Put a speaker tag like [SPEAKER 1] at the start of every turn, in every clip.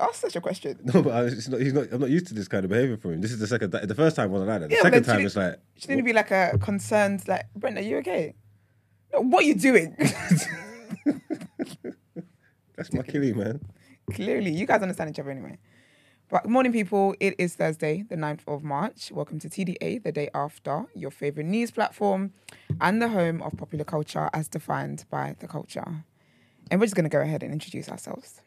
[SPEAKER 1] Wasn't your place to ask such a question.
[SPEAKER 2] No, but I, it's not, he's not. I'm not used to this kind of behavior from him. This is the second. The first time wasn't like that. The
[SPEAKER 1] Yeah,
[SPEAKER 2] second time, it's like
[SPEAKER 1] She didn't be like a concerned, like, Brent, are you okay? No, what are you doing?
[SPEAKER 2] that's my killie, man.
[SPEAKER 1] Clearly, you guys understand each other anyway. But good morning, people. It is Thursday, the 9th of March. Welcome to TDA, the day after, your favorite news platform and the home of popular culture as defined by the culture. And we're just going to go ahead and introduce ourselves.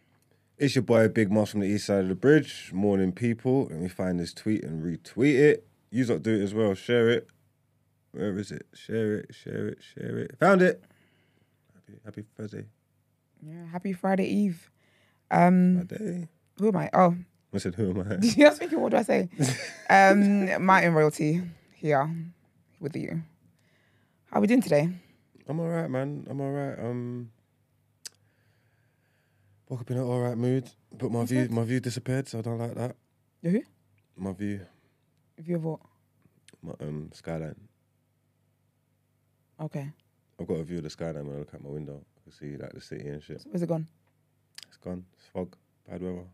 [SPEAKER 2] It's your boy Big Moss from the east side of the bridge. Morning, people. Let me find this tweet and retweet it. You lot do it as well. Share it. Where is it? Share it. Share it. Share it. Found it. Happy, happy Thursday.
[SPEAKER 1] Yeah, happy Friday Eve. Um,
[SPEAKER 2] My day.
[SPEAKER 1] who am I? Oh,
[SPEAKER 2] I said, who am I?
[SPEAKER 1] I was thinking, what do I say? um, Martin Royalty here with you. How are we doing today?
[SPEAKER 2] I'm all right, man. I'm all right. Um, woke up in an all right mood, but my view, my view disappeared, so I don't like that.
[SPEAKER 1] You who?
[SPEAKER 2] My view,
[SPEAKER 1] View of what?
[SPEAKER 2] my um skyline.
[SPEAKER 1] Okay.
[SPEAKER 2] I've got a view of the skyline when I look out my window. I can see like the city and shit.
[SPEAKER 1] Where's it gone?
[SPEAKER 2] It's gone. It's fog. Bad weather.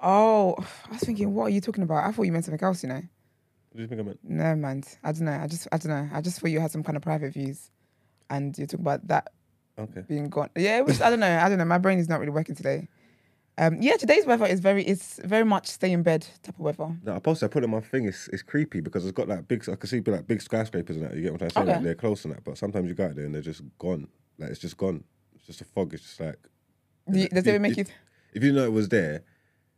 [SPEAKER 1] Oh, I was thinking, what are you talking about? I thought you meant something else, you know.
[SPEAKER 2] What do you think I meant?
[SPEAKER 1] No, man. I don't know. I just, I don't know. I just thought you had some kind of private views, and you talk about that
[SPEAKER 2] Okay.
[SPEAKER 1] being gone. Yeah, it was, I don't know. I don't know. My brain is not really working today. Um, yeah, today's weather is very, it's very much stay in bed type of weather.
[SPEAKER 2] No, I posted. I put it on my thing. It's, it's creepy because it's got like big. I can see like big skyscrapers and that. You get what I'm saying?
[SPEAKER 1] Okay.
[SPEAKER 2] Like they're close and that. But sometimes you go out there and they're just gone. Like it's just gone. It's just a fog. It's just like.
[SPEAKER 1] Do you- does it make you?
[SPEAKER 2] If you know it was there,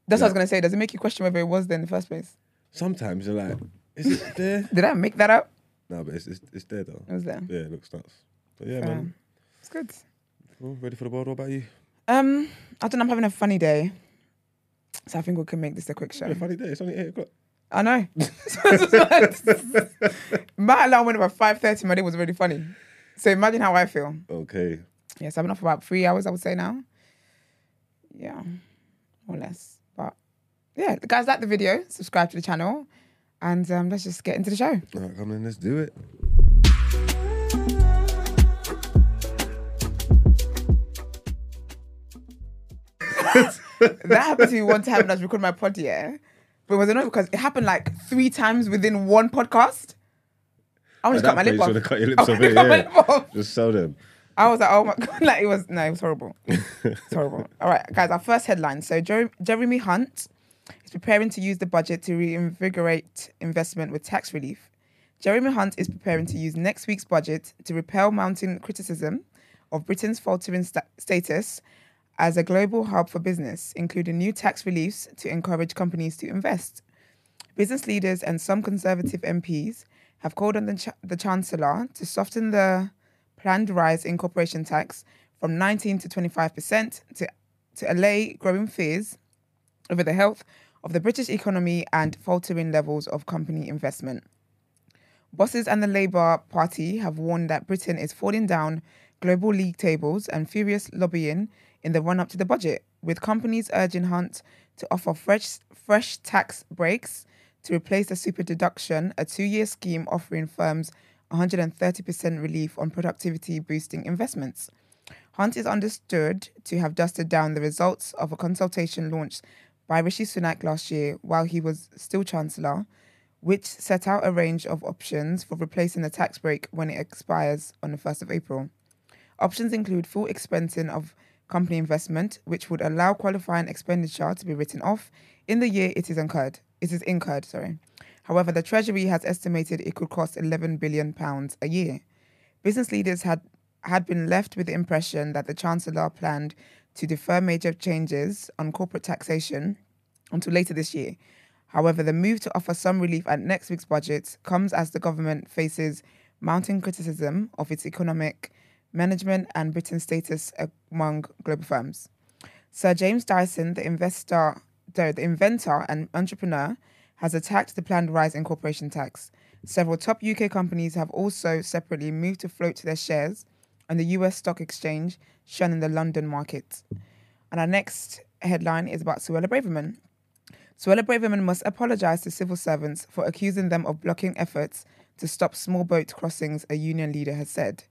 [SPEAKER 1] That's what I was gonna say. Does it make you question whether it was there in the first place?
[SPEAKER 2] sometimes you're like, is it there?
[SPEAKER 1] Did I make that up?
[SPEAKER 2] no, but it's, it's it's there though.
[SPEAKER 1] It was there.
[SPEAKER 2] Yeah, it looks nuts. But yeah,
[SPEAKER 1] Fair.
[SPEAKER 2] man.
[SPEAKER 1] Good.
[SPEAKER 2] Ready for the world? What about you?
[SPEAKER 1] Um, I don't know. I'm having a funny day, so I think we can make this a quick show.
[SPEAKER 2] Yeah, funny day. It's only eight o'clock.
[SPEAKER 1] I know. My alarm went about five thirty. My day was really funny. So imagine how I feel.
[SPEAKER 2] Okay.
[SPEAKER 1] Yes, I've been off for about three hours. I would say now. Yeah, more or less. But yeah, guys like the video. Subscribe to the channel, and um, let's just get into the show.
[SPEAKER 2] All right, come on, let's do it.
[SPEAKER 1] That happened to me one time when I was recording my pod, yeah. But it was annoying because it happened like three times within one podcast. I to cut my lip off.
[SPEAKER 2] Cut your lips off it, yeah.
[SPEAKER 1] lip off.
[SPEAKER 2] Just sell them.
[SPEAKER 1] I was like, oh my god, like it was no, it was horrible. It's horrible. All right, guys, our first headline. So Jer- Jeremy Hunt is preparing to use the budget to reinvigorate investment with tax relief. Jeremy Hunt is preparing to use next week's budget to repel mounting criticism of Britain's faltering sta- status as a global hub for business, including new tax reliefs to encourage companies to invest. Business leaders and some Conservative MPs have called on the, ch- the Chancellor to soften the planned rise in corporation tax from 19 to 25% to, to allay growing fears over the health of the British economy and faltering levels of company investment. Bosses and the Labour Party have warned that Britain is falling down global league tables and furious lobbying in the run up to the budget, with companies urging Hunt to offer fresh, fresh tax breaks to replace the super deduction, a two year scheme offering firms 130% relief on productivity boosting investments. Hunt is understood to have dusted down the results of a consultation launched by Rishi Sunak last year while he was still Chancellor, which set out a range of options for replacing the tax break when it expires on the 1st of April. Options include full expensing of company investment, which would allow qualifying expenditure to be written off in the year it is incurred. It is incurred, sorry. However, the Treasury has estimated it could cost 11 billion pounds a year. Business leaders had had been left with the impression that the Chancellor planned to defer major changes on corporate taxation until later this year. However, the move to offer some relief at next week's budget comes as the government faces mounting criticism of its economic management and Britain's status among global firms. Sir James Dyson, the investor, the, inventor and entrepreneur, has attacked the planned rise in corporation tax. Several top UK companies have also separately moved to float their shares on the US stock exchange, shown in the London market. And our next headline is about Suella Braverman. Suella Braverman must apologise to civil servants for accusing them of blocking efforts to stop small boat crossings, a union leader has said.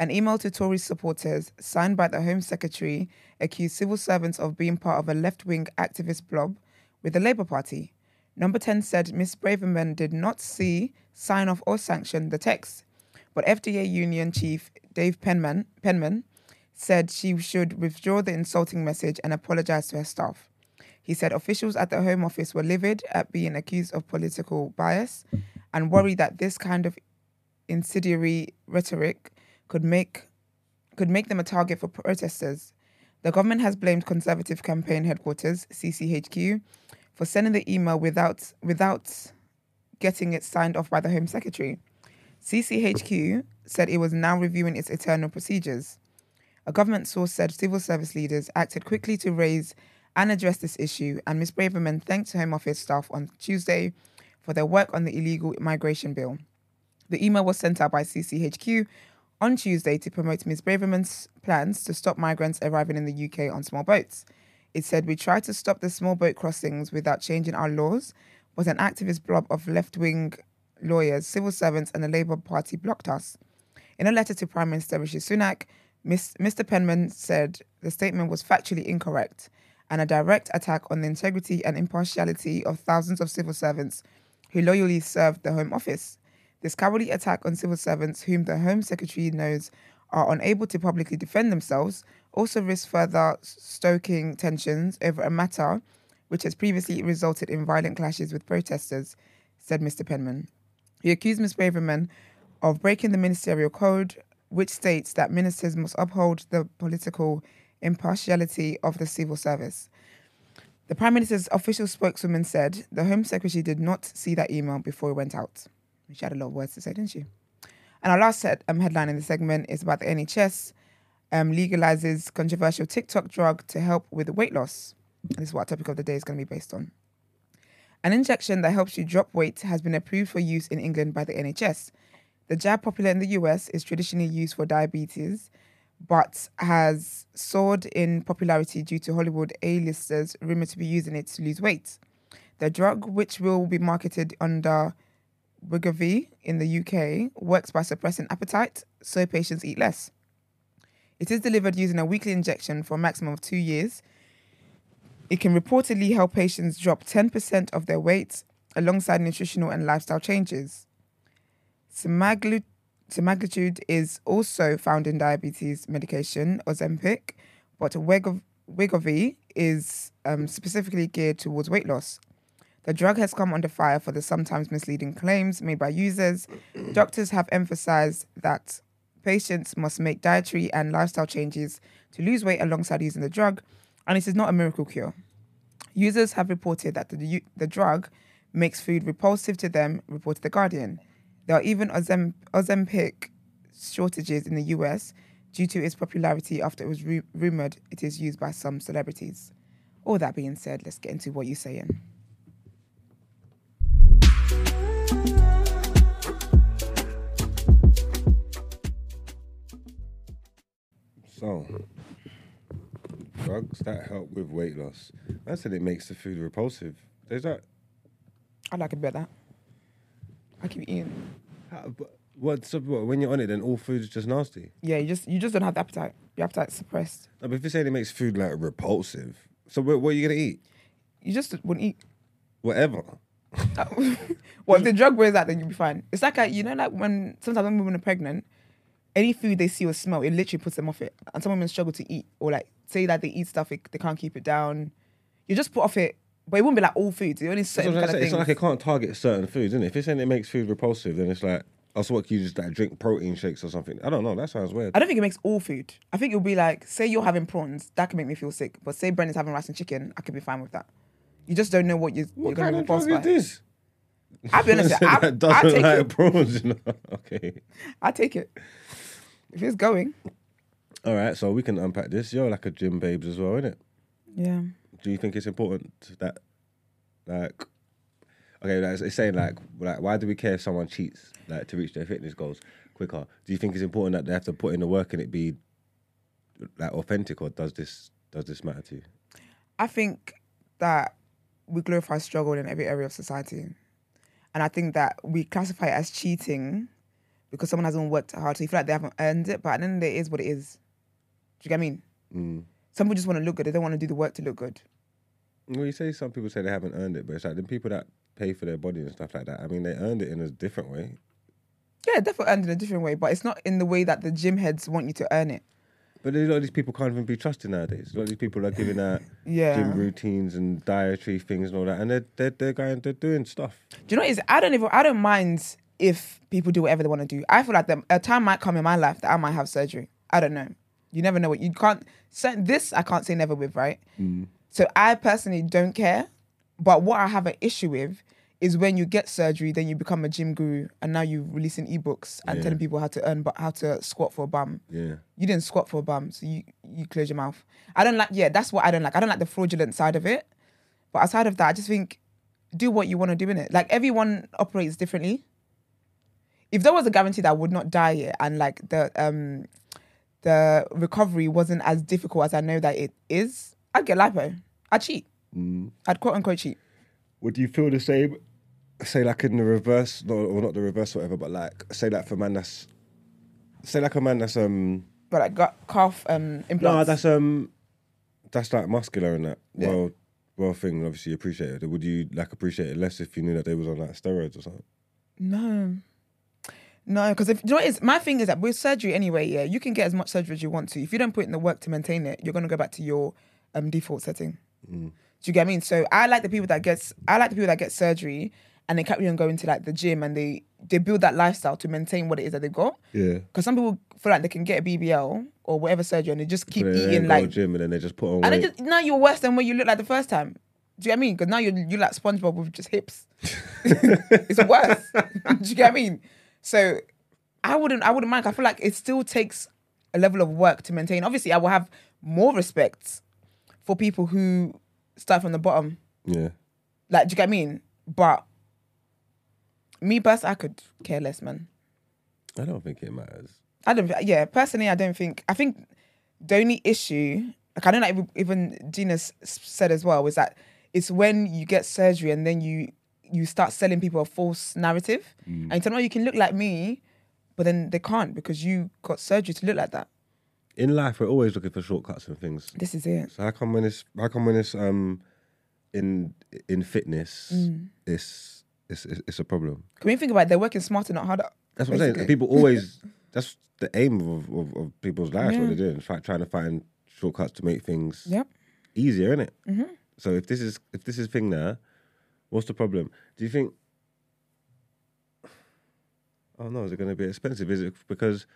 [SPEAKER 1] An email to Tory supporters, signed by the Home Secretary, accused civil servants of being part of a left wing activist blob with the Labour Party. Number 10 said Ms. Braverman did not see, sign off, or sanction the text. But FDA Union Chief Dave Penman, Penman said she should withdraw the insulting message and apologize to her staff. He said officials at the Home Office were livid at being accused of political bias and worried that this kind of incendiary rhetoric could make could make them a target for protesters. The government has blamed Conservative Campaign Headquarters (CCHQ) for sending the email without without getting it signed off by the Home Secretary. CCHQ said it was now reviewing its internal procedures. A government source said civil service leaders acted quickly to raise and address this issue, and Ms. Braverman thanked Home Office staff on Tuesday for their work on the illegal migration bill. The email was sent out by CCHQ on Tuesday to promote Ms. Braverman's plans to stop migrants arriving in the UK on small boats. It said, We tried to stop the small boat crossings without changing our laws, but an activist blob of left wing lawyers, civil servants, and the Labour Party blocked us. In a letter to Prime Minister Rishi Sunak. Mr. Penman said the statement was factually incorrect and a direct attack on the integrity and impartiality of thousands of civil servants who loyally served the Home Office. This cowardly attack on civil servants, whom the Home Secretary knows are unable to publicly defend themselves, also risks further stoking tensions over a matter which has previously resulted in violent clashes with protesters, said Mr. Penman. He accused Ms. Braverman of breaking the ministerial code, which states that ministers must uphold the political impartiality of the civil service. The Prime Minister's official spokeswoman said the Home Secretary did not see that email before it went out. She had a lot of words to say, didn't she? And our last um, headline in the segment is about the NHS um, legalizes controversial TikTok drug to help with weight loss. And this is what our topic of the day is going to be based on. An injection that helps you drop weight has been approved for use in England by the NHS. The jab, popular in the US, is traditionally used for diabetes, but has soared in popularity due to Hollywood A-listers rumored to be using it to lose weight. The drug, which will be marketed under Wegovy in the UK, works by suppressing appetite, so patients eat less. It is delivered using a weekly injection for a maximum of two years. It can reportedly help patients drop 10% of their weight alongside nutritional and lifestyle changes. Semaglutide is also found in diabetes medication, Ozempic, but Wegov- Wegovy is um, specifically geared towards weight loss. The drug has come under fire for the sometimes misleading claims made by users. Doctors have emphasized that patients must make dietary and lifestyle changes to lose weight alongside using the drug, and it is not a miracle cure. Users have reported that the, the drug makes food repulsive to them, reported The Guardian. There are even Ozem- Ozempic shortages in the US due to its popularity after it was ru- rumored it is used by some celebrities. All that being said, let's get into what you're saying.
[SPEAKER 2] So, drugs that help with weight loss. I said it makes the food repulsive. There's that.
[SPEAKER 1] I like it better. I keep eating.
[SPEAKER 2] How, but what, so what? When you're on it, then all food is just nasty.
[SPEAKER 1] Yeah, you just you just don't have the appetite. Your appetite's suppressed.
[SPEAKER 2] No, but if you're saying it makes food like repulsive, so what, what are you gonna eat?
[SPEAKER 1] You just wouldn't eat.
[SPEAKER 2] Whatever.
[SPEAKER 1] well, if the drug wears out, then you'll be fine. It's like a, you know, like when sometimes when women are pregnant, any food they see or smell, it literally puts them off it. And some women struggle to eat, or like say that they eat stuff, it, they can't keep it down. You just put off it, but it won't be like all foods. It only certain kind of things.
[SPEAKER 2] It's like it can't target certain foods, isn't it? If it's saying it makes food repulsive, then it's like, oh, also what can you just like drink protein shakes or something? I don't know. That sounds weird.
[SPEAKER 1] I don't think it makes all food. I think it'll be like, say you're having prawns, that can make me feel sick. But say Brendan's having rice and chicken, I could be fine with that. You just don't know what you're, you're going
[SPEAKER 2] kind
[SPEAKER 1] to
[SPEAKER 2] of
[SPEAKER 1] be boss
[SPEAKER 2] drug
[SPEAKER 1] by.
[SPEAKER 2] is this?
[SPEAKER 1] I'll be honest, I,
[SPEAKER 2] that
[SPEAKER 1] I take
[SPEAKER 2] like
[SPEAKER 1] it.
[SPEAKER 2] prawns, you know. Okay.
[SPEAKER 1] I take it. If it's going,
[SPEAKER 2] All right, so we can unpack this. You're like a gym babes as well, isn't it?
[SPEAKER 1] yeah.
[SPEAKER 2] Do you think it's important that, like, okay, like, it's saying like, like, why do we care if someone cheats, like, to reach their fitness goals quicker? Do you think it's important that they have to put in the work and it be, like, authentic, or does this does this matter to you?
[SPEAKER 1] I think that we glorify struggle in every area of society. And I think that we classify it as cheating because someone hasn't worked hard. So you feel like they haven't earned it, but at the end of the day, it is what it is. Do you get what I mean?
[SPEAKER 2] Mm.
[SPEAKER 1] Some people just want to look good. They don't want to do the work to look good.
[SPEAKER 2] Well, you say some people say they haven't earned it, but it's like the people that pay for their body and stuff like that. I mean, they earned it in a different way.
[SPEAKER 1] Yeah, definitely earned in a different way, but it's not in the way that the gym heads want you to earn it.
[SPEAKER 2] But a lot of these people can't even be trusted nowadays. A lot of these people are giving out
[SPEAKER 1] Yeah.
[SPEAKER 2] gym routines and dietary things and all that, and they're they're, they're going they're doing stuff.
[SPEAKER 1] Do you know what is? I don't even I don't mind if people do whatever they want to do. I feel like the, a time might come in my life that I might have surgery. I don't know. You never know what you can't. This I can't say never with, right? Mm. So I personally don't care. But what I have an issue with is when you get surgery, then you become a gym guru, and now you're releasing ebooks and
[SPEAKER 2] Yeah.
[SPEAKER 1] telling people how to earn, but how to squat for a bum.
[SPEAKER 2] Yeah.
[SPEAKER 1] You didn't squat for a bum, so you you close your mouth. I don't like. Yeah, that's what I don't like. I don't like the fraudulent side of it. But aside of that, I just think do what you want to do in it. Like everyone operates differently. If there was a guarantee that I would not die yet, and like the um the recovery wasn't as difficult as I know that it is, I'd get lipo. I'd cheat. I'd quote unquote cheat.
[SPEAKER 2] Would you feel the same? Say like in the reverse, no, or not the reverse, whatever. But like, say like for man that's, say like a man that's um,
[SPEAKER 1] But like got calf um implants.
[SPEAKER 2] no, that's um, that's like muscular and that.
[SPEAKER 1] Yeah.
[SPEAKER 2] Well, well, thing. Obviously, appreciate it. Would you like appreciate it less if you knew that they was on like steroids or something?
[SPEAKER 1] No. No, because if you know what is, my thing is that with surgery anyway, yeah, you can get as much surgery as you want to. If you don't put in the work to maintain it, you're gonna go back to your um default setting. Do you get what I mean? So I like the people that gets I like the people that get surgery and they carry on going to like the gym and they they build that lifestyle to maintain what it is that they've got.
[SPEAKER 2] Yeah.
[SPEAKER 1] Because some people feel like they can get a BBL or whatever surgery and they just keep
[SPEAKER 2] they
[SPEAKER 1] eating like
[SPEAKER 2] gym and then they just put on
[SPEAKER 1] and
[SPEAKER 2] weight.
[SPEAKER 1] just now you're worse than what you looked like the first time. Do you get what I mean? Because now you're you like SpongeBob with just hips. it's worse. Do you get what I mean? So I wouldn't I wouldn't mind. I feel like it still takes a level of work to maintain. Obviously, I will have more respect for people who start from the bottom.
[SPEAKER 2] yeah.
[SPEAKER 1] Like, do you get what I mean? But me personally, I could care less, man.
[SPEAKER 2] I don't think it matters.
[SPEAKER 1] I don't. Yeah, personally, I don't think. I think the only issue, like I don't know, even Gina said as well, was that it's when you get surgery and then you you start selling people a false narrative, and you tell them, "Oh, you can look like me," but then they can't because you got surgery to look like that.
[SPEAKER 2] In life, we're always looking for shortcuts and things.
[SPEAKER 1] This is it.
[SPEAKER 2] So how come when it's how come when it's um in in fitness
[SPEAKER 1] Mm.
[SPEAKER 2] it's, it's it's it's a problem?
[SPEAKER 1] Can we think about it? They're working smarter, not harder.
[SPEAKER 2] That's what I'm saying. People always that's the aim of, of, of people's lives.
[SPEAKER 1] Yeah.
[SPEAKER 2] What they're doing, try, trying to find shortcuts to make things
[SPEAKER 1] Yep.
[SPEAKER 2] easier, isn't it? Mm-hmm. So if this is if this is thing there, what's the problem? Do you think? Oh no, is it going to be expensive? Is it because?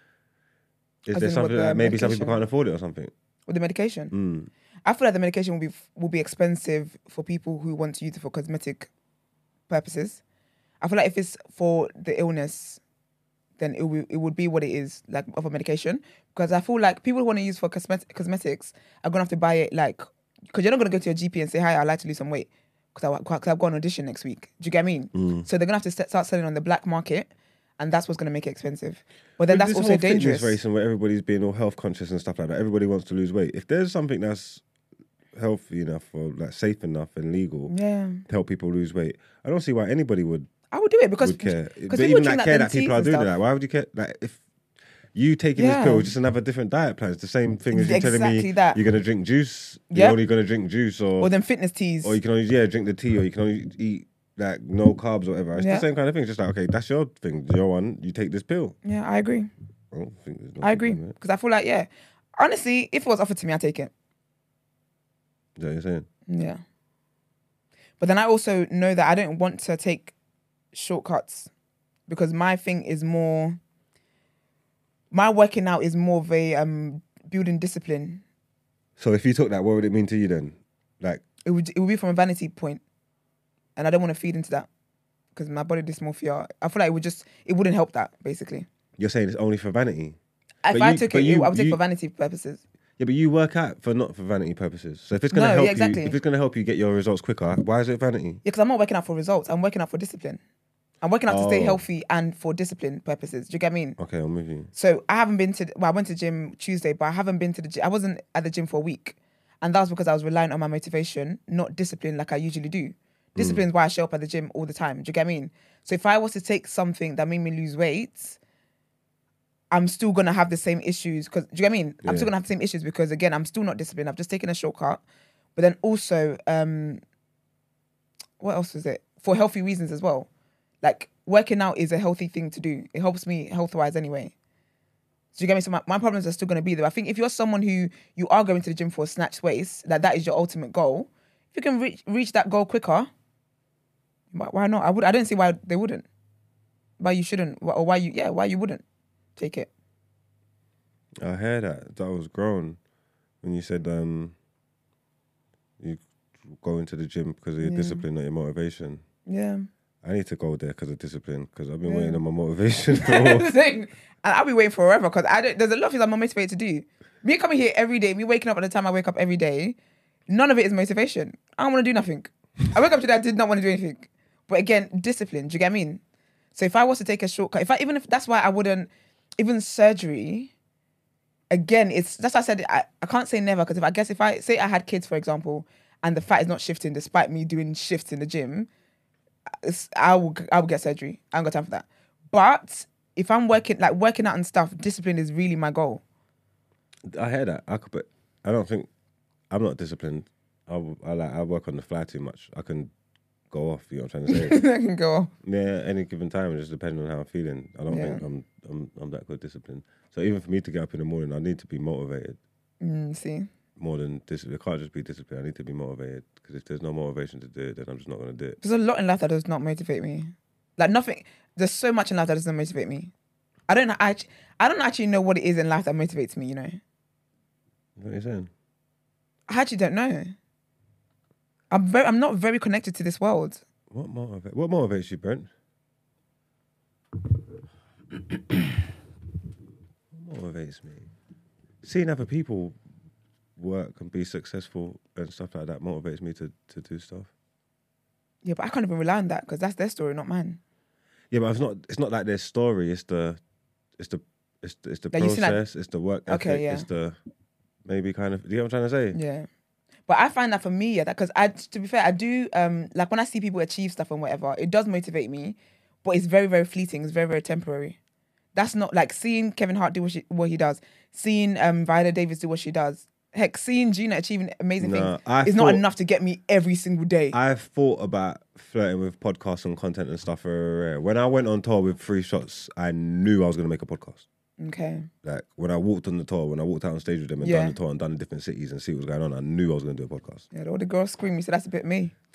[SPEAKER 2] Is
[SPEAKER 1] As
[SPEAKER 2] there something
[SPEAKER 1] the
[SPEAKER 2] that maybe some people can't afford it or something?
[SPEAKER 1] With the medication,
[SPEAKER 2] Mm.
[SPEAKER 1] I feel like the medication will be will be expensive for people who want to use it for cosmetic purposes. I feel like if it's for the illness, then it will it would be what it is, like of a medication. Because I feel like people who want to use for cosmetic, cosmetics are gonna have to buy it like because you're not gonna go to your GP and say, "Hi, I'd like to lose some weight," because because I've got an audition next week. Do you get what I mean?
[SPEAKER 2] Mm.
[SPEAKER 1] So they're gonna have to start selling on the black market, and that's what's gonna make it expensive. But then
[SPEAKER 2] With
[SPEAKER 1] that's
[SPEAKER 2] this
[SPEAKER 1] also dangerous.
[SPEAKER 2] Fitness racing where everybody's being all health conscious and stuff like that. Everybody wants to lose weight. If there's something that's healthy enough or like safe enough and legal
[SPEAKER 1] Yeah,
[SPEAKER 2] to help people lose weight, I don't see why anybody would
[SPEAKER 1] I would do it because
[SPEAKER 2] would care.
[SPEAKER 1] because
[SPEAKER 2] But even that care that people are doing that. Why would you care? Like if you taking
[SPEAKER 1] Yeah.
[SPEAKER 2] this pill just another different diet plan. It's the same thing as you telling me
[SPEAKER 1] that.
[SPEAKER 2] you're gonna drink juice.
[SPEAKER 1] Yeah.
[SPEAKER 2] You're only gonna drink juice or
[SPEAKER 1] or them fitness teas.
[SPEAKER 2] or you can only yeah drink the tea or you can only eat like no carbs or whatever. It's
[SPEAKER 1] Yeah.
[SPEAKER 2] the same kind of thing. It's just like okay, that's your thing, your one. You take this pill.
[SPEAKER 1] Yeah, I agree.
[SPEAKER 2] I don't think there's
[SPEAKER 1] I agree
[SPEAKER 2] nothing wrong with it.
[SPEAKER 1] because I feel like yeah, honestly, if it was offered to me, I'd take it.
[SPEAKER 2] Is that what you're saying?
[SPEAKER 1] Yeah. But then I also know that I don't want to take shortcuts because my thing is more my working out is more of a um building discipline.
[SPEAKER 2] So if you took that, what would it mean to you then? Like,
[SPEAKER 1] It would it would be from a vanity point. And I don't want to feed into that. Because my body dysmorphia, I feel like it would just it wouldn't help that, basically.
[SPEAKER 2] you're saying it's only for vanity.
[SPEAKER 1] If
[SPEAKER 2] But
[SPEAKER 1] I
[SPEAKER 2] you-
[SPEAKER 1] took it,
[SPEAKER 2] you-
[SPEAKER 1] I would take it
[SPEAKER 2] you-
[SPEAKER 1] for vanity purposes.
[SPEAKER 2] Yeah, but you work out for not for vanity purposes. So if it's gonna
[SPEAKER 1] No,
[SPEAKER 2] help
[SPEAKER 1] yeah, exactly.
[SPEAKER 2] you, if it's gonna help you get your results quicker, why is it vanity?
[SPEAKER 1] Yeah, because I'm not working out for results. I'm working out for discipline. I'm working out to stay
[SPEAKER 2] Oh.
[SPEAKER 1] healthy and for discipline purposes. Do you get mean?
[SPEAKER 2] Okay, I'm with you.
[SPEAKER 1] So I haven't been to. Well, I went to gym Tuesday, but I haven't been to the gym. I wasn't at the gym for a week, and that was because I was relying on my motivation, not discipline like I usually do. Hmm. Discipline is why I show up at the gym all the time. Do you get mean? So if I was to take something that made me lose weight, I'm still gonna have the same issues. Because do you get what I mean? I'm still gonna have the same issues because again, I'm still not disciplined. I've just taken a shortcut, but then also, um, what else was it? For healthy reasons as well. Like working out is a healthy thing to do. It helps me health wise anyway. So you get me? So my, my problems are still going to be there. I think if you're someone who you are going to the gym for a snatch waist, that that is your ultimate goal. If you can reach reach that goal quicker, why, why not? I would. I don't see why they wouldn't. Why you shouldn't, or why you yeah, why you wouldn't take it.
[SPEAKER 2] I heard that. That was grown when you said um you go into the gym because of your
[SPEAKER 1] Yeah.
[SPEAKER 2] discipline, not your motivation.
[SPEAKER 1] Yeah.
[SPEAKER 2] I need to go there because of discipline because I've been
[SPEAKER 1] Yeah.
[SPEAKER 2] waiting on my motivation for
[SPEAKER 1] the thing. And I'll be waiting forever because I don't. There's a lot of things I'm not motivated to do. Me coming here every day, me waking up at the time I wake up every day, none of it is motivation. I don't want to do nothing. I woke up today, I did not want to do anything. But again, discipline. Do you get what I mean? So if I was to take a shortcut, if I even if that's why I wouldn't, even surgery. Again, it's that's why I said I, I can't say never because if I guess if I say I had kids for example, and the fat is not shifting despite me doing shifts in the gym, I will I will get surgery. I ain't got time for that. But if I'm working like working out and stuff, discipline is really my goal.
[SPEAKER 2] I hear that. I could, but I don't think I'm not disciplined. I like I work on the fly too much. I can go off. You know what I'm trying to say?
[SPEAKER 1] I can go. off.
[SPEAKER 2] yeah, any given time, it just depending on how I'm feeling. I don't
[SPEAKER 1] Yeah.
[SPEAKER 2] think I'm I'm I'm that good disciplined. So even for me to get up in the morning, I need to be motivated
[SPEAKER 1] Mm, see,
[SPEAKER 2] more than discipline. It can't just be discipline. I need to be motivated because if there's no motivation to do it, then I'm just not gonna do it.
[SPEAKER 1] there's a lot in life that does not motivate me. Like nothing. There's so much in life that doesn't motivate me. I don't. know- I I don't actually know what it is in life that motivates me. You know,
[SPEAKER 2] What are you saying?
[SPEAKER 1] I actually don't know. I'm very. I'm not very connected to this world.
[SPEAKER 2] What motivate? What motivates you, Brent? what motivates me? Seeing other people work and be successful and stuff like that motivates me to to do stuff.
[SPEAKER 1] Yeah, but I can't even rely on that because that's their story, not mine.
[SPEAKER 2] Yeah, but it's not. It's not like their story. It's the, it's the, it's the, it's the
[SPEAKER 1] Like, see, like-
[SPEAKER 2] process. it's the work ethic.
[SPEAKER 1] Okay, yeah.
[SPEAKER 2] It's the maybe kind of. Do you know what I'm trying to say?
[SPEAKER 1] Yeah. But I find that for me, yeah, that because I, to be fair, I do um like when I see people achieve stuff and whatever, it does motivate me, but it's very very fleeting. It's very very temporary. That's not like seeing Kevin Hart do what, she, what he does, seeing um Viola Davis do what she does. Heck, seeing Gina achieving amazing
[SPEAKER 2] Nah,
[SPEAKER 1] things
[SPEAKER 2] I
[SPEAKER 1] is not enough to get me every single day.
[SPEAKER 2] I've thought about flirting with podcasts and content and stuff. When I went on tour with Free Shots, I knew I was going to make a podcast.
[SPEAKER 1] Okay.
[SPEAKER 2] Like when I walked on the tour, when I walked out on stage with them and
[SPEAKER 1] Yeah.
[SPEAKER 2] done the tour and done the different cities and see what was going on, I knew I was going to do a podcast.
[SPEAKER 1] Yeah, all the girls scream. You said that's a bit me.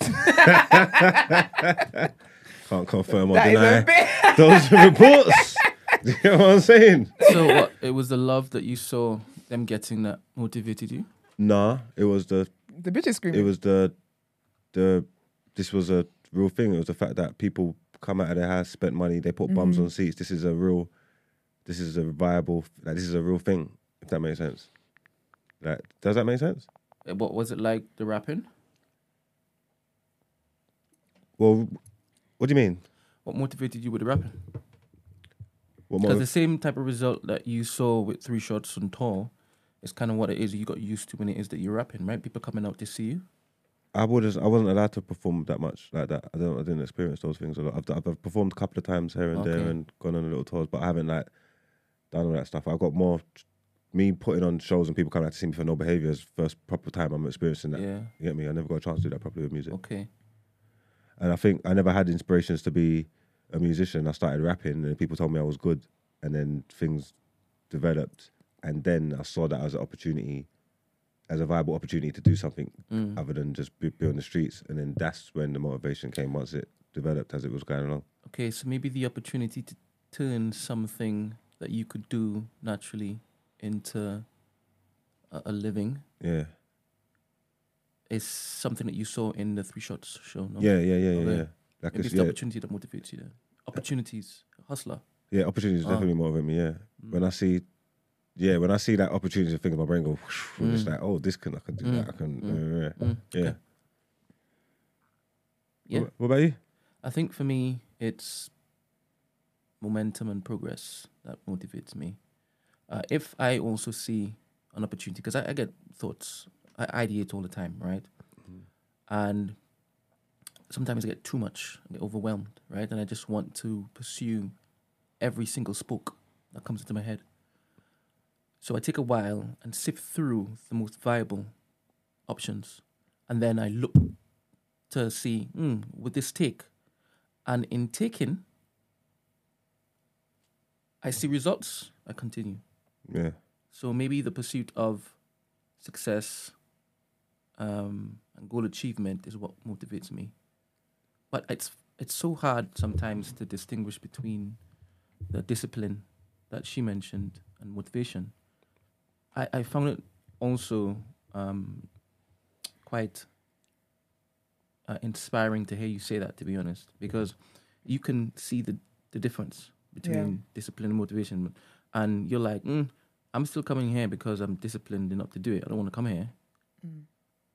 [SPEAKER 2] Can't confirm or
[SPEAKER 1] That is
[SPEAKER 2] deny
[SPEAKER 1] bit.
[SPEAKER 2] those reports. you know what I'm saying?
[SPEAKER 3] So what? It was the love that you saw them getting that motivated you.
[SPEAKER 2] Nah, it was the
[SPEAKER 1] the bitch is screaming.
[SPEAKER 2] it was the the this was a real thing. It was the fact that people come out of their house, spent money, they put bums
[SPEAKER 1] Mm-hmm.
[SPEAKER 2] on seats. This is a real, this is a viable, like this is a real thing. If that makes sense. Like, does that make sense?
[SPEAKER 3] Uh, What was it like the rapping?
[SPEAKER 2] Well, what do you mean?
[SPEAKER 3] What motivated you with the rapping?
[SPEAKER 2] What
[SPEAKER 3] Because the same type of result that you saw with three shots on tour is kind of what it is you got used to when it is that you're rapping, right? People coming out to see you.
[SPEAKER 2] I was I wasn't allowed to perform that much like that. I don't I didn't experience those things a lot. I've, I've performed a couple of times here and there and gone on a little tours, but I haven't like done all that stuff. I've got more me putting on shows and people coming out to see me for no behaviours. First proper time I'm experiencing that.
[SPEAKER 3] Yeah.
[SPEAKER 2] You get me? I never got a chance to do that properly with music.
[SPEAKER 3] Okay.
[SPEAKER 2] And I think I never had inspirations to be a musician. I started rapping, and people told me I was good, and then things developed, and then I saw that as an opportunity, as a viable opportunity to do something
[SPEAKER 3] Mm.
[SPEAKER 2] other than just be, be on the streets, and then that's when the motivation came once it developed as it was going along.
[SPEAKER 3] Okay, so maybe the opportunity to turn something that you could do naturally into a, a living
[SPEAKER 2] Yeah,
[SPEAKER 3] is something that you saw in the Three Shots show. No?
[SPEAKER 2] yeah, yeah, yeah, yeah. Yeah. Like
[SPEAKER 3] Maybe
[SPEAKER 2] it's,
[SPEAKER 3] it's
[SPEAKER 2] yeah,
[SPEAKER 3] the opportunity that motivates you. Then opportunities, hustler.
[SPEAKER 2] yeah, opportunities
[SPEAKER 3] Ah.
[SPEAKER 2] definitely motivate me. Yeah, when I see, yeah, when I see that opportunity, I think my brain go, whoosh, and it's
[SPEAKER 3] Mm.
[SPEAKER 2] like, oh, this can I can do
[SPEAKER 3] Mm.
[SPEAKER 2] that. I can,
[SPEAKER 3] Mm.
[SPEAKER 2] uh, yeah,
[SPEAKER 3] Mm,
[SPEAKER 2] yeah.
[SPEAKER 3] okay. Yeah,
[SPEAKER 2] What, what about you?
[SPEAKER 3] I think for me, it's momentum and progress that motivates me. Uh, if I also see an opportunity, because I, I get thoughts, I ideate all the time, right? And sometimes I get too much, I get overwhelmed, right? And I just want to pursue every single spoke that comes into my head. So I take a while and sift through the most viable options. And then I look to see, hmm, would this take? And in taking, I see results, I continue.
[SPEAKER 2] Yeah,
[SPEAKER 3] So maybe the pursuit of success um, and goal achievement is what motivates me. But it's it's so hard sometimes to distinguish between the discipline that she mentioned and motivation. I, I found it also um, quite uh, inspiring to hear you say that, to be honest, because you can see the, the difference between discipline and motivation. And you're like, mm, I'm still coming here because I'm disciplined enough to do it. I don't want to come here.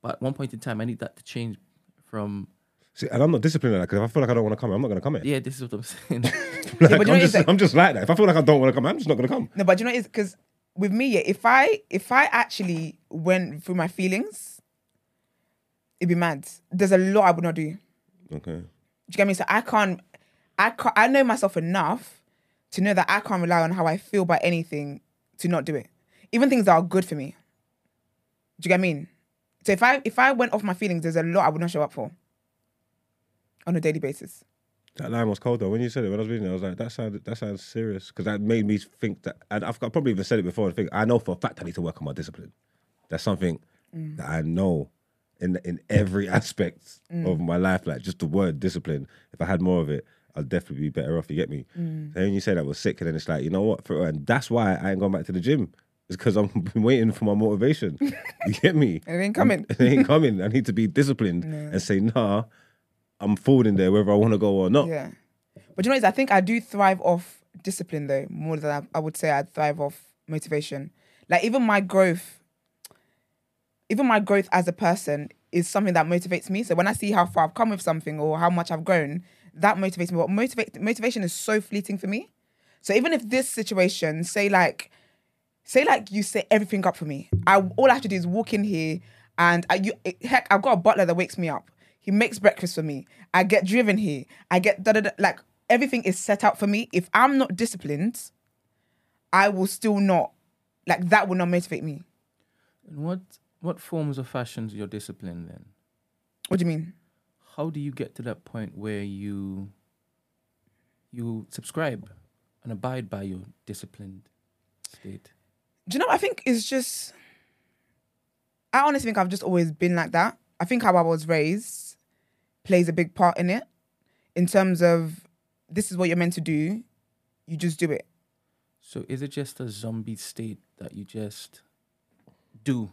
[SPEAKER 3] But at one point in time, I need that to change from,
[SPEAKER 2] see, and I'm not disciplined like that because if I feel like I don't want to come, I'm not going to come here.
[SPEAKER 3] yeah, this is what I'm saying.
[SPEAKER 2] Like,
[SPEAKER 1] but you know
[SPEAKER 2] I'm,
[SPEAKER 1] what
[SPEAKER 2] just,
[SPEAKER 1] like-
[SPEAKER 2] I'm just like that. If I feel like I don't want to come, I'm just not going to come.
[SPEAKER 1] No, but you know what it is because with me, yeah, if I if I actually went through my feelings, it'd be mad. There's a lot I would not do. Okay. Do
[SPEAKER 2] Okay.
[SPEAKER 1] you get me? So I can't, I can't, I know myself enough to know that I can't rely on how I feel about anything to not do it. Even things that are good for me. Do you get what I mean? So if I if I went off my feelings, there's a lot I would not show up for on a daily basis.
[SPEAKER 2] That line was cold though. When you said it, when I was reading it, I was like, that sounded that sounds serious because that made me think that. And I've, I've probably even said it before. I think I know for a fact I need to work on my discipline. That's something
[SPEAKER 1] Mm.
[SPEAKER 2] that I know in in every aspect
[SPEAKER 1] Mm.
[SPEAKER 2] of my life. Like just the word discipline. If I had more of it, I'd definitely be better off. You get me?
[SPEAKER 1] Mm.
[SPEAKER 2] And you say that was sick, and then it's like, you know what? For, and that's why I ain't going back to the gym. It's because I'm been waiting for my motivation. you get me?
[SPEAKER 1] It ain't coming.
[SPEAKER 2] it ain't coming. I need to be disciplined and say, nah, I'm falling there whether I want to go or not.
[SPEAKER 1] Yeah. But you know, what? I think I do thrive off discipline though, more than I, I would say I thrive off motivation. Like even my growth, even my growth as a person is something that motivates me. So when I see how far I've come with something or how much I've grown, that motivates me. But motivate motivation is so fleeting for me. So even if this situation, say like, say like you set everything up for me, I all I have to do is walk in here and I, you heck, I've got a butler that wakes me up. He makes breakfast for me. I get driven here. I get da da da. Like everything is set out for me. If I'm not disciplined, I will still not. Like that will not motivate me.
[SPEAKER 3] and what, what forms of fashions your discipline then?
[SPEAKER 1] What do you mean?
[SPEAKER 3] How do you get to that point where you you subscribe and abide by your disciplined state?
[SPEAKER 1] Do you know? I think it's just. I honestly think I've just always been like that. I think how I was raised plays a big part in it, in terms of this is what you're meant to do, you just do it.
[SPEAKER 3] So is it just a zombie state that you just do?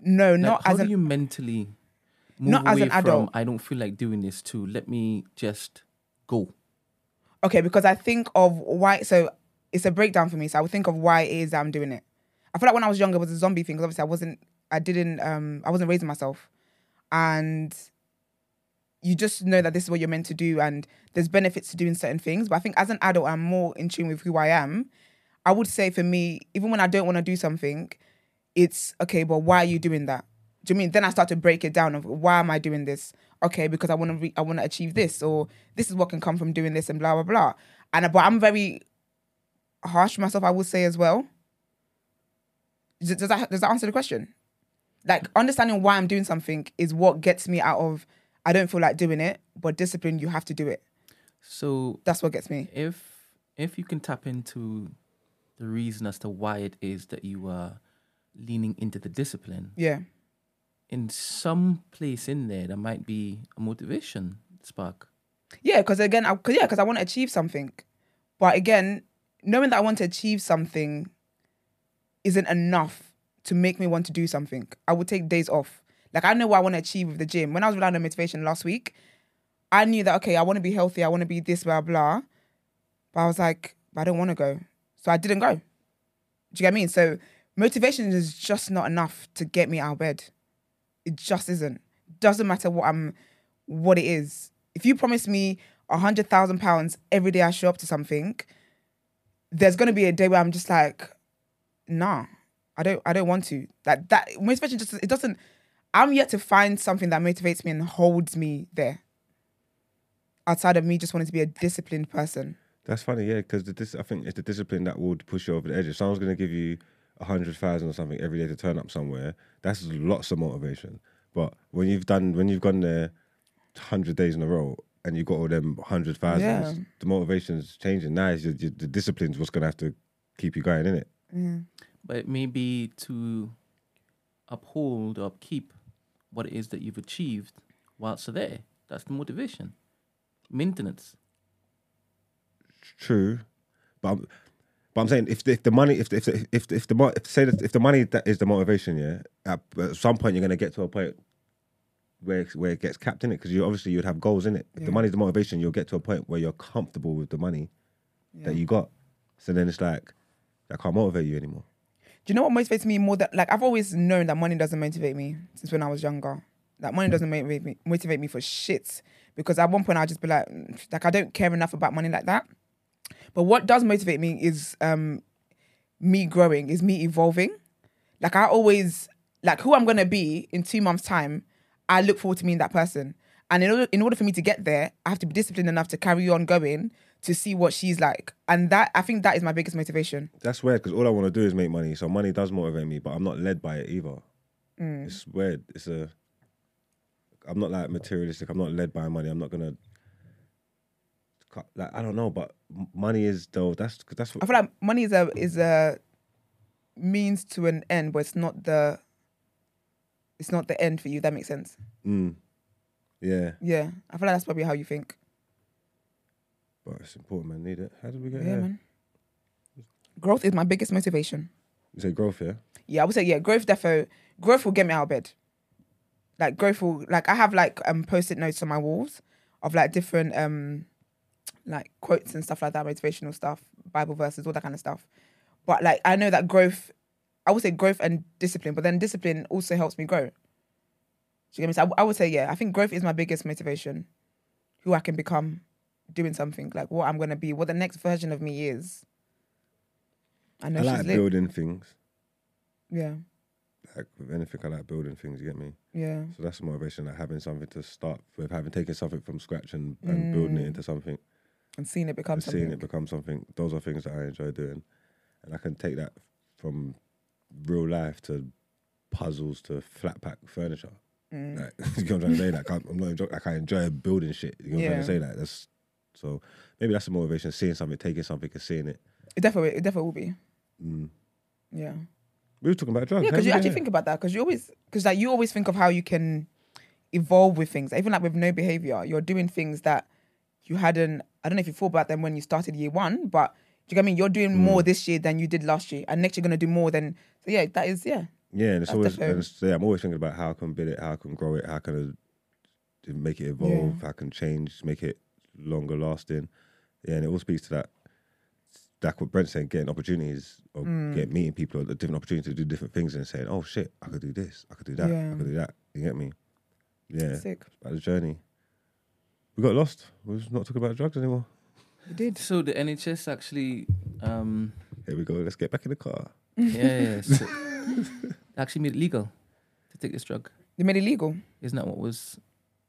[SPEAKER 1] No,
[SPEAKER 3] Like,
[SPEAKER 1] not
[SPEAKER 3] how
[SPEAKER 1] as
[SPEAKER 3] do
[SPEAKER 1] an
[SPEAKER 3] you mentally move
[SPEAKER 1] Not as an
[SPEAKER 3] from
[SPEAKER 1] adult.
[SPEAKER 3] I don't feel like doing this too. Let me just go.
[SPEAKER 1] okay because I think of why. So it's a breakdown for me. So I would think of why it is that I'm doing it. I feel like when I was younger, it was a zombie thing because obviously I wasn't, I didn't, um, I wasn't raising myself, and you just know that this is what you're meant to do, and there's benefits to doing certain things. But I think as an adult, I'm more in tune with who I am. I would say for me, even when I don't want to do something, it's okay, but why are you doing that? Do you mean then I start to break it down of why am I doing this? Okay, because I want to re- I want to achieve this, or this is what can come from doing this, and blah blah blah. And but I'm very harsh myself. I would say as well. Does does that does that answer the question? Like understanding why I'm doing something is what gets me out of I don't feel like doing it, but discipline, you have to do it.
[SPEAKER 3] So
[SPEAKER 1] That's what gets me.
[SPEAKER 3] if if you can tap into the reason as to why it is that you are leaning into the discipline,
[SPEAKER 1] Yeah.
[SPEAKER 3] In some place in there, there might be a motivation spark.
[SPEAKER 1] Yeah, because again, I, cause, yeah, because I want to achieve something, but again, knowing that I want to achieve something isn't enough to make me want to do something. I would take days off. Like I know what I want to achieve with the gym. When I was relying on motivation last week, I knew that okay, I want to be healthy, I want to be this, blah blah. But I was like, I don't want to go, so I didn't go. Do you get me? So motivation is just not enough to get me out of bed. It just isn't. Doesn't matter what I'm, what it is. If you promise me a hundred thousand pounds every day I show up to something, there's gonna be a day where I'm just like, nah, I don't, I don't want to. Like that motivation just it doesn't. I'm yet to find something that motivates me and holds me there. Outside of me just wanting to be a disciplined person.
[SPEAKER 2] That's funny, yeah, because the dis- I think it's the discipline that would push you over the edge. If someone's to give you hundred thousand or something every day to turn up somewhere, that's lots of motivation. But when you've done, when you've gone there hundred days in a row and you've got all them hundred thousands,
[SPEAKER 1] Yeah.
[SPEAKER 2] the motivation's changing. Now it's just, the discipline's what's going to have to keep you going, innit?
[SPEAKER 3] But it But maybe to uphold or upkeep what it is that you've achieved whilst you're there. That's the motivation. Maintenance.
[SPEAKER 2] True, but I'm, but I'm saying if the, if the money if the, if the, if the, if the if say that if the money that is the motivation, yeah, at, at some point you're gonna get to a point where where it gets capped in it because you obviously you'd have goals in it. If the
[SPEAKER 1] Yeah.
[SPEAKER 2] money's the motivation, you'll get to a point where you're comfortable with the money that you got. So then it's like that can't motivate you anymore.
[SPEAKER 1] Do you know what motivates me more? That like I've always known that money doesn't motivate me since when I was younger. That money doesn't motivate me, motivate me for shit. Because at one point I'd just be like, "Mm, like I don't care enough about money like that. But what does motivate me is um me growing, is me evolving. Like I always like who I'm gonna be in two months' time. I look forward to being that person. And in order, in order for me to get there, I have to be disciplined enough to carry on going to see what she's like. And that I think that is my biggest motivation.
[SPEAKER 2] That's weird because all I want to do is make money. So money does motivate me, but I'm not led by it either.
[SPEAKER 1] Mm.
[SPEAKER 2] It's weird. It's a. I'm not like materialistic. I'm not led by money. I'm not gonna. Like I don't know, but money is though. That's that's
[SPEAKER 1] I feel like money is a is a means to an end, but it's not the it's not the end for you. That makes sense.
[SPEAKER 2] Mm, yeah,
[SPEAKER 1] Yeah, I feel like that's probably how you think.
[SPEAKER 2] but it's important, man. Need it. How did we get
[SPEAKER 1] Yeah,
[SPEAKER 2] here?
[SPEAKER 1] man. Growth is my biggest motivation.
[SPEAKER 2] You say growth, yeah.
[SPEAKER 1] Yeah, I would say yeah. Growth defo. Growth will get me out of bed. Like growth will like I have like um post-it notes on my walls of like different um like quotes and stuff like that, motivational stuff, Bible verses, all that kind of stuff. But like I know that growth, I would say growth and discipline, but then discipline also helps me grow. Do you get me? So I, I would say yeah. I think growth is my biggest motivation. Who I can become, doing something like what I'm gonna be, what the next version of me is. I know
[SPEAKER 2] I like
[SPEAKER 1] lit.
[SPEAKER 2] building things.
[SPEAKER 1] Yeah,
[SPEAKER 2] Like with anything, I like building things. You get me?
[SPEAKER 1] yeah.
[SPEAKER 2] So that's the motivation. Like having something to start with, having taken something from scratch and, and building it mm. into something.
[SPEAKER 1] And seeing it become something.
[SPEAKER 2] seeing it become something. Those are things that I enjoy doing, and I can take that from real life to puzzles to flat pack furniture.
[SPEAKER 1] Mm.
[SPEAKER 2] Like, you know what I'm trying to say? Like, I'm not enjoy, like I enjoy building shit. You know what I'm trying to say?
[SPEAKER 1] Yeah.
[SPEAKER 2] Like that's so maybe that's the motivation: seeing something, taking something, and seeing it.
[SPEAKER 1] It definitely, it definitely will be.
[SPEAKER 2] Mm.
[SPEAKER 1] Yeah,
[SPEAKER 2] We were talking about drugs.
[SPEAKER 1] yeah. Because you actually think about that. Because you always, because like you always think of how you can evolve with things. Even like with no behavior, you're doing things that you hadn't. I don't know if you thought about them when you started year one, but do you get what I mean? You're doing
[SPEAKER 2] Mm.
[SPEAKER 1] more this year than you did last year, and next you're gonna do more than. So yeah, that is yeah.
[SPEAKER 2] Yeah, and it's always and it's, yeah, I'm always thinking about how I can build it, how I can grow it, how I can uh, make it evolve, how I can change, make it longer lasting. Yeah, and it all speaks to that. Like what Brent's saying, getting opportunities or
[SPEAKER 1] Mm.
[SPEAKER 2] get meeting people, a different opportunities to do different things, and saying, "Oh shit, I could do this, I could do that,
[SPEAKER 1] Yeah.
[SPEAKER 2] I could do that." You get me? Yeah,
[SPEAKER 1] Sick.
[SPEAKER 2] it's about the journey. We got lost. We're not talking about drugs anymore.
[SPEAKER 1] We did.
[SPEAKER 3] So the NHS actually, um,
[SPEAKER 2] Here we go. Let's get back in the car.
[SPEAKER 3] yeah, yeah, so actually made it legal to take this drug.
[SPEAKER 1] They made it legal.
[SPEAKER 3] Isn't that what was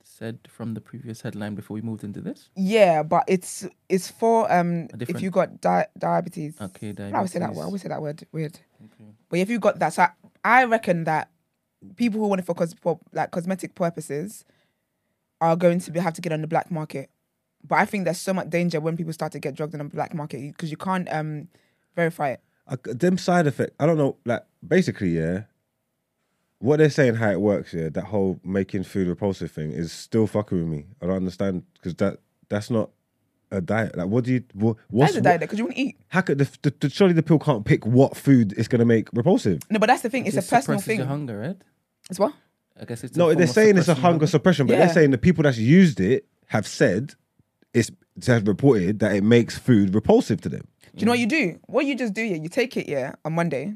[SPEAKER 3] said from the previous headline before we moved into this?
[SPEAKER 1] Yeah, but it's it's for um if
[SPEAKER 3] different-
[SPEAKER 1] you got di- diabetes.
[SPEAKER 3] Okay, diabetes.
[SPEAKER 1] I always say that word. I
[SPEAKER 3] diabetes.
[SPEAKER 1] always say that word weird.
[SPEAKER 3] Okay.
[SPEAKER 1] But if you got that, so I, I reckon that people who want it for, cos- for like cosmetic purposes, are going to be, have to get on the black market. But I think there's so much danger when people start to get drugged on the black market because you can't um, verify it.
[SPEAKER 2] I, them side effect. I don't know. Like basically, yeah. What they're saying, how it works, yeah. That whole making food repulsive thing is still fucking with me. I don't understand because that that's not a diet. Like, what do you? What, what's
[SPEAKER 1] That's a diet because you wouldn't eat.
[SPEAKER 2] How could the, the, the surely the pill can't pick what food it's gonna make repulsive?
[SPEAKER 1] No, but that's the thing. It's
[SPEAKER 3] It
[SPEAKER 1] a personal
[SPEAKER 3] suppresses
[SPEAKER 1] thing.
[SPEAKER 3] your hunger, right?
[SPEAKER 1] It's what?
[SPEAKER 3] I guess it's
[SPEAKER 2] No,
[SPEAKER 3] form
[SPEAKER 2] they're saying it's a
[SPEAKER 3] suppressing your
[SPEAKER 2] hunger suppression, but they're
[SPEAKER 1] Yeah.
[SPEAKER 2] saying the people that's used it have said it's have reported that it makes food repulsive to them.
[SPEAKER 1] Do you know what you do? What you just do here, you take it yeah on Monday,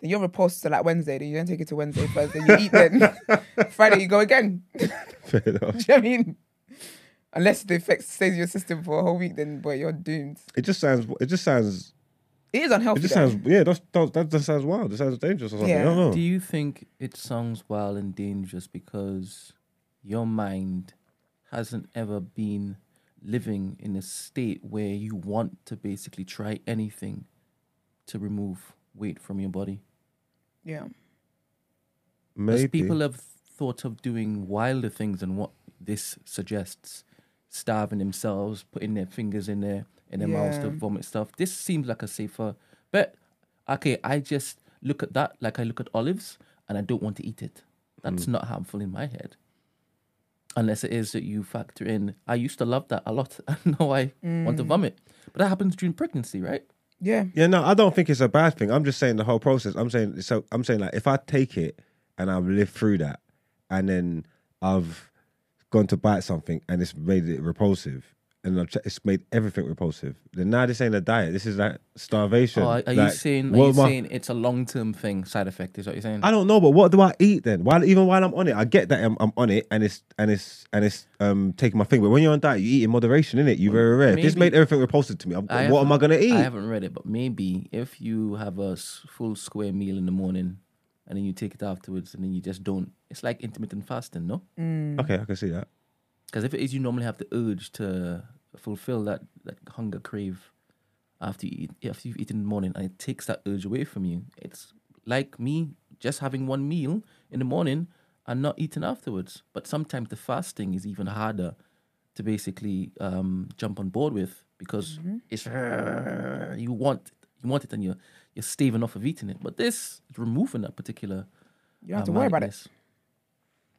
[SPEAKER 1] then you're repulsed to like Wednesday, then you don't take it to Wednesday, Thursday, you eat then. Friday you go again. do you
[SPEAKER 2] Fair enough.
[SPEAKER 1] know what I mean? Unless the effect stays in your system for a whole week, then boy, you're doomed.
[SPEAKER 2] It just sounds. It just sounds.
[SPEAKER 1] It is unhealthy.
[SPEAKER 2] It just
[SPEAKER 1] though.
[SPEAKER 2] sounds. Yeah, that's, that that just sounds wild. It sounds dangerous or something. I
[SPEAKER 1] Yeah.
[SPEAKER 2] don't know.
[SPEAKER 3] Do you think it sounds wild and dangerous because your mind hasn't ever been living in a state where you want to basically try anything to remove weight from your body?
[SPEAKER 1] Yeah.
[SPEAKER 3] Because
[SPEAKER 2] Maybe.
[SPEAKER 3] people have thought of doing wilder things than what this suggests. Starving themselves, putting their fingers in their in their mouths to
[SPEAKER 1] Yeah.
[SPEAKER 3] vomit stuff. This seems like a safer bet. Okay, I just look at that like I look at olives and I don't want to eat it. That's mm. not harmful in my head. Unless it is that you factor in I used to love that a lot and now I want to mm. vomit. But that happens during pregnancy, right?
[SPEAKER 1] Yeah.
[SPEAKER 2] Yeah, no, I don't think it's a bad thing. I'm just saying the whole process. I'm saying so. I'm saying like if I take it and I've lived through that, and then I've gone to bite something and it's made it repulsive, and it's made everything repulsive. Then now this ain't a diet. This is like starvation.
[SPEAKER 3] Or are, are you
[SPEAKER 2] Like,
[SPEAKER 3] saying are you
[SPEAKER 2] am I-
[SPEAKER 3] saying it's a long term thing, side effect is what you're saying?
[SPEAKER 2] I don't know, but what do I eat then? While even while I'm on it, I get that I'm, I'm on it and it's and it's and it's um taking my thing. But when you're on diet, you eat in moderation, innit? You very rare. This made everything repulsive to me. I'm, what am I gonna eat?
[SPEAKER 3] I haven't read it, but maybe if you have a full square meal in the morning and then you take it afterwards and then you just don't, it's like intermittent fasting, no?
[SPEAKER 2] Okay, I can see that.
[SPEAKER 3] Because if it is, you normally have the urge to fulfill that, that hunger crave after you eat, after you've eaten in the morning, and it takes that urge away from you. It's like me just having one meal in the morning and not eating afterwards. But sometimes the fasting is even harder to basically um, jump on board with because it's you want you want it and you're you're staving off of eating it. But this is removing that particular.
[SPEAKER 1] You don't have
[SPEAKER 3] uh,
[SPEAKER 1] to worry about it.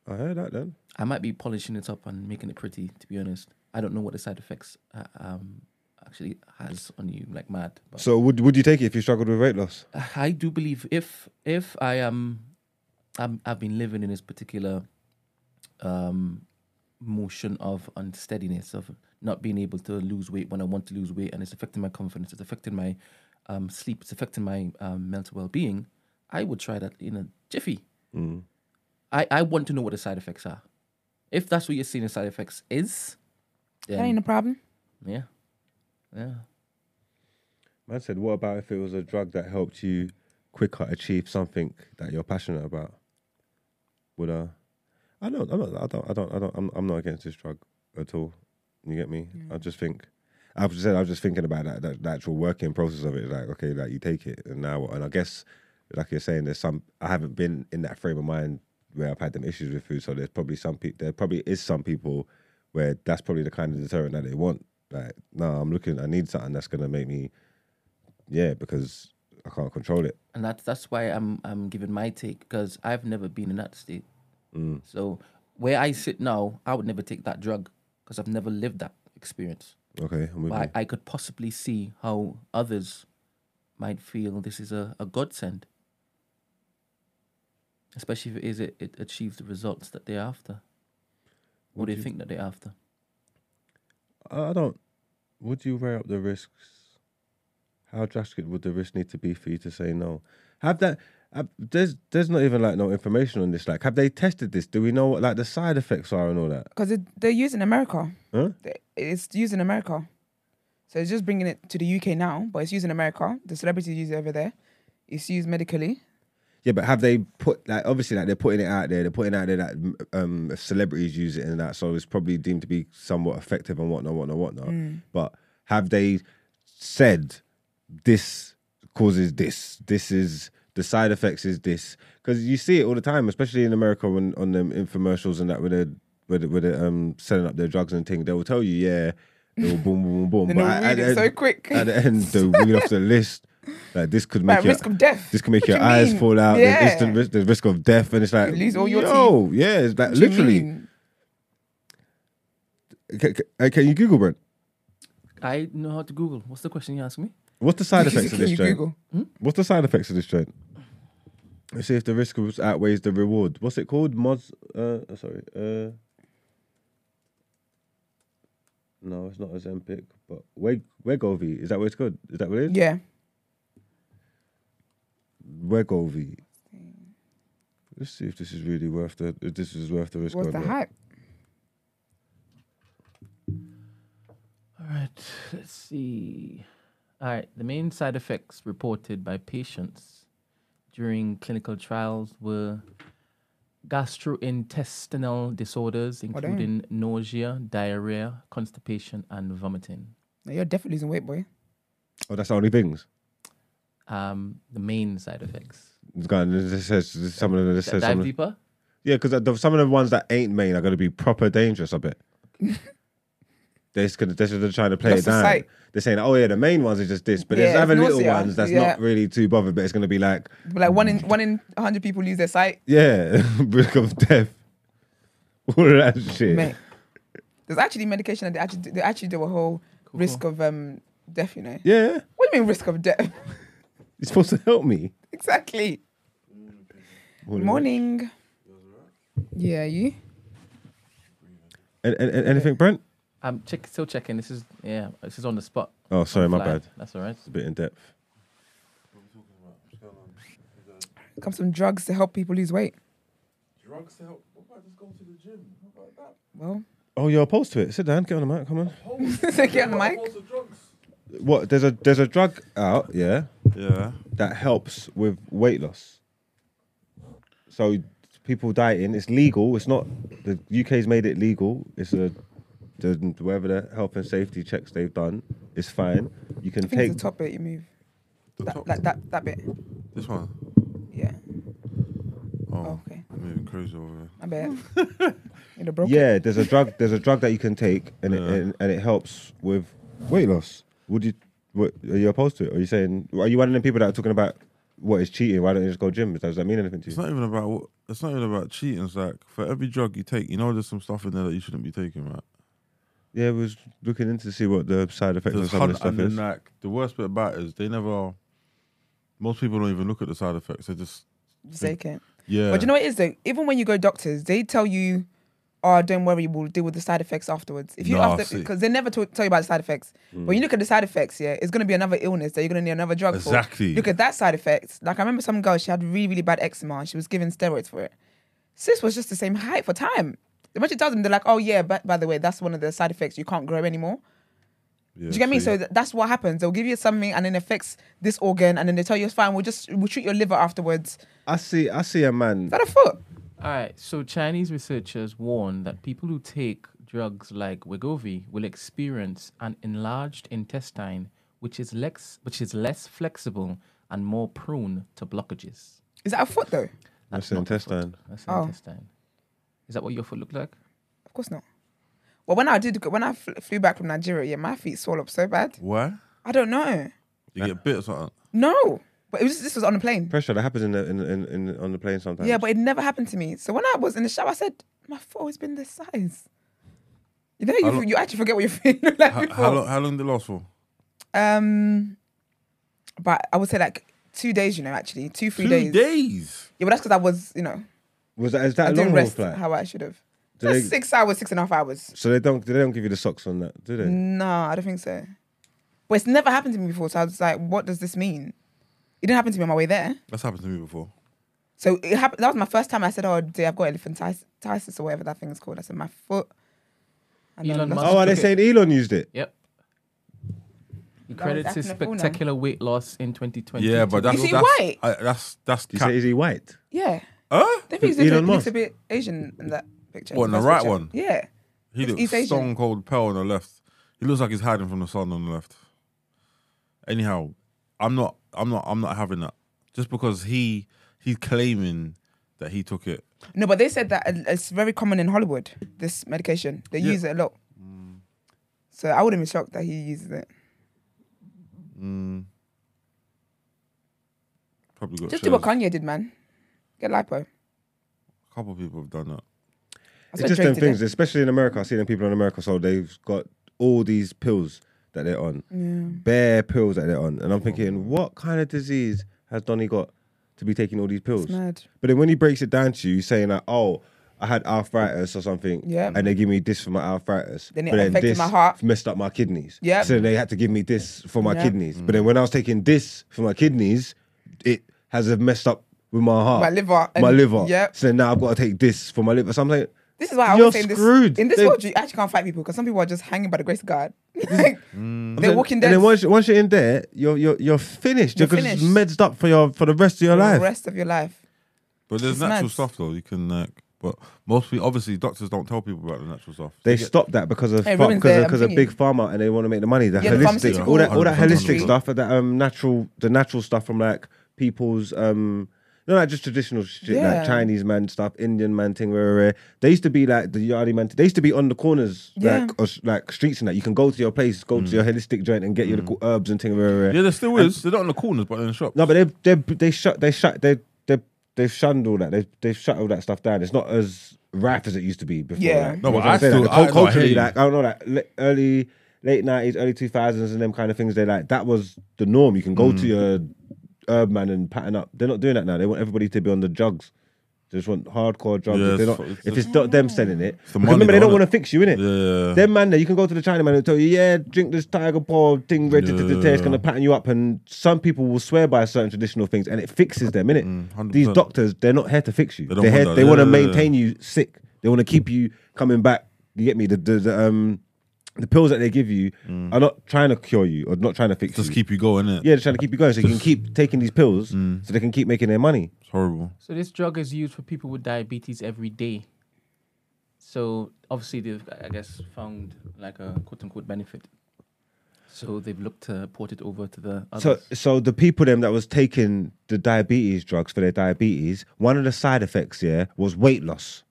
[SPEAKER 2] I heard that then.
[SPEAKER 3] I might be polishing it up and making it pretty. To be honest, I don't know what the side effects uh, um, actually has on you, like mad.
[SPEAKER 2] So would would you take it if you struggled with weight loss?
[SPEAKER 3] I do believe if if I am, I'm, I've been living in this particular um, motion of unsteadiness of not being able to lose weight when I want to lose weight, and it's affecting my confidence. It's affecting my um, sleep. It's affecting my um, mental well being. I would try that in a jiffy. I, I want to know what the side effects are. If that's what you're seeing the side effects is,
[SPEAKER 1] That ain't
[SPEAKER 3] then
[SPEAKER 1] a problem.
[SPEAKER 3] yeah, yeah.
[SPEAKER 2] Man said, what about if it was a drug that helped you quicker achieve something that you're passionate about? Would uh I don't I'm not I don't I don't I don't I'm I'm not against this drug at all. You get me? I just think I've just said I was just thinking about that, that the actual working process of it. Like, okay, like you take it and now? And I guess like you're saying, there's some I haven't been in that frame of mind where I've had them issues with food. So there's probably some people there probably is some people where that's probably the kind of deterrent that they want. Like, no, I'm looking I need something that's gonna make me yeah, because I can't control it.
[SPEAKER 3] and that's that's why I'm I'm giving my take because I've never been in that state. Mm. So where I sit now, I would never take that drug because I've never lived that experience.
[SPEAKER 2] Okay, I'm with
[SPEAKER 3] But
[SPEAKER 2] you.
[SPEAKER 3] I, I could possibly see how others might feel this is a, a godsend, especially if it is it, it achieves the results that they're after. What do you think that they're after?
[SPEAKER 2] I I don't. Would you weigh up the risks? How drastic would the risk need to be for you to say no? Have that? Have, there's there's not even like no information on this. Like, have they tested this? Do we know what like the side effects are and all that?
[SPEAKER 1] Because they're used in America.
[SPEAKER 2] Huh?
[SPEAKER 1] It's used in America. So it's just bringing it to the UK now, but it's used in America. The celebrities use it over there. It's used medically.
[SPEAKER 2] Yeah, but have they put like obviously like they're putting it out there? They're putting out there that um celebrities use it and that, so it's probably deemed to be somewhat effective and whatnot, whatnot, whatnot. But have they said this causes this? This is the side effects is this because you see it all the time, especially in America when on them infomercials and that where they're with it, um selling up their drugs and thing, they will tell you, yeah, they will boom, boom, boom, boom. But at,
[SPEAKER 1] read
[SPEAKER 2] at the
[SPEAKER 1] it
[SPEAKER 2] end,
[SPEAKER 1] so quick.
[SPEAKER 2] at the end, they'll read off the list. Like this could make
[SPEAKER 1] Like,
[SPEAKER 2] your,
[SPEAKER 1] risk of death.
[SPEAKER 2] this can make
[SPEAKER 1] What
[SPEAKER 2] your
[SPEAKER 1] you
[SPEAKER 2] eyes
[SPEAKER 1] mean?
[SPEAKER 2] fall out.
[SPEAKER 1] Yeah.
[SPEAKER 2] There's instant risk, there's risk of death, and it's like
[SPEAKER 1] You lose all your
[SPEAKER 2] yo, yeah, it's like
[SPEAKER 1] What do you
[SPEAKER 2] literally.
[SPEAKER 1] mean?
[SPEAKER 2] Can, can, can you Google Brent?
[SPEAKER 3] I know how to Google. What's the question you ask me?
[SPEAKER 2] What's the side effects of this
[SPEAKER 1] you
[SPEAKER 2] joint?
[SPEAKER 1] Google?
[SPEAKER 2] What's the side effects of this joint? Let's see if the risk outweighs the reward. What's it called? Mods? Uh, sorry. Uh, no, it's not Ozempic, but Weg Wegovy. Is that what it's called? Is that what it is?
[SPEAKER 1] Yeah.
[SPEAKER 2] Wegovy. Let's see if this is really worth the. If this is worth the risk.
[SPEAKER 1] What's
[SPEAKER 2] or
[SPEAKER 1] the
[SPEAKER 2] not.
[SPEAKER 1] hype?
[SPEAKER 3] All right, let's see. All right, the main side effects reported by patients during clinical trials were gastrointestinal disorders, oh,
[SPEAKER 1] damn.
[SPEAKER 3] including nausea, diarrhea, constipation, and vomiting.
[SPEAKER 1] No, you're definitely losing weight, boy.
[SPEAKER 2] Oh, that's the only things.
[SPEAKER 3] Um, the main side effects.
[SPEAKER 2] It's gone. This says this, some of them. This says
[SPEAKER 3] dive
[SPEAKER 2] some of,
[SPEAKER 3] deeper.
[SPEAKER 2] yeah, because some of the ones that ain't main are going to be proper dangerous. I bet. They're just, gonna, they're just trying to play
[SPEAKER 1] That's
[SPEAKER 2] it down.
[SPEAKER 1] site.
[SPEAKER 2] They're saying, "Oh yeah, the main ones are just this," but
[SPEAKER 1] Yeah,
[SPEAKER 2] there's other
[SPEAKER 1] it's
[SPEAKER 2] little
[SPEAKER 1] nausea,
[SPEAKER 2] ones that's
[SPEAKER 1] yeah.
[SPEAKER 2] not really too bothered. But it's going to be like,
[SPEAKER 1] But like one in one in hundred people lose their sight.
[SPEAKER 2] yeah, risk of death, all of that shit.
[SPEAKER 1] Mate, there's actually medication that they actually do, they actually do a whole risk of um death. You know.
[SPEAKER 2] Yeah,
[SPEAKER 1] What do you mean risk of death?
[SPEAKER 2] You're supposed to help me.
[SPEAKER 1] exactly. Morning. Yeah, you.
[SPEAKER 2] And, and, and anything, Brent?
[SPEAKER 3] I'm check, still checking. This is yeah. This is on the spot.
[SPEAKER 2] Oh, sorry,
[SPEAKER 3] on
[SPEAKER 2] my bad.
[SPEAKER 3] That's all right.
[SPEAKER 2] It's a bit in depth.
[SPEAKER 1] Come some drugs to help people lose weight.
[SPEAKER 4] Drugs to help. What about just going to the gym? How about that?
[SPEAKER 1] Well,
[SPEAKER 2] Oh, you're opposed to it. Sit down. Get on the mic. Come on.
[SPEAKER 1] get on the mic.
[SPEAKER 4] Opposed to drugs.
[SPEAKER 2] What? There's a there's a drug out, yeah,
[SPEAKER 4] Yeah.
[SPEAKER 2] that helps with weight loss. So people dieting, it's legal. It's not the UK's made it legal. It's a the whatever the health and safety checks they've done. It's fine. You can
[SPEAKER 1] I think
[SPEAKER 2] take
[SPEAKER 1] it's the top bit you move.
[SPEAKER 4] The
[SPEAKER 1] That,
[SPEAKER 4] top.
[SPEAKER 1] like that that bit.
[SPEAKER 4] This one.
[SPEAKER 1] Yeah.
[SPEAKER 4] Oh,
[SPEAKER 1] Oh, okay.
[SPEAKER 4] I'm moving crazy over here.
[SPEAKER 1] I bet. You'd have broke.
[SPEAKER 2] Yeah, there's a drug. There's a drug that you can take, and it,
[SPEAKER 4] Yeah.
[SPEAKER 2] and, and it helps with weight loss. Would you? What are you opposed to it? Are you saying? Are you one of them people that are talking about what is cheating? Why don't you just go gym? Does that mean anything to you?
[SPEAKER 4] It's not even about. what- It's not even about cheating. It's like for every drug you take, you know, there's some stuff in there that you shouldn't be taking, right?
[SPEAKER 2] Yeah, I was looking into see what the side effects of
[SPEAKER 4] There's
[SPEAKER 2] some of
[SPEAKER 4] hun-
[SPEAKER 2] the stuff
[SPEAKER 4] and then
[SPEAKER 2] is.
[SPEAKER 4] like the worst bit about it is they never. Most people don't even look at the side effects. They just
[SPEAKER 1] Just take it.
[SPEAKER 4] yeah.
[SPEAKER 1] But you know what it is though? Even when you go doctors, they tell you, "Oh, don't worry, we'll deal with the side effects afterwards." If you
[SPEAKER 4] Nah,
[SPEAKER 1] after because they never t- tell you about the side effects. When you look at the side effects, yeah, it's gonna be another illness that you're gonna need another drug for.
[SPEAKER 4] Exactly.
[SPEAKER 1] for. Look at that side effect. Like I remember some girl, she had really really bad eczema, and she was given steroids for it. Sis was just the same height for time. When she tells them, they're like, "Oh yeah, but by the way, that's one of the side effects. You can't grow anymore."
[SPEAKER 4] yeah,
[SPEAKER 1] Do you get me?
[SPEAKER 4] see.
[SPEAKER 1] So th- that's what happens. They'll give you something, and then it affects this organ, and then they tell you it's fine. We'll just we'll treat your liver afterwards.
[SPEAKER 2] I see. I see a man.
[SPEAKER 1] Is that a foot?
[SPEAKER 3] All right. So Chinese researchers warn that people who take drugs like Wegovy will experience an enlarged intestine, which is less which is less flexible and more prone to blockages.
[SPEAKER 1] Is that a foot though?
[SPEAKER 2] That's an
[SPEAKER 3] not the foot.
[SPEAKER 2] intestine.
[SPEAKER 3] That's an
[SPEAKER 1] Oh.
[SPEAKER 3] intestine. Is that what your foot looked like?
[SPEAKER 1] Of course not. Well, when I did, when I fl- flew back from Nigeria, yeah, my feet swelled up so bad.
[SPEAKER 4] why
[SPEAKER 1] I don't know.
[SPEAKER 4] you get bit or something.
[SPEAKER 1] No, but it was this was on the plane.
[SPEAKER 2] Pressure that happens in the in, in, in on the plane sometimes.
[SPEAKER 1] Yeah, but it never happened to me. So when I was in the shower, I said, "My foot always been this size." You know, you,
[SPEAKER 4] How lo-
[SPEAKER 1] you actually forget what your feet look like
[SPEAKER 4] How,
[SPEAKER 1] before.
[SPEAKER 4] how long? How long did it last for?
[SPEAKER 1] Um, but I would say like two days. You know, actually two three
[SPEAKER 4] Two
[SPEAKER 1] days.
[SPEAKER 4] days.
[SPEAKER 1] Yeah, but that's because I was, you know,
[SPEAKER 2] was that is
[SPEAKER 1] I
[SPEAKER 2] that a
[SPEAKER 1] didn't
[SPEAKER 2] long
[SPEAKER 1] rest
[SPEAKER 2] flight?
[SPEAKER 1] how I should have.
[SPEAKER 2] Do
[SPEAKER 1] That's
[SPEAKER 2] they-
[SPEAKER 1] six hours, six and a half hours.
[SPEAKER 2] So they don't they don't give you the socks on that, do they?
[SPEAKER 1] No, I don't think so. But it's never happened to me before. So I was like, what does this mean? It didn't happen to me on my way there.
[SPEAKER 4] That's happened to me before.
[SPEAKER 1] So it happened. That was my first time. I said, "Oh, dear, I've got elephantiasis or whatever that thing is called." I said, "My foot." And
[SPEAKER 3] Elon Musk
[SPEAKER 2] Oh, are they saying Elon used it?
[SPEAKER 3] Yep. He credits his
[SPEAKER 1] acting a fool now.
[SPEAKER 3] spectacular weight loss in 2020.
[SPEAKER 4] Yeah, but that's
[SPEAKER 1] You see
[SPEAKER 4] that's
[SPEAKER 1] white?
[SPEAKER 4] I, that's that's
[SPEAKER 2] Do you
[SPEAKER 4] cap.
[SPEAKER 2] say is he white?
[SPEAKER 1] Yeah,
[SPEAKER 4] Huh?
[SPEAKER 1] I think he's
[SPEAKER 2] Elon
[SPEAKER 1] a, looks
[SPEAKER 2] Musk?
[SPEAKER 1] a bit Asian in that picture.
[SPEAKER 4] What, in the
[SPEAKER 1] first
[SPEAKER 4] right
[SPEAKER 1] picture.
[SPEAKER 4] one?
[SPEAKER 1] Yeah.
[SPEAKER 4] He
[SPEAKER 1] It's
[SPEAKER 4] looks
[SPEAKER 1] East Asian.
[SPEAKER 4] stone cold pale on the left. He looks like he's hiding from the sun on the left. Anyhow, I'm not. I'm not. I'm not having that. Just because he he's claiming that he took it.
[SPEAKER 1] No, but they said that uh, it's very common in Hollywood. This medication, they
[SPEAKER 4] Yeah.
[SPEAKER 1] use it a lot. So I wouldn't be shocked that he uses it.
[SPEAKER 4] Mm. Probably got
[SPEAKER 1] Just do what
[SPEAKER 4] shares.
[SPEAKER 1] Kanye did, man. Get lipo.
[SPEAKER 4] A couple of people have done that.
[SPEAKER 1] That's
[SPEAKER 2] It's just
[SPEAKER 1] Drake
[SPEAKER 2] them things, especially in America. I see them people in America, so they've got all these pills that they're on, bare pills that they're on, and I'm thinking, what kind of disease has Donny got to be taking all these pills?
[SPEAKER 1] Mad.
[SPEAKER 2] But then when he breaks it down to you, saying like, oh. I had arthritis or something,
[SPEAKER 1] Yeah.
[SPEAKER 2] and they give me this for my arthritis.
[SPEAKER 1] Then it
[SPEAKER 2] but
[SPEAKER 1] affected
[SPEAKER 2] this
[SPEAKER 1] my heart.
[SPEAKER 2] messed up my kidneys.
[SPEAKER 1] Yeah.
[SPEAKER 2] So they had to give me this for my
[SPEAKER 1] Yeah.
[SPEAKER 2] kidneys. Mm. But then when I was taking this for my kidneys, it has messed up with my heart.
[SPEAKER 1] My liver
[SPEAKER 2] My liver.
[SPEAKER 1] Yep.
[SPEAKER 2] So now I've got to take this for my liver. So I'm like,
[SPEAKER 1] This is why I
[SPEAKER 2] You're
[SPEAKER 1] was saying this.
[SPEAKER 2] screwed.
[SPEAKER 1] In this
[SPEAKER 2] They-
[SPEAKER 1] world, you actually can't fight people because some people are just hanging by the grace of God. like, they're
[SPEAKER 2] walking
[SPEAKER 1] walking
[SPEAKER 2] And then once, once you're in there, you're you're you're finished. You're,
[SPEAKER 1] You're
[SPEAKER 2] just
[SPEAKER 1] finished.
[SPEAKER 2] medsed up for your for the rest of your life.
[SPEAKER 1] for
[SPEAKER 2] life.
[SPEAKER 1] the rest of your life.
[SPEAKER 4] But there's
[SPEAKER 1] It's
[SPEAKER 4] natural
[SPEAKER 1] mad.
[SPEAKER 4] stuff though. You can like, but most people obviously doctors don't tell people about the natural stuff.
[SPEAKER 2] They
[SPEAKER 4] get-
[SPEAKER 2] stopped that because of
[SPEAKER 1] Hey,
[SPEAKER 2] ph- because
[SPEAKER 1] there,
[SPEAKER 2] of,
[SPEAKER 1] I'm
[SPEAKER 2] because of big pharma and they want to make the money. The
[SPEAKER 1] Yeah, the
[SPEAKER 2] holistic,
[SPEAKER 1] pharmaceutical
[SPEAKER 2] all that all that
[SPEAKER 1] industry.
[SPEAKER 2] holistic stuff, that um natural, the natural stuff from like people's um. No, not just traditional shit
[SPEAKER 1] Yeah.
[SPEAKER 2] like Chinese man stuff, Indian man thing. Where, where they used to be like the yardie man. They used to be on the corners,
[SPEAKER 1] Yeah.
[SPEAKER 2] like or, like streets and that. You can go to your place, go to your holistic joint, and get your little herbs and thing. Where, where.
[SPEAKER 4] Yeah, there still is. They're not in the corners, but in the shop.
[SPEAKER 2] No, but they they they shut they shut they they they've shunned all that. They they've shut all that stuff down. It's not as rife as it used to be before.
[SPEAKER 1] Yeah.
[SPEAKER 2] like,
[SPEAKER 4] No, but
[SPEAKER 2] I'm
[SPEAKER 4] I still-
[SPEAKER 2] Like,
[SPEAKER 4] I- no, I
[SPEAKER 2] culturally, like I don't know, like early late nineties, early two thousands, and them kind of things. They like that was the norm. You can go
[SPEAKER 4] Mm.
[SPEAKER 2] to your herb man and pattern up. They're not doing that now. They want everybody to be on the drugs. They just want hardcore drugs.
[SPEAKER 4] Yeah,
[SPEAKER 2] if, they're
[SPEAKER 4] it's
[SPEAKER 2] not,
[SPEAKER 4] it's
[SPEAKER 2] if it's not them selling it,
[SPEAKER 4] the money
[SPEAKER 2] remember they don't want to fix you in it.
[SPEAKER 4] Yeah.
[SPEAKER 2] Them man there, you can go to the China man and tell you, yeah, drink this tiger paw thing, red yeah. it's gonna pattern you up. And some people will swear by certain traditional things, and it fixes them, innit?
[SPEAKER 4] Mm,
[SPEAKER 2] These doctors, they're not here to fix you.
[SPEAKER 4] They
[SPEAKER 2] they're
[SPEAKER 4] want that.
[SPEAKER 2] they want to
[SPEAKER 4] yeah.
[SPEAKER 2] maintain you sick. They want to keep you coming back. You get me? The the, the um the pills that they give you are not trying to cure you or not trying to fix
[SPEAKER 4] Mm. Just
[SPEAKER 2] you.
[SPEAKER 4] keep you going, innit?
[SPEAKER 2] yeah, they're trying to keep you going so you can keep taking these pills
[SPEAKER 4] Mm.
[SPEAKER 2] so they can keep making their money.
[SPEAKER 4] It's horrible.
[SPEAKER 3] So this drug is used for people with diabetes every day. So obviously they've, I guess, found like a quote unquote benefit. So they've looked to port it over to the
[SPEAKER 2] So,
[SPEAKER 3] others.
[SPEAKER 2] so the people them that was taking the diabetes drugs for their diabetes, one of the side effects, yeah, was weight loss.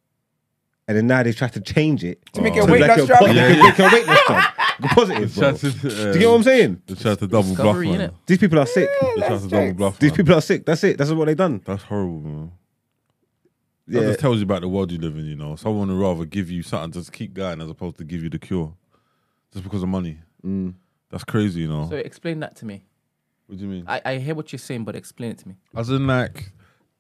[SPEAKER 2] And then now they try to change it
[SPEAKER 1] To make
[SPEAKER 4] Oh.
[SPEAKER 1] it a weight
[SPEAKER 2] like
[SPEAKER 1] loss
[SPEAKER 2] a
[SPEAKER 1] drug.
[SPEAKER 2] po- make it- a weight loss drug. Positive, bro.
[SPEAKER 4] Shout to-
[SPEAKER 2] Do you get what I'm saying?
[SPEAKER 4] They tried to double bluff,
[SPEAKER 3] Discovery,
[SPEAKER 4] man.
[SPEAKER 3] innit?
[SPEAKER 2] These people are sick.
[SPEAKER 4] They tried to double bluff.
[SPEAKER 2] These
[SPEAKER 4] man.
[SPEAKER 2] people are sick. That's it. That's what they done.
[SPEAKER 4] That's horrible, man. That
[SPEAKER 2] Yeah.
[SPEAKER 4] just tells you about the world you live in, you know. Someone would rather give you something just keep going as opposed to give you the cure. Just because of money.
[SPEAKER 2] Mm.
[SPEAKER 4] That's crazy, you know.
[SPEAKER 3] So explain that to me.
[SPEAKER 4] what do you mean?
[SPEAKER 3] I, I hear what you're saying, but explain it to me.
[SPEAKER 4] As in like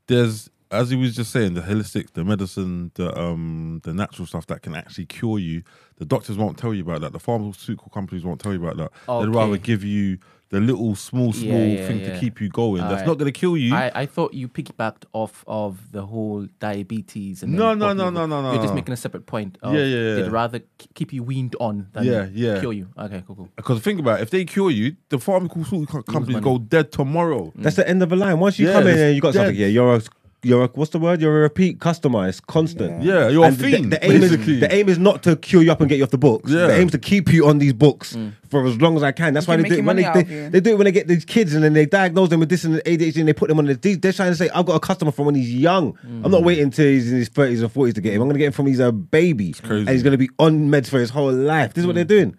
[SPEAKER 4] there's as he was just saying, the holistic, the medicine, the um the natural stuff that can actually cure you. The doctors won't tell you about that. The pharmaceutical companies won't tell you about that. They'd rather give you the little small, small
[SPEAKER 3] Yeah, yeah,
[SPEAKER 4] thing
[SPEAKER 3] yeah.
[SPEAKER 4] to keep you going. That's
[SPEAKER 3] Alright.
[SPEAKER 4] not gonna kill you.
[SPEAKER 3] I, I thought you piggybacked off of the whole diabetes. And
[SPEAKER 4] No, no, no, no, no, no,
[SPEAKER 3] You're just making a separate point. Of
[SPEAKER 4] Yeah, yeah, yeah.
[SPEAKER 3] They'd rather keep you weaned on than
[SPEAKER 4] Yeah, yeah.
[SPEAKER 3] kill you. Okay, cool, cool.
[SPEAKER 4] Because think about it, if they cure you, the pharmaceutical companies go dead tomorrow.
[SPEAKER 2] That's the end of the line. Once you
[SPEAKER 4] Yeah,
[SPEAKER 2] come in and you got something, yeah, you're a, you're a, what's the word? You're a repeat customer. It's constant.
[SPEAKER 4] Yeah, you're a
[SPEAKER 2] And the-
[SPEAKER 4] fiend.
[SPEAKER 2] The, aim
[SPEAKER 4] basically.
[SPEAKER 2] is the aim is not to cure you up and get you off the books.
[SPEAKER 4] Yeah.
[SPEAKER 2] The aim is to keep you on these books
[SPEAKER 3] Mm.
[SPEAKER 2] for as long as I can. That's why
[SPEAKER 1] Keep
[SPEAKER 2] they do it when they,
[SPEAKER 1] money
[SPEAKER 2] they, they do it when they get these kids and then they diagnose them with this and ADHD and they put them on the. they- They're trying to say I've got a customer from when he's young. I'm
[SPEAKER 4] Mm.
[SPEAKER 2] not waiting until he's in his 30s and 40s to get him. I'm going to get him from he's a baby
[SPEAKER 4] crazy.
[SPEAKER 2] and he's going to be on meds for his whole life. This is what they're doing.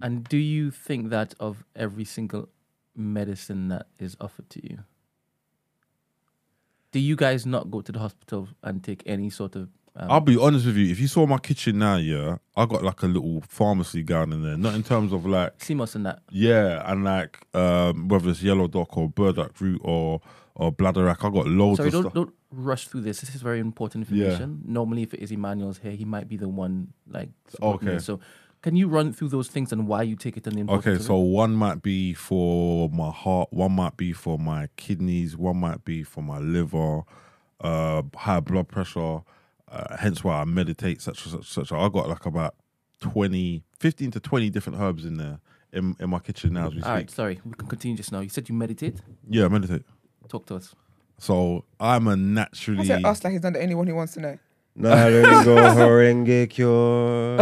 [SPEAKER 3] And do you think that of every single medicine that is offered to you? Do you guys not go to the hospital and take any sort of? Um,
[SPEAKER 4] I'll be honest with you. If you saw my kitchen now, yeah, I got like a little pharmacy gown in there. Not in terms of like
[SPEAKER 3] sea moss and that.
[SPEAKER 4] Yeah, and like um, whether it's yellow dock or burdock root or or bladderwrack, I got loads
[SPEAKER 3] Sorry,
[SPEAKER 4] of
[SPEAKER 3] don't
[SPEAKER 4] stuff.
[SPEAKER 3] don't rush through this. This is very important
[SPEAKER 4] Yeah.
[SPEAKER 3] information. Normally, if it is Emmanuel's here, he might be the one like.
[SPEAKER 4] Okay.
[SPEAKER 3] So, can you run through those things and why you take it and the importance
[SPEAKER 4] Okay, so
[SPEAKER 3] it?
[SPEAKER 4] one might be for my heart, one might be for my kidneys, one might be for my liver, uh, high blood pressure. Uh, hence why I meditate, such such such. I got like about 20, 15 to twenty different herbs in there in, in my kitchen now as we speak.
[SPEAKER 3] All right, sorry, we can continue just now. You said you meditate.
[SPEAKER 4] Yeah, I meditate.
[SPEAKER 3] Talk to us.
[SPEAKER 4] So I'm a
[SPEAKER 1] I
[SPEAKER 4] naturally.
[SPEAKER 1] said us like he's not the only one who wants to know.
[SPEAKER 2] Narigo horenge kyo.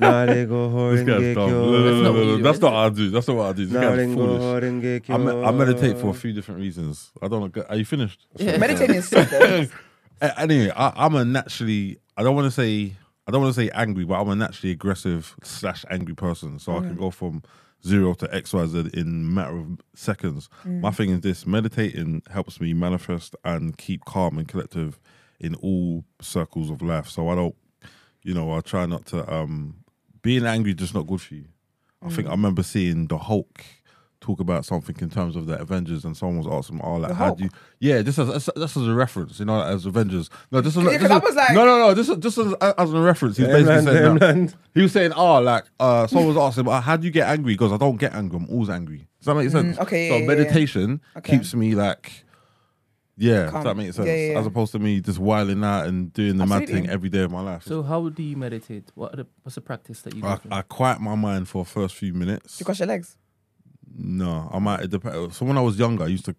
[SPEAKER 2] Narigo
[SPEAKER 4] This guy's
[SPEAKER 2] horenge
[SPEAKER 4] dumb.
[SPEAKER 2] kyo.
[SPEAKER 4] No, no, no,
[SPEAKER 3] That's not what you
[SPEAKER 4] no,
[SPEAKER 3] do,
[SPEAKER 4] That's
[SPEAKER 3] is
[SPEAKER 4] not
[SPEAKER 3] it?
[SPEAKER 4] what I do. That's not what I do. This guy's foolish. I, me- I meditate for a few different reasons. I don't know. Are you finished?
[SPEAKER 3] Yeah.
[SPEAKER 1] Meditating is sick.
[SPEAKER 4] A- Anyway, I, I'm a naturally. I don't want to say. I don't want to say angry, but I'm a naturally aggressive slash angry person. So I can mm. go from zero to X Y Z in a matter of seconds. My mm. thing is this: meditating helps me manifest and keep calm and collective in all circles of life. So I don't, you know, I try not to. um Being angry is just not good for you. I think I remember seeing the Hulk talk about something in terms of the Avengers, and someone was asking, "Oh, like,
[SPEAKER 1] The
[SPEAKER 4] how
[SPEAKER 1] Hulk?
[SPEAKER 4] do you?" Yeah, this as, as this is a reference, you know, as Avengers. No, this is
[SPEAKER 1] Yeah,
[SPEAKER 4] this
[SPEAKER 1] 'cause I
[SPEAKER 4] is-
[SPEAKER 1] was like-
[SPEAKER 4] no, no, no. This is just as, as a reference. He's basically saying that. He was saying, "Oh, like, uh, someone was asking, "Uh, how do you get angry?" Because I don't get angry. I'm always angry. Does that make sense?
[SPEAKER 1] Mm, okay,
[SPEAKER 4] So
[SPEAKER 1] yeah, yeah, yeah.
[SPEAKER 4] meditation
[SPEAKER 1] Okay.
[SPEAKER 4] keeps me like. Yeah, does
[SPEAKER 1] Calm.
[SPEAKER 4] that make sense?
[SPEAKER 1] Yeah, yeah, yeah.
[SPEAKER 4] As opposed to me just wilding out and doing the mad thing every day of my life.
[SPEAKER 3] So how do you meditate? What are the, what's the practice that you do?
[SPEAKER 4] I. I quiet my mind for the first few minutes.
[SPEAKER 1] Do you cross your legs?
[SPEAKER 4] No, I might. It depend. So when I was younger, I used to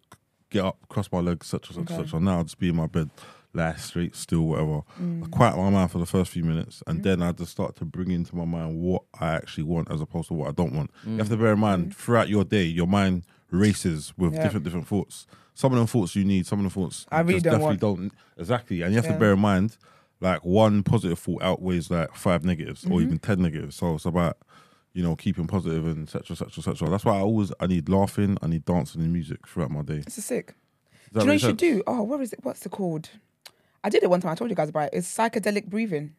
[SPEAKER 4] get up, cross my legs, such and such,
[SPEAKER 1] Okay.
[SPEAKER 4] such. And now I just be in my bed, lie straight, still, whatever.
[SPEAKER 1] Mm.
[SPEAKER 4] I quiet my mind for the first few minutes, and then I just start to bring into my mind what I actually want, as opposed to what I don't want. You have to bear in mind throughout your day, your mind races with.
[SPEAKER 1] Yeah.
[SPEAKER 4] different different thoughts. Some of them thoughts you need, some of them thoughts
[SPEAKER 1] I really don't
[SPEAKER 4] definitely
[SPEAKER 1] want.
[SPEAKER 4] don't exactly. And you have
[SPEAKER 1] Yeah.
[SPEAKER 4] to bear in mind, like one positive thought outweighs like five negatives
[SPEAKER 1] Mm-hmm.
[SPEAKER 4] or even ten negatives. So it's about you know, keeping positive and etc. etc. etc. That's why I always I need laughing, I need dancing and music throughout my day.
[SPEAKER 1] This is sick. do you know what you should do? Oh, what is it? What's it called? I did it one time. I told you guys about it. It's psychedelic breathing.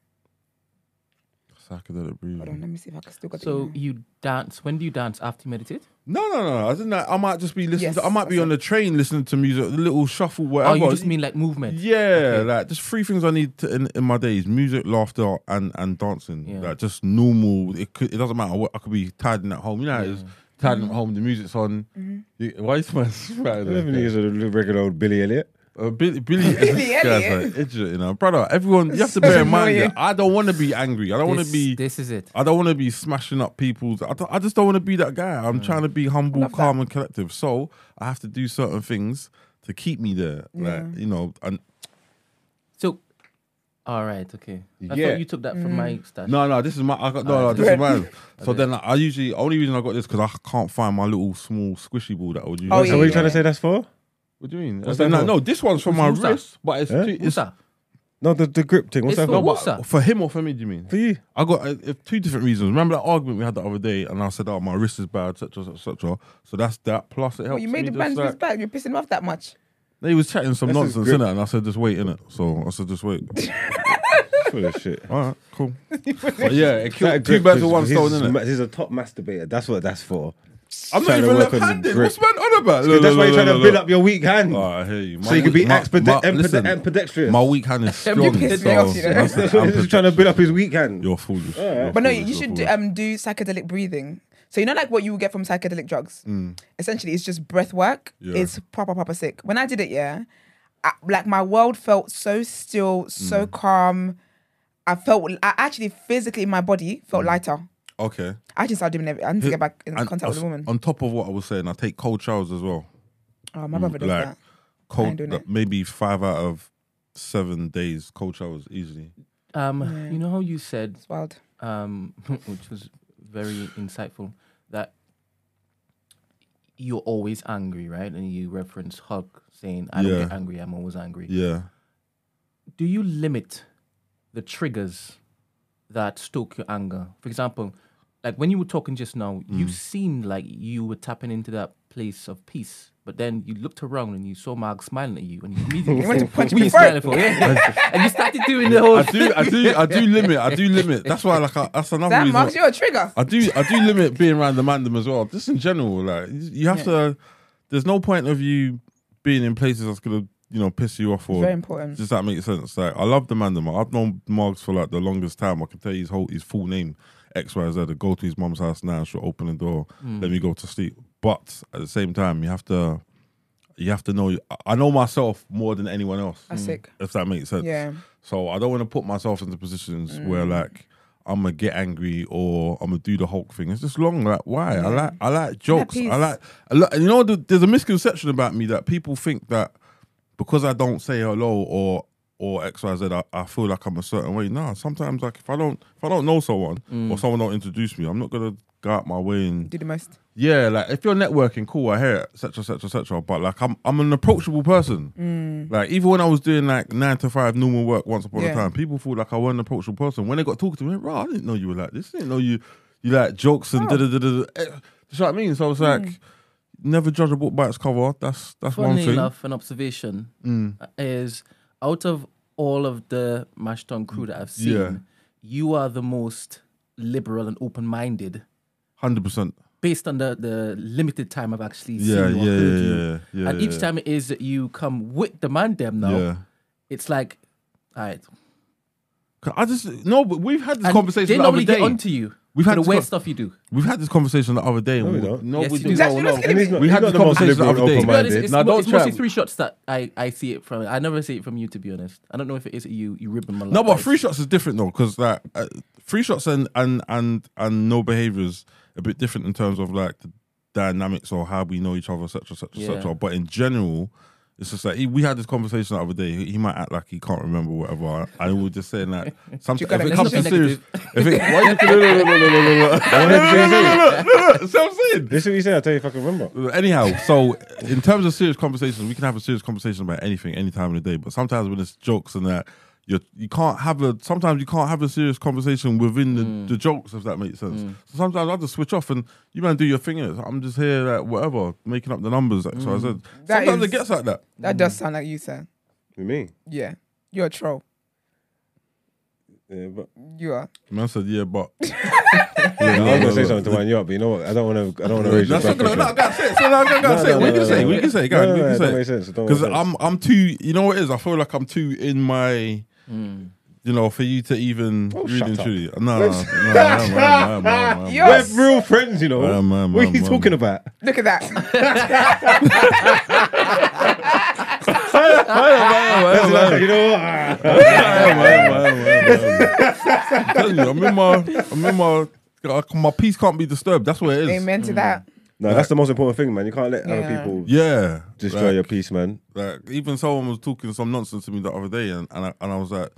[SPEAKER 4] Psychedelic breathing.
[SPEAKER 1] Hold on, let me see if I can still got
[SPEAKER 3] so
[SPEAKER 1] the
[SPEAKER 3] you dance. When do you dance after you meditate?
[SPEAKER 4] No, no, no. I think that I might just be listening.
[SPEAKER 1] Yes,
[SPEAKER 4] to, I might be on the train listening to music, a little shuffle, whatever.
[SPEAKER 3] Oh, you just mean like movement?
[SPEAKER 4] Yeah,
[SPEAKER 3] Okay.
[SPEAKER 4] like just three things I need to, in, in my days: music, laughter, and and dancing.
[SPEAKER 3] Yeah.
[SPEAKER 4] Like just normal. It could, it doesn't matter what I could be tidying at home. You know, how it is tidying at mm-hmm. home. The music's on. Mm-hmm. You- Why is my right
[SPEAKER 2] Eleven years of the regular old Billy Elliot.
[SPEAKER 4] Uh, Billy, Billy, is
[SPEAKER 1] Billy
[SPEAKER 4] this guy's
[SPEAKER 1] Elliot.
[SPEAKER 4] like idiot, you know, brother. Everyone, you have to bear in mind.
[SPEAKER 1] annoying.
[SPEAKER 4] Yeah, I don't want to be angry. I don't want to
[SPEAKER 3] This-
[SPEAKER 4] be.
[SPEAKER 3] This is it.
[SPEAKER 4] I don't want to be smashing up people's. I, don't- I just don't want to be that guy. I'm trying to be humble,
[SPEAKER 1] love
[SPEAKER 4] calm, and collective. So I have to do certain things to keep me there. Like you know, and
[SPEAKER 3] So, all right, okay. I
[SPEAKER 4] Yeah.
[SPEAKER 3] thought you took that from my stash.
[SPEAKER 4] no, no, this is my. I got no, no, this is mine. So then I usually only reason I got this because I can't find my little small squishy ball that I would use.
[SPEAKER 1] Oh,
[SPEAKER 2] So what are you
[SPEAKER 1] yeah.
[SPEAKER 2] trying to say that's for?
[SPEAKER 4] What do you mean?
[SPEAKER 2] What's
[SPEAKER 4] I said,
[SPEAKER 2] that
[SPEAKER 4] no, no, this one's from my
[SPEAKER 3] Who's that?
[SPEAKER 4] wrist, but it's,
[SPEAKER 2] Huh?
[SPEAKER 4] too,
[SPEAKER 3] What's
[SPEAKER 4] it's
[SPEAKER 3] that?
[SPEAKER 2] No, the, the grip thing. What's
[SPEAKER 3] It's
[SPEAKER 2] that
[SPEAKER 3] for
[SPEAKER 2] for?
[SPEAKER 3] what?
[SPEAKER 4] but for him or for me? Do you mean?
[SPEAKER 2] For you.
[SPEAKER 4] I got uh, uh, two different reasons. Remember that argument we had the other day, and I said, "Oh, my wrist is bad, etc., etc." So that's that. Plus, it helps.
[SPEAKER 1] Well, you made
[SPEAKER 4] me
[SPEAKER 1] the
[SPEAKER 4] just,
[SPEAKER 1] man's
[SPEAKER 4] like-
[SPEAKER 1] his back. You're pissing him off that much.
[SPEAKER 4] He was chatting some
[SPEAKER 2] That's his
[SPEAKER 4] nonsense
[SPEAKER 2] grip.
[SPEAKER 4] in it, and I said, "Just wait in it." So I said, "Just wait."
[SPEAKER 2] Full of shit.
[SPEAKER 4] All right, cool. but yeah, it killed two
[SPEAKER 2] grip
[SPEAKER 4] birds with one
[SPEAKER 2] he's,
[SPEAKER 4] stone, innit?
[SPEAKER 2] ma- He's a top masturbator. That's what that's for.
[SPEAKER 4] I'm not even
[SPEAKER 2] work on the
[SPEAKER 4] left-handed. What's man on about?
[SPEAKER 2] That's why you're trying to build up your weak hand.
[SPEAKER 4] Oh, I hear you.
[SPEAKER 2] so you can be
[SPEAKER 4] My-
[SPEAKER 2] exped-
[SPEAKER 4] my-
[SPEAKER 2] empede-
[SPEAKER 4] listen,
[SPEAKER 2] ambidextrous.
[SPEAKER 4] My weak hand is strong.
[SPEAKER 1] You pissed me
[SPEAKER 4] so
[SPEAKER 1] off, you know.
[SPEAKER 4] that's-
[SPEAKER 2] That's what
[SPEAKER 4] I'm
[SPEAKER 2] he's trying to build up his weak hand.
[SPEAKER 4] You're foolish. You're
[SPEAKER 1] But no,
[SPEAKER 4] foolish,
[SPEAKER 1] you
[SPEAKER 4] you're
[SPEAKER 1] should do,
[SPEAKER 4] foolish.
[SPEAKER 1] um do psychedelic breathing. So you know, like what you would get from psychedelic drugs.
[SPEAKER 4] Mm.
[SPEAKER 1] Essentially, it's just breath work.
[SPEAKER 4] Yeah.
[SPEAKER 1] It's proper, proper sick. When I did it, yeah, I, like my world felt so still, so
[SPEAKER 4] Mm.
[SPEAKER 1] calm. I felt, I actually physically, my body felt lighter.
[SPEAKER 4] Okay.
[SPEAKER 1] I just started doing it. I need to get back in.
[SPEAKER 4] And
[SPEAKER 1] contact with a woman.
[SPEAKER 4] On top of what I was saying, I take cold showers as well.
[SPEAKER 1] Oh, my brother does
[SPEAKER 4] like
[SPEAKER 1] that.
[SPEAKER 4] cold,
[SPEAKER 1] doing
[SPEAKER 4] like,
[SPEAKER 1] it.
[SPEAKER 4] maybe five out of seven days cold showers easily.
[SPEAKER 3] Um,
[SPEAKER 1] Yeah.
[SPEAKER 3] you know how you said,
[SPEAKER 1] It's wild.
[SPEAKER 3] um, which was very insightful, that you're always angry, right? And you reference Hulk saying, "I don't
[SPEAKER 4] Yeah.
[SPEAKER 3] get angry. I'm always angry."
[SPEAKER 4] Yeah.
[SPEAKER 3] do you limit the triggers that stoke your anger? For example, like when you were talking just now, you
[SPEAKER 4] Mm.
[SPEAKER 3] seemed like you were tapping into that place of peace, but then you looked around and you saw Mark smiling at you, and you immediately
[SPEAKER 1] You want to punch
[SPEAKER 3] "What are
[SPEAKER 1] me
[SPEAKER 3] you smiling for?" Yeah. and you started doing the whole
[SPEAKER 4] I do, I do, I do limit. I do limit. That's why, like, I, that's another
[SPEAKER 1] That
[SPEAKER 4] reason.
[SPEAKER 1] marks you're a trigger.
[SPEAKER 4] I do, I do limit being around the mandem as well. Just in general, like, you have to. There's no point of you being in places that's gonna, you know, piss you off or
[SPEAKER 1] Very important.
[SPEAKER 4] Does that make sense? Like, I love the mandem. I've known Marks for like the longest time. I can tell you his whole his full name, X Y Z. I go to his mom's house now. She'll open the door, let me go to sleep. But at the same time, you have to, you have to know. I- I know myself more than anyone else.
[SPEAKER 1] That's sick.
[SPEAKER 4] If that makes sense.
[SPEAKER 1] Yeah.
[SPEAKER 4] So I don't want to put myself into positions where
[SPEAKER 1] Mm.
[SPEAKER 4] like I'm gonna get angry or I'm gonna do the Hulk thing. It's just long. Like why? I like I like jokes.
[SPEAKER 1] peace.
[SPEAKER 4] I like. I like you know, there's a misconception about me that people think that because I don't say hello or or X Y Z, I, I feel like I'm a certain way. No, sometimes like if I don't if I don't know someone
[SPEAKER 1] Mm.
[SPEAKER 4] or someone don't introduce me, I'm not gonna go out my way and
[SPEAKER 1] Do the most.
[SPEAKER 4] yeah, like if you're networking, cool, I hear it, etc., etc., etc. But like, I'm I'm an approachable person. Like even when I was doing like nine to five normal work once upon
[SPEAKER 1] Yeah.
[SPEAKER 4] a time, people thought like I wasn't an approachable person. When they got talking to me, bro, I didn't know you were like this. I didn't know you you like jokes and da da da da. Eh, You know what I mean? So I was like, never judge a book by its cover. That's that's one thing.
[SPEAKER 3] enough, an observation uh, is out of all of the Mashton crew that I've seen,
[SPEAKER 4] Yeah.
[SPEAKER 3] you are the most liberal and open-minded,
[SPEAKER 4] Hundred percent.
[SPEAKER 3] based on the, the limited time I've actually
[SPEAKER 4] Yeah,
[SPEAKER 3] seen
[SPEAKER 4] yeah,
[SPEAKER 3] or
[SPEAKER 4] yeah,
[SPEAKER 3] heard you.
[SPEAKER 4] yeah, yeah.
[SPEAKER 3] and each
[SPEAKER 4] yeah.
[SPEAKER 3] time it is that you come with the man them now,
[SPEAKER 4] yeah.
[SPEAKER 3] it's like, all right.
[SPEAKER 4] I just no, but we've had this
[SPEAKER 3] And
[SPEAKER 4] conversation
[SPEAKER 3] they
[SPEAKER 4] the
[SPEAKER 3] normally
[SPEAKER 4] day.
[SPEAKER 3] get onto you
[SPEAKER 4] We've had
[SPEAKER 3] the
[SPEAKER 4] this
[SPEAKER 3] weird
[SPEAKER 4] con-
[SPEAKER 3] stuff you do.
[SPEAKER 4] We've had this conversation the other day.
[SPEAKER 2] No, we
[SPEAKER 4] we-
[SPEAKER 2] don't.
[SPEAKER 4] No,
[SPEAKER 3] Yes,
[SPEAKER 4] we
[SPEAKER 3] you
[SPEAKER 4] do.
[SPEAKER 3] do.
[SPEAKER 1] That's-
[SPEAKER 2] No,
[SPEAKER 1] you're
[SPEAKER 2] no. And he's not,
[SPEAKER 4] We
[SPEAKER 2] he's
[SPEAKER 4] had
[SPEAKER 2] not
[SPEAKER 4] this
[SPEAKER 2] the most
[SPEAKER 4] conversation the
[SPEAKER 2] liberal
[SPEAKER 4] other day.
[SPEAKER 2] and
[SPEAKER 4] To be
[SPEAKER 3] honest,
[SPEAKER 2] open-minded.
[SPEAKER 3] it's,
[SPEAKER 4] Nah,
[SPEAKER 3] mo-
[SPEAKER 4] don't
[SPEAKER 3] it's
[SPEAKER 4] try.
[SPEAKER 3] mostly three shots that I, I see it from. I never see it from you, to be honest. I don't know if it is you you ribbon my life.
[SPEAKER 4] No, but
[SPEAKER 3] life.
[SPEAKER 4] free shots is different though, because like uh, free shots and and and and no behaviors a bit different in terms of like the dynamics or how we know each other, etc., etc.,
[SPEAKER 3] Yeah.
[SPEAKER 4] etc. But in general, it's just like he, we had this conversation the other day. He, he might act like he can't remember whatever. I we were just saying that sometimes if it comes to
[SPEAKER 1] it
[SPEAKER 4] serious, if it why you no no no no no no no no no See what I'm saying?
[SPEAKER 2] This is what you said. I'll tell you if I can remember.
[SPEAKER 4] Anyhow, so in terms of serious conversations, we can have a serious conversation about anything, any time of the day. But sometimes when it's jokes and that, you you can't have a. Sometimes you can't have a serious conversation within the,
[SPEAKER 3] Mm.
[SPEAKER 4] the jokes, if that makes sense. So sometimes I just switch off and you man do your thing. I'm just here, like whatever, making up the numbers. X, Y, Z.
[SPEAKER 3] Mm.
[SPEAKER 1] That
[SPEAKER 4] Sometimes
[SPEAKER 1] is-
[SPEAKER 4] it gets like that.
[SPEAKER 1] That does sound like you, sir.
[SPEAKER 2] With me.
[SPEAKER 1] Yeah. You're a troll.
[SPEAKER 2] Yeah, but
[SPEAKER 1] You are.
[SPEAKER 4] Man said, yeah, but
[SPEAKER 2] yeah, I was gonna say something to wind you up, but you know what? I don't want to. I don't want to raise your
[SPEAKER 4] That's not gonna.
[SPEAKER 2] pressure.
[SPEAKER 4] No, go it. So, no, go, go,
[SPEAKER 2] No,
[SPEAKER 4] say it.
[SPEAKER 2] no,
[SPEAKER 4] What you
[SPEAKER 2] no,
[SPEAKER 4] can say?
[SPEAKER 2] no.
[SPEAKER 4] What you can say? Go
[SPEAKER 2] No,
[SPEAKER 4] ahead.
[SPEAKER 2] no,
[SPEAKER 4] What you
[SPEAKER 2] no,
[SPEAKER 4] can say?
[SPEAKER 2] make sense. It don't
[SPEAKER 4] Because. I'm I'm too. You know what it is? I feel like I'm too in my. Mm. You know, for you to even
[SPEAKER 2] oh,
[SPEAKER 4] and truly, no, no,
[SPEAKER 2] We're real friends, you know. What are you talking about?
[SPEAKER 1] Look at that.
[SPEAKER 2] you know what?
[SPEAKER 4] I'm in my, I'm in my, my peace can't be disturbed. That's what it is.
[SPEAKER 1] Amen to that.
[SPEAKER 2] No, that's the most important thing, man. You can't let other
[SPEAKER 1] Yeah.
[SPEAKER 2] people
[SPEAKER 4] Yeah,
[SPEAKER 2] destroy
[SPEAKER 4] like,
[SPEAKER 2] your peace, man.
[SPEAKER 4] Like even someone was talking some nonsense to me the other day, and and I, and I was like,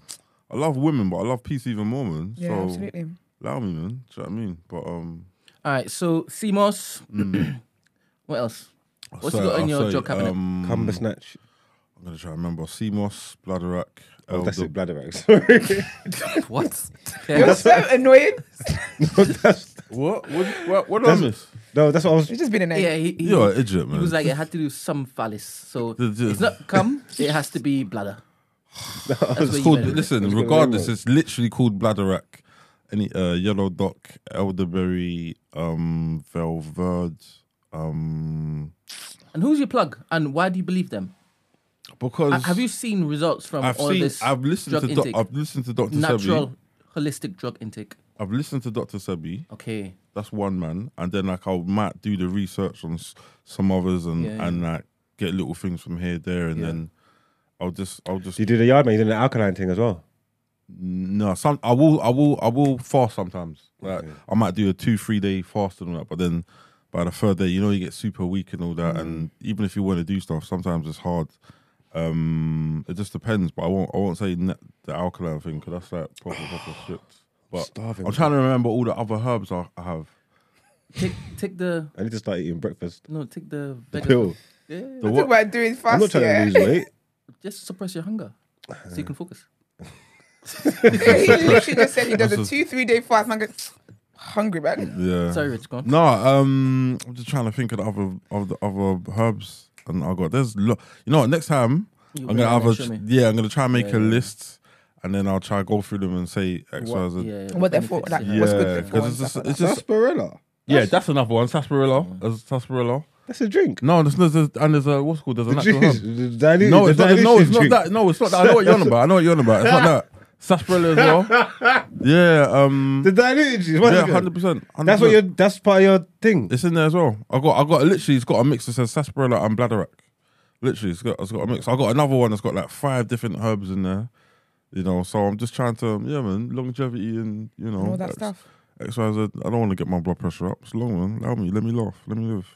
[SPEAKER 4] I love women, but I love peace even more, man.
[SPEAKER 1] Yeah,
[SPEAKER 4] so
[SPEAKER 1] absolutely.
[SPEAKER 4] allow me, man. Do you know what I mean? But um,
[SPEAKER 3] All right, so sea moss. what else? What's
[SPEAKER 4] so
[SPEAKER 3] you got in your
[SPEAKER 4] say,
[SPEAKER 3] job cabinet?
[SPEAKER 4] Um,
[SPEAKER 2] Cumber snatch.
[SPEAKER 4] I'm gonna try to remember. CMOS, bladderwrack.
[SPEAKER 2] Oh, that's
[SPEAKER 4] Elder-
[SPEAKER 2] it, bladder rag. Sorry.
[SPEAKER 3] what?
[SPEAKER 1] You're so annoying.
[SPEAKER 2] that's,
[SPEAKER 4] What? What? What? What did I
[SPEAKER 2] no, that's what I was.
[SPEAKER 1] It's just been a name.
[SPEAKER 3] Yeah, he, he,
[SPEAKER 4] You're an idiot, man.
[SPEAKER 3] he
[SPEAKER 4] man.
[SPEAKER 3] was like, it had to do some phallus. So
[SPEAKER 4] The- the-
[SPEAKER 3] it's not cum, it has to be bladder. That's what
[SPEAKER 4] It's
[SPEAKER 3] you
[SPEAKER 4] called.
[SPEAKER 3] meant.
[SPEAKER 4] Listen,
[SPEAKER 2] It's
[SPEAKER 4] regardless, it's literally called bladderwrack. Any uh, yellow dock, elderberry, um, velvet, um,
[SPEAKER 3] And who's your plug? And why do you believe them?
[SPEAKER 4] Because
[SPEAKER 3] Uh, Have you seen results from
[SPEAKER 4] I've
[SPEAKER 3] all
[SPEAKER 4] seen,
[SPEAKER 3] this
[SPEAKER 4] I've listened
[SPEAKER 3] drug
[SPEAKER 4] to, doc,
[SPEAKER 3] intake?
[SPEAKER 4] I've listened to Doctor Sebi.
[SPEAKER 3] natural,
[SPEAKER 4] Sebi.
[SPEAKER 3] holistic drug intake.
[SPEAKER 4] I've listened to Doctor Sebi.
[SPEAKER 3] Okay.
[SPEAKER 4] That's one man, and then like I might do the research on s- some others and
[SPEAKER 3] Yeah, yeah.
[SPEAKER 4] and like get little things from here there, and
[SPEAKER 3] Yeah.
[SPEAKER 4] then I'll just I'll just
[SPEAKER 2] You do the yard man. You did the alkaline thing as well.
[SPEAKER 4] No, some I will, I will, I will fast sometimes. Like I might do a two, three day fast and all that, but then by the third day, you know, you get super weak and all that. And even if you want to do stuff, sometimes it's hard. Um, it just depends. But I won't, I won't say ne- the alkaline thing because that's like proper, proper strict. But
[SPEAKER 2] Starving.
[SPEAKER 4] I'm trying to remember all the other herbs I, I have.
[SPEAKER 3] Take take the
[SPEAKER 2] I need to start eating breakfast.
[SPEAKER 3] no, take the
[SPEAKER 2] The
[SPEAKER 3] veg-
[SPEAKER 2] pill.
[SPEAKER 3] Yeah,
[SPEAKER 4] The
[SPEAKER 1] Talk
[SPEAKER 4] what?
[SPEAKER 1] about doing fast.
[SPEAKER 2] I'm not trying
[SPEAKER 1] yeah.
[SPEAKER 2] to lose weight.
[SPEAKER 3] just suppress your hunger so you can focus.
[SPEAKER 1] he literally just said he does a
[SPEAKER 4] That's a-
[SPEAKER 1] two, three day fast. Man, goes, hungry man.
[SPEAKER 4] Yeah.
[SPEAKER 3] Sorry, Rich, go on.
[SPEAKER 4] No, um, I'm just trying to think of the other of the other herbs, and oh I got there's lo- you know what, next time
[SPEAKER 3] You
[SPEAKER 4] I'm gonna have a
[SPEAKER 3] show me.
[SPEAKER 4] yeah, I'm gonna try and make
[SPEAKER 3] Yeah,
[SPEAKER 4] a
[SPEAKER 3] yeah.
[SPEAKER 4] list, and then I'll try go through them and say X, Y,
[SPEAKER 3] What, yeah, yeah,
[SPEAKER 1] What they're
[SPEAKER 3] benefits
[SPEAKER 1] for, like,
[SPEAKER 3] you
[SPEAKER 1] what's good
[SPEAKER 4] Yeah,
[SPEAKER 1] for
[SPEAKER 4] 'cause
[SPEAKER 1] and
[SPEAKER 4] it's just-
[SPEAKER 1] stuff
[SPEAKER 4] it's
[SPEAKER 1] like
[SPEAKER 4] just-
[SPEAKER 2] Sarsaparilla.
[SPEAKER 4] Yeah, that's another one. Sarsaparilla, There's sarsaparilla.
[SPEAKER 2] That's a drink.
[SPEAKER 4] No, there's, there's, there's and there's a what's it called there's a
[SPEAKER 2] The
[SPEAKER 4] natural
[SPEAKER 2] juice,
[SPEAKER 4] herb.
[SPEAKER 2] the dilute,
[SPEAKER 4] No,
[SPEAKER 2] the
[SPEAKER 4] it's not. No,
[SPEAKER 2] dilution
[SPEAKER 4] it's not
[SPEAKER 2] drink.
[SPEAKER 4] that. No, it's not that. I know what you're on about. I know what you're on about. It's not that. Sarsaparilla as well. Yeah. Um.
[SPEAKER 2] The diluted juice.
[SPEAKER 4] Yeah, hundred percent.
[SPEAKER 2] That's what your. That's part of your thing.
[SPEAKER 4] It's in there as well. I got, I got literally. It's got a mix that says sarsaparilla and bladderwrack. Literally, it's got, it's got a mix. I got another one that's got like five different herbs in there. You know, so I'm just trying to, yeah, man, longevity and you know
[SPEAKER 1] all that
[SPEAKER 4] X-
[SPEAKER 1] stuff.
[SPEAKER 4] X, Y, Z. I don't want to get my blood pressure up. It's long, man. Allow me, let me laugh, let me live.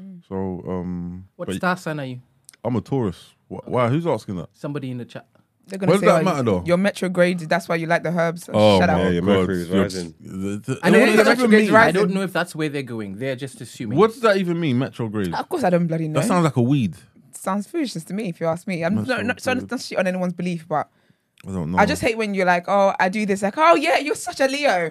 [SPEAKER 1] Mm.
[SPEAKER 4] So, um,
[SPEAKER 3] What
[SPEAKER 4] but
[SPEAKER 3] star sign are you?
[SPEAKER 4] I'm a Taurus. Wh- Why? Who's asking that?
[SPEAKER 3] Somebody in the chat.
[SPEAKER 1] They're gonna
[SPEAKER 4] What
[SPEAKER 1] say,
[SPEAKER 4] does that
[SPEAKER 1] oh,
[SPEAKER 4] matter, though?
[SPEAKER 1] Your retrograde. That's why you like the herbs.
[SPEAKER 4] Oh,
[SPEAKER 1] Shut
[SPEAKER 4] my
[SPEAKER 1] up.
[SPEAKER 2] Yeah, your
[SPEAKER 4] God.
[SPEAKER 2] Mercury is rising.
[SPEAKER 4] the- the-
[SPEAKER 3] I know
[SPEAKER 4] what
[SPEAKER 1] Yeah,
[SPEAKER 4] does that
[SPEAKER 1] retrograde rising.
[SPEAKER 3] I don't know if that's where they're going. They're just assuming.
[SPEAKER 4] What does that even mean, Metrograde?
[SPEAKER 1] Of course, I don't bloody know.
[SPEAKER 4] That sounds like a weed.
[SPEAKER 1] sounds foolishness to me, if you ask me. I'm
[SPEAKER 4] That's
[SPEAKER 1] not,
[SPEAKER 4] so
[SPEAKER 1] not, so
[SPEAKER 4] good.
[SPEAKER 1] not shit on anyone's belief, but
[SPEAKER 4] I don't know.
[SPEAKER 1] I just hate when you're like, oh, I do this, like, oh yeah, you're such a Leo.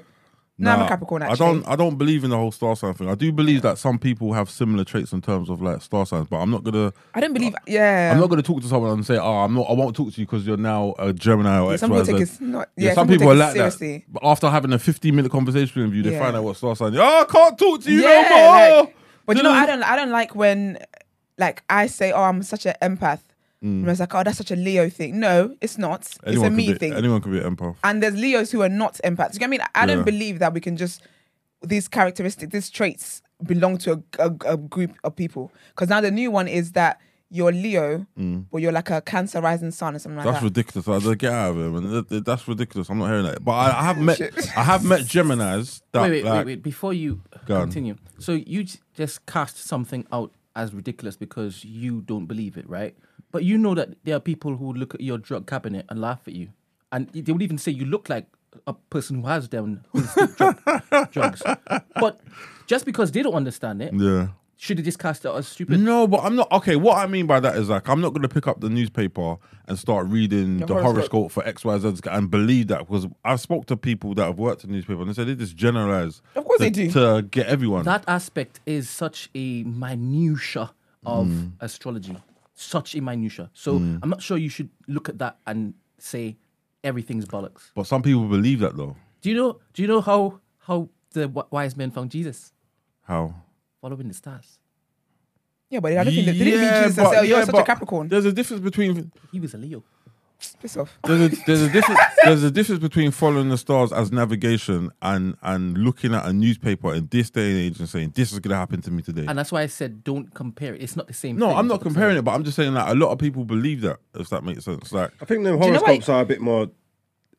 [SPEAKER 1] No, I'm a
[SPEAKER 4] Nah,
[SPEAKER 1] Capricorn.
[SPEAKER 4] I don't. I don't believe in the whole star sign thing. I do believe that some people have similar traits in terms of like star signs, but I'm not gonna.
[SPEAKER 1] I don't believe. Yeah,
[SPEAKER 4] I'm not gonna talk to someone and say, "Oh, I'm not. I won't talk to you because you're now a Gemini or
[SPEAKER 1] Yeah,
[SPEAKER 4] X,
[SPEAKER 1] some people take it not.
[SPEAKER 4] Yeah,
[SPEAKER 1] Yeah,
[SPEAKER 4] some, people,
[SPEAKER 1] take
[SPEAKER 4] are like
[SPEAKER 1] seriously.
[SPEAKER 4] that. But after having a 15 minute conversation with you, they
[SPEAKER 1] Yeah.
[SPEAKER 4] find out what star sign. Oh, I can't talk to you
[SPEAKER 1] yeah,
[SPEAKER 4] no more.
[SPEAKER 1] like- but you know, I don't. I don't like when, like, I say, oh, I'm such an empath. And I was like, oh, that's such a Leo thing. No, it's not.
[SPEAKER 4] Mm. anyone
[SPEAKER 1] it's a me
[SPEAKER 4] be,
[SPEAKER 1] thing.
[SPEAKER 4] Anyone can be an empath.
[SPEAKER 1] and there's Leos who are not empaths. You get what I mean? I
[SPEAKER 4] Yeah.
[SPEAKER 1] don't believe that we can just these characteristics, these traits belong to a, a, a group of people. Because now the new one is that you're Leo, but you're like a Cancer rising sun or something like
[SPEAKER 4] Mm. That's
[SPEAKER 1] that.
[SPEAKER 4] ridiculous. I get out of it, man. That- that- That's ridiculous. I'm not hearing that. But I, I have met. I have met Gemini's that
[SPEAKER 3] wait, wait,
[SPEAKER 4] like,
[SPEAKER 3] wait, wait. Before you
[SPEAKER 4] Go on.
[SPEAKER 3] continue, so you j- just cast something out as ridiculous because you don't believe it, right? But you know that there are people who look at your drug cabinet and laugh at you, and they would even say you look like a person who has them drug, drugs. But just because they don't understand it,
[SPEAKER 4] Yeah.
[SPEAKER 3] should they just cast it as stupid?
[SPEAKER 4] No, but I'm not okay. What I mean by that is like I'm not going to pick up the newspaper and start reading the
[SPEAKER 1] horoscope.
[SPEAKER 4] horoscope for X, Y, Z and believe that because I've spoke to people that have worked in newspaper and they said they just generalize.
[SPEAKER 1] Of course
[SPEAKER 4] to,
[SPEAKER 1] they do.
[SPEAKER 4] to get everyone.
[SPEAKER 3] That aspect is such a minutia of
[SPEAKER 4] Mm.
[SPEAKER 3] astrology, such a minutia. So hmm. I'm not sure you should look at that and say everything's bollocks.
[SPEAKER 4] but some people believe that though.
[SPEAKER 3] Do you know? Do you know how how the wise men found Jesus?
[SPEAKER 4] How?
[SPEAKER 3] Following the stars.
[SPEAKER 1] yeah, but I don't think they didn't
[SPEAKER 4] Yeah,
[SPEAKER 1] mean Jesus and
[SPEAKER 4] but-
[SPEAKER 1] say, oh, you're
[SPEAKER 4] yeah,
[SPEAKER 1] such a Capricorn.
[SPEAKER 4] There's a difference between
[SPEAKER 3] He was a Leo.
[SPEAKER 1] Piss off.
[SPEAKER 4] there's a there's a difference there's a difference between following the stars as navigation and and looking at a newspaper in this day and age and saying this is gonna happen to me today.
[SPEAKER 3] And that's why I said don't compare it. It's not the same.
[SPEAKER 4] no,
[SPEAKER 3] thing.
[SPEAKER 4] I'm not comparing it, but I'm just saying that a lot of people believe that. If that makes sense, like
[SPEAKER 2] I think the
[SPEAKER 1] you know
[SPEAKER 2] horoscopes are a bit more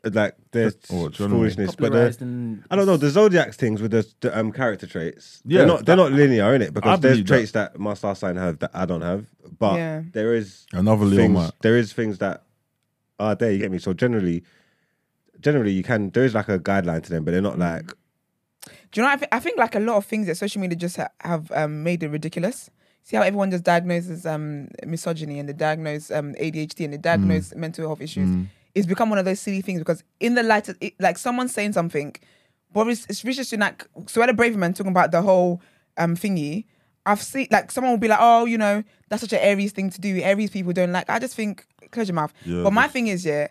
[SPEAKER 2] like there's
[SPEAKER 4] Oh, general.
[SPEAKER 2] foolishness, but the,
[SPEAKER 3] Popularized and
[SPEAKER 2] I don't know the zodiac things with the, the um, character traits.
[SPEAKER 4] Yeah,
[SPEAKER 2] they're not they're not linear in it
[SPEAKER 4] I
[SPEAKER 2] because there's
[SPEAKER 4] believe that.
[SPEAKER 2] traits that. my star sign have that I don't have. But
[SPEAKER 1] Yeah.
[SPEAKER 2] there is
[SPEAKER 4] Another Leo
[SPEAKER 2] things, there is things that are there. You get me? So generally, generally you can there is like a guideline to them, but they're not like
[SPEAKER 1] Do you know? I, th- I think like a lot of things that social media just ha- have um, made it ridiculous. See how everyone just diagnoses um, misogyny and they diagnose um, ADHD and they diagnose mental health issues. It's become one of those silly things because in the light of it, like someone saying something, Boris it's Rishi Sunak, brave man talking about the whole um, thingy. I've seen like someone will be like, oh, you know, that's such an Aries thing to do. Aries people don't like. I just think close your mouth.
[SPEAKER 4] Yeah,
[SPEAKER 1] but my thing is, yeah,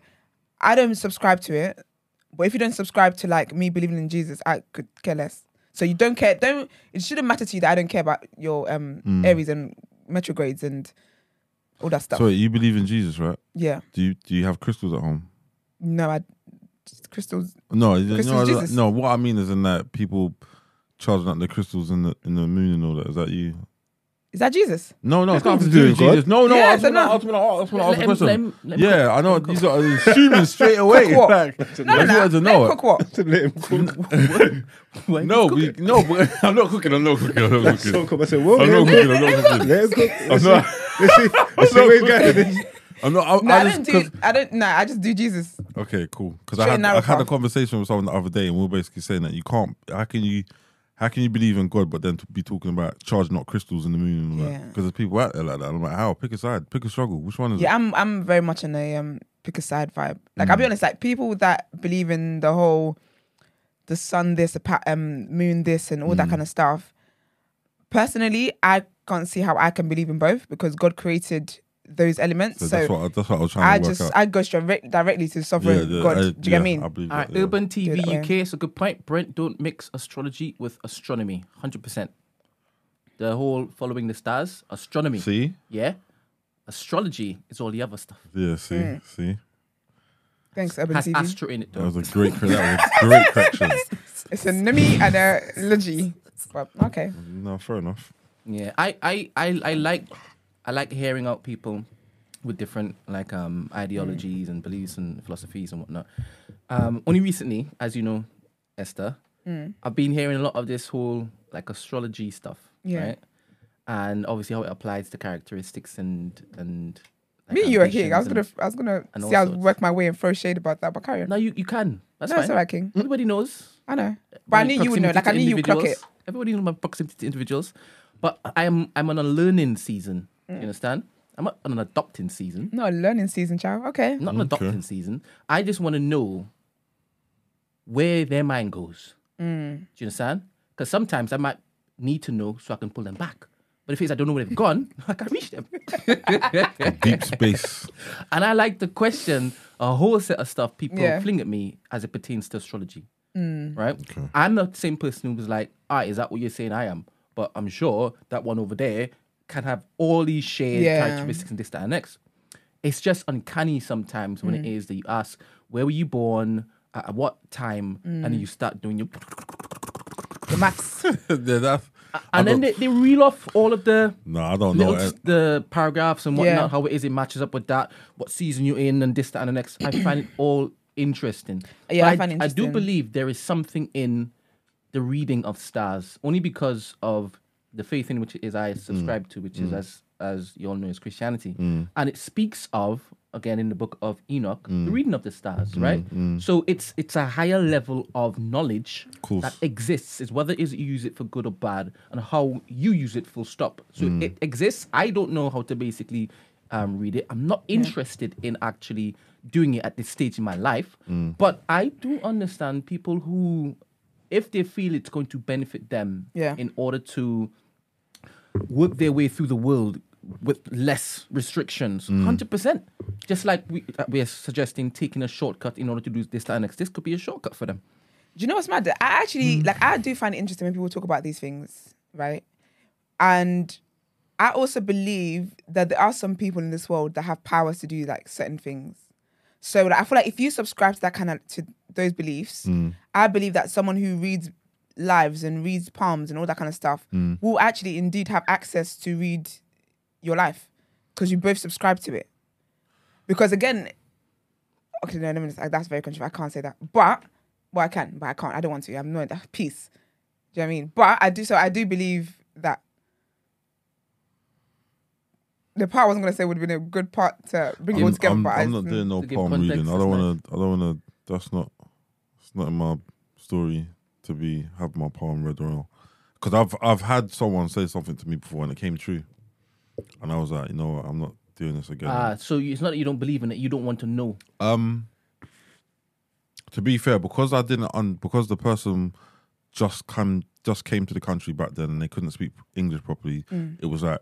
[SPEAKER 1] I don't subscribe to it. But if you don't subscribe to like me believing in Jesus, I could care less. So you don't care. Don't. It shouldn't matter to you that I don't care about your um
[SPEAKER 4] Hmm.
[SPEAKER 1] Aries and retrogrades and all that stuff.
[SPEAKER 4] So you believe in Jesus, right?
[SPEAKER 1] yeah.
[SPEAKER 4] Do you do you have crystals at home?
[SPEAKER 1] No, I. Crystals.
[SPEAKER 4] No,
[SPEAKER 1] Crystals
[SPEAKER 4] no,
[SPEAKER 1] Jesus.
[SPEAKER 4] no. What I mean is in that people charging up the crystals in the in the moon and all that. Is that you?
[SPEAKER 1] Is that Jesus?
[SPEAKER 4] No, no, it's
[SPEAKER 2] got
[SPEAKER 4] nothing to
[SPEAKER 2] to do
[SPEAKER 4] do
[SPEAKER 2] with
[SPEAKER 4] with Jesus. No, no,
[SPEAKER 1] Yeah,
[SPEAKER 4] I
[SPEAKER 1] I
[SPEAKER 4] was
[SPEAKER 1] said
[SPEAKER 4] gonna
[SPEAKER 1] no.
[SPEAKER 4] I was gonna ask- I was gonna
[SPEAKER 3] Let
[SPEAKER 4] ask a
[SPEAKER 3] him-
[SPEAKER 4] question.
[SPEAKER 3] let him- let him
[SPEAKER 4] Yeah,
[SPEAKER 3] cook.
[SPEAKER 4] I know.
[SPEAKER 3] Let him
[SPEAKER 4] These
[SPEAKER 3] cook.
[SPEAKER 4] are assuming straight away.
[SPEAKER 1] Cook what?
[SPEAKER 4] Like,
[SPEAKER 1] No,
[SPEAKER 4] I
[SPEAKER 1] no,
[SPEAKER 4] just
[SPEAKER 1] no.
[SPEAKER 4] wanted to
[SPEAKER 1] Let
[SPEAKER 4] know
[SPEAKER 1] him
[SPEAKER 4] it.
[SPEAKER 1] cook what?
[SPEAKER 2] to let him cook.
[SPEAKER 3] Why
[SPEAKER 4] No,
[SPEAKER 3] cook
[SPEAKER 4] we,
[SPEAKER 3] it?
[SPEAKER 4] no, but I'm not cooking. I'm not cooking. I'm not
[SPEAKER 2] So
[SPEAKER 4] cooking.
[SPEAKER 2] come I said, well,
[SPEAKER 4] I'm
[SPEAKER 2] let
[SPEAKER 4] not
[SPEAKER 2] him
[SPEAKER 4] cooking. I'm not cooking.
[SPEAKER 2] Let him cook.
[SPEAKER 4] I'm
[SPEAKER 2] Let's see,
[SPEAKER 4] not.
[SPEAKER 2] let's see, let's see where he's going. with this.
[SPEAKER 4] I'm not. I,
[SPEAKER 1] No,
[SPEAKER 4] I
[SPEAKER 1] I,
[SPEAKER 4] just,
[SPEAKER 1] don't do.
[SPEAKER 4] 'cause-
[SPEAKER 1] I don't. No, I just do Jesus.
[SPEAKER 4] Okay, cool. Because I
[SPEAKER 1] Straight
[SPEAKER 4] had,
[SPEAKER 1] and narrow
[SPEAKER 4] I had a
[SPEAKER 1] path.
[SPEAKER 4] conversation with someone the other day, and we were basically saying that you can't. How can you? How can you believe in God, but then to be talking about charging up crystals in the moon and all that?
[SPEAKER 1] Yeah.
[SPEAKER 4] Because there's people out there like that. I'm like, how? Pick a side. Pick a struggle. Which one is
[SPEAKER 1] Yeah,
[SPEAKER 4] it?
[SPEAKER 1] I'm. I'm very much in a um pick a side vibe. Like
[SPEAKER 4] Mm.
[SPEAKER 1] I'll be honest, like people that believe in the whole, the sun this, the um moon this, and all
[SPEAKER 4] Mm.
[SPEAKER 1] that kind of stuff. Personally, I can't see how I can believe in both because God created those elements.
[SPEAKER 4] So,
[SPEAKER 1] So,
[SPEAKER 4] that's what I, that's what I was trying
[SPEAKER 1] I
[SPEAKER 4] to work
[SPEAKER 1] just
[SPEAKER 4] out.
[SPEAKER 1] I go straight directly to sovereign
[SPEAKER 4] yeah,
[SPEAKER 1] God.
[SPEAKER 4] I-
[SPEAKER 1] do you get
[SPEAKER 4] yeah,
[SPEAKER 1] what I mean?
[SPEAKER 4] I believe
[SPEAKER 3] All right,
[SPEAKER 4] that, yeah.
[SPEAKER 3] Urban TV
[SPEAKER 1] it way.
[SPEAKER 3] UK. It's a good point. Brent, don't mix astrology with astronomy. Hundred percent. The whole following the stars, astronomy.
[SPEAKER 4] See,
[SPEAKER 3] Yeah, astrology is all the other stuff.
[SPEAKER 4] yeah, see,
[SPEAKER 1] Mm.
[SPEAKER 4] see.
[SPEAKER 1] Thanks, Urban
[SPEAKER 3] Has
[SPEAKER 1] TV.
[SPEAKER 4] That
[SPEAKER 3] astro in it though.
[SPEAKER 4] was a great, that was great correction.
[SPEAKER 1] it's a nimi and a logi. But okay.
[SPEAKER 4] No, fair enough.
[SPEAKER 3] Yeah, I, I, I, I like, I like hearing out people with different like um ideologies and beliefs and philosophies and whatnot. Um, only recently, as you know, Esther, I've been hearing a lot of this whole like astrology stuff,
[SPEAKER 1] Yeah.
[SPEAKER 3] right? And obviously how it applies to characteristics and and
[SPEAKER 1] Me and you are here. I was gonna, I was gonna see, I
[SPEAKER 3] sorts.
[SPEAKER 1] work my way and throw shade about that, but carry on.
[SPEAKER 3] No, you, you can. That's
[SPEAKER 1] no,
[SPEAKER 3] fine.
[SPEAKER 1] it's alright, King.
[SPEAKER 3] Everybody knows.
[SPEAKER 1] I know, but I knew you would know. Like I knew you clock it.
[SPEAKER 3] Everybody knows my proximity to individuals, but I'm I'm on a learning season.
[SPEAKER 1] Mm.
[SPEAKER 3] You understand? I'm not on an adopting season.
[SPEAKER 1] No learning season, child. Okay.
[SPEAKER 3] I'm not an adopting season. I just want to know where their mind goes.
[SPEAKER 1] Mm.
[SPEAKER 3] Do you understand? Because sometimes I might need to know so I can pull them back. But if it's I don't know where they've gone, I can't reach them.
[SPEAKER 4] Deep space.
[SPEAKER 3] And I like to question a whole set of stuff people
[SPEAKER 1] Yeah.
[SPEAKER 3] fling at me as it pertains to astrology. Right? I'm not the same person who was like, ah, is that what you're saying I am? But I'm sure that one over there can have all these shared
[SPEAKER 1] Yeah.
[SPEAKER 3] characteristics and this, that, and next. It's just uncanny sometimes when it mm. is that you ask, where were you born? At what time? And mm. you start doing your.
[SPEAKER 1] The maths.
[SPEAKER 4] yeah, that's,
[SPEAKER 3] And then they, they reel off all of the
[SPEAKER 4] no, I don't know.
[SPEAKER 3] little, the paragraphs and whatnot,
[SPEAKER 1] Yeah.
[SPEAKER 3] how it is it matches up with that, what season you're in, and this, that, and the next. I find it all interesting.
[SPEAKER 1] Yeah,
[SPEAKER 3] But
[SPEAKER 1] I find it
[SPEAKER 3] I do believe there is something in the reading of stars, only because of the faith in which it is I mm. subscribe to, which is mm. as as you all know is Christianity, mm. and it speaks of again in the book of Enoch, the reading of the stars, right? So it's it's a higher level of knowledge
[SPEAKER 4] Course.
[SPEAKER 3] that exists. Is whether is you use it for good or bad, and how you use it. Full stop. So it exists. I don't know how to basically um, read it. I'm not interested in actually doing it at this stage in my life, but I do understand people who, if they feel it's going to benefit them,
[SPEAKER 1] Yeah.
[SPEAKER 3] in order to work their way through the world with less restrictions. Mm. Hundred percent. Just like we uh, we are suggesting taking a shortcut in order to do this, that, and next. This could be a shortcut for them.
[SPEAKER 1] Do you know what's mad? I actually mm. like I do find it interesting when people talk about these things, right? And I also believe that there are some people in this world that have powers to do like certain things. So like, I feel like if you subscribe to that kind of to those beliefs, mm. I believe that someone who reads lives and reads palms and all that kind of stuff mm. will actually indeed have access to read your life because you both subscribe to it. Because again, okay, no, no, no, uh, that's very controversial. I can't say that, but well, I can, but I can't. I don't want to. I'm not peace. Do you know what I mean? But I do. So I do believe that the part I wasn't gonna say would have been a good part to bring it all together.
[SPEAKER 4] I'm,
[SPEAKER 1] but I,
[SPEAKER 4] I'm not doing no palm reading. I don't want to. I don't want to. That's not. It's not in my story to be have my palm read or because I've I've had someone say something to me before and it came true, and I was like, you know, what, I'm not doing this again.
[SPEAKER 3] Ah, so you- it's not that you don't believe in it; you don't want to know.
[SPEAKER 4] Um, to be fair, because I didn't un, because the person just come just came to the country back then and they couldn't speak English properly. It was like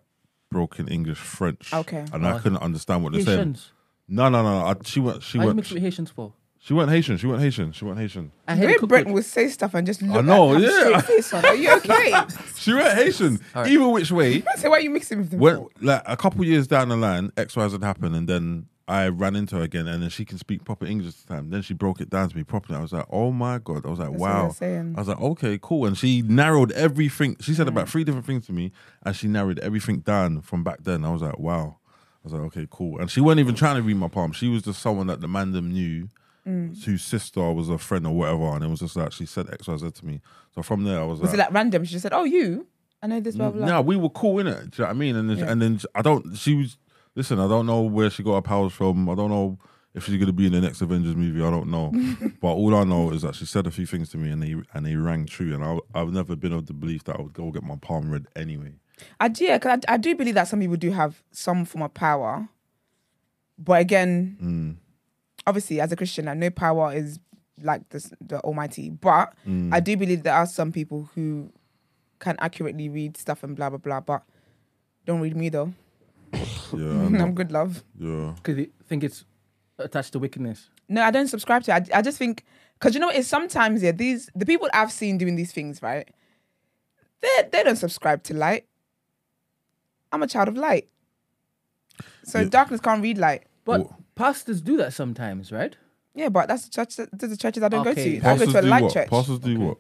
[SPEAKER 4] broken English French.
[SPEAKER 1] Okay.
[SPEAKER 4] and I
[SPEAKER 3] Oh.
[SPEAKER 4] couldn't understand what they're saying.
[SPEAKER 3] Haitians.
[SPEAKER 4] No, no, no. I, she went. She
[SPEAKER 3] Why you
[SPEAKER 4] went.
[SPEAKER 3] mix with Haitians for?
[SPEAKER 4] She went Haitian. She went Haitian. She went Haitian.
[SPEAKER 3] I
[SPEAKER 1] the
[SPEAKER 3] had cook
[SPEAKER 1] Brent
[SPEAKER 3] with-
[SPEAKER 1] would say stuff and just look I
[SPEAKER 4] know,
[SPEAKER 1] at have
[SPEAKER 4] yeah.
[SPEAKER 1] straight face on. Are you okay?
[SPEAKER 4] She went Haitian.
[SPEAKER 3] Alright.
[SPEAKER 4] Either which way.
[SPEAKER 1] so why are you mixing with them?
[SPEAKER 4] When like a couple years down the line, X Y Z happened, and then I ran into her again, and then she can speak proper English this time. Then she broke it down to me properly. I was like, oh my god. I was like,
[SPEAKER 1] That's what I'm
[SPEAKER 4] wow.
[SPEAKER 1] saying.
[SPEAKER 4] I was like, okay, cool. And she narrowed everything. She said about three different things to me, and she narrowed everything down from back then. I was like, wow. I was like, okay, cool. And she wasn't even trying to read my palm. She was just someone that the man them knew,
[SPEAKER 1] Mm.
[SPEAKER 4] whose sister was a friend or whatever, and it was just like she said X Y Z to me. So from there, I was,
[SPEAKER 1] Was
[SPEAKER 4] like,
[SPEAKER 1] it like random? She just said, "Oh, you." I know this. Blah blah. blah.
[SPEAKER 4] no, we were cool in it. Do you know what I mean? And then,
[SPEAKER 1] Yeah.
[SPEAKER 4] and then I don't. She was. Listen, I don't know where she got her powers from. I don't know if she's gonna be in the next Avengers movie. I don't know. but all I know is that she said a few things to me, and they and they rang true. And I, I've never been of the belief that I would go get my palm read anyway.
[SPEAKER 1] I do, yeah, 'cause I, I do believe that some people do have some form of power, but again,
[SPEAKER 4] Mm.
[SPEAKER 1] Obviously, as a Christian, I know power is like this, the Almighty. But
[SPEAKER 4] Mm.
[SPEAKER 1] I do believe there are some people who can accurately read stuff and blah blah blah. But don't read me though.
[SPEAKER 4] Yeah, I'm
[SPEAKER 1] I'm good, love.
[SPEAKER 4] yeah.
[SPEAKER 3] because they think it's attached to wickedness.
[SPEAKER 1] No, I don't subscribe to it. I, I just think because you know it's sometimes yeah these the people I've seen doing these things right. They they don't subscribe to light. I'm a child of light. So
[SPEAKER 4] Yeah.
[SPEAKER 1] darkness can't read light.
[SPEAKER 3] But
[SPEAKER 4] Well-
[SPEAKER 3] pastors do that sometimes, right?
[SPEAKER 1] Yeah, but that's the church. That's the churches I don't
[SPEAKER 3] Okay.
[SPEAKER 1] go to. I go to a
[SPEAKER 4] do
[SPEAKER 1] light
[SPEAKER 4] what?
[SPEAKER 1] church,
[SPEAKER 4] Pastors do what?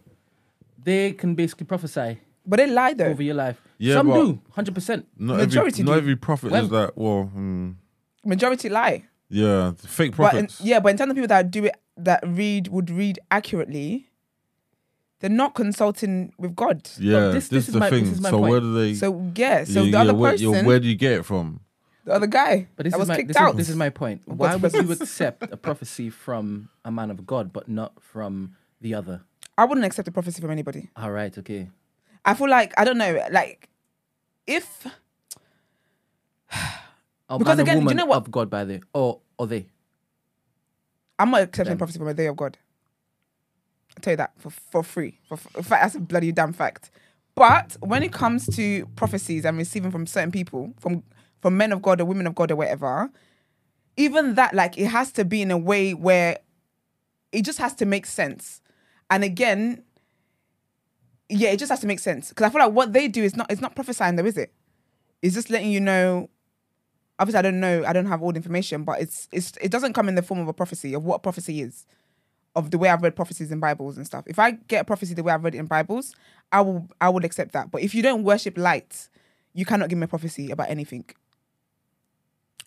[SPEAKER 3] They can basically prophesy
[SPEAKER 1] but they lie though.
[SPEAKER 3] over your life.
[SPEAKER 4] Yeah,
[SPEAKER 3] Some
[SPEAKER 4] but-
[SPEAKER 3] do, hundred percent.
[SPEAKER 4] Not
[SPEAKER 1] Majority
[SPEAKER 4] every not
[SPEAKER 1] do.
[SPEAKER 4] every prophet
[SPEAKER 3] When-
[SPEAKER 4] is that. Well, hmm,
[SPEAKER 1] Majority lie.
[SPEAKER 4] yeah, fake
[SPEAKER 1] But in,
[SPEAKER 4] prophets.
[SPEAKER 1] yeah, but in terms of people that do it, that read would read accurately, they're not consulting with God.
[SPEAKER 4] yeah,
[SPEAKER 3] this-
[SPEAKER 4] this,
[SPEAKER 3] this
[SPEAKER 4] is
[SPEAKER 3] is
[SPEAKER 4] the
[SPEAKER 3] my- this
[SPEAKER 4] thing.
[SPEAKER 3] is my
[SPEAKER 4] so
[SPEAKER 3] point.
[SPEAKER 4] where do they?
[SPEAKER 1] So yeah, so
[SPEAKER 4] yeah,
[SPEAKER 1] the other
[SPEAKER 4] yeah, where,
[SPEAKER 1] person.
[SPEAKER 4] yeah, where do you get it from?
[SPEAKER 1] The other guy
[SPEAKER 3] But this is
[SPEAKER 1] was
[SPEAKER 3] my
[SPEAKER 1] kicked
[SPEAKER 3] this
[SPEAKER 1] out.
[SPEAKER 3] is, this is my point. Why would you accept a prophecy from a man of God but not from the other?
[SPEAKER 1] I wouldn't accept a prophecy from anybody.
[SPEAKER 3] All right, okay.
[SPEAKER 1] I feel like I don't know, like if
[SPEAKER 3] A
[SPEAKER 1] Because again, do you know what-
[SPEAKER 3] of God by the or or they.
[SPEAKER 1] I'm not accepting
[SPEAKER 3] Them.
[SPEAKER 1] prophecy from a day of God. I'll tell you that for, for free. For, for in fact, that's a bloody damn fact. But when it comes to prophecies and receiving from certain people, from from men of God or women of God or whatever, even that, like, it has to be in a way where it just has to make sense. And again, yeah, it just has to make sense. Because I feel like what they do is not it's not prophesying though, is it? It's just letting you know. Obviously, I don't know. I don't have all the information, but it's it's it doesn't come in the form of a prophecy of what prophecy is, of the way I've read prophecies in Bibles and stuff. If I get a prophecy the way I've read it in Bibles, I will I will accept that. But if you don't worship light, you cannot give me a prophecy about anything.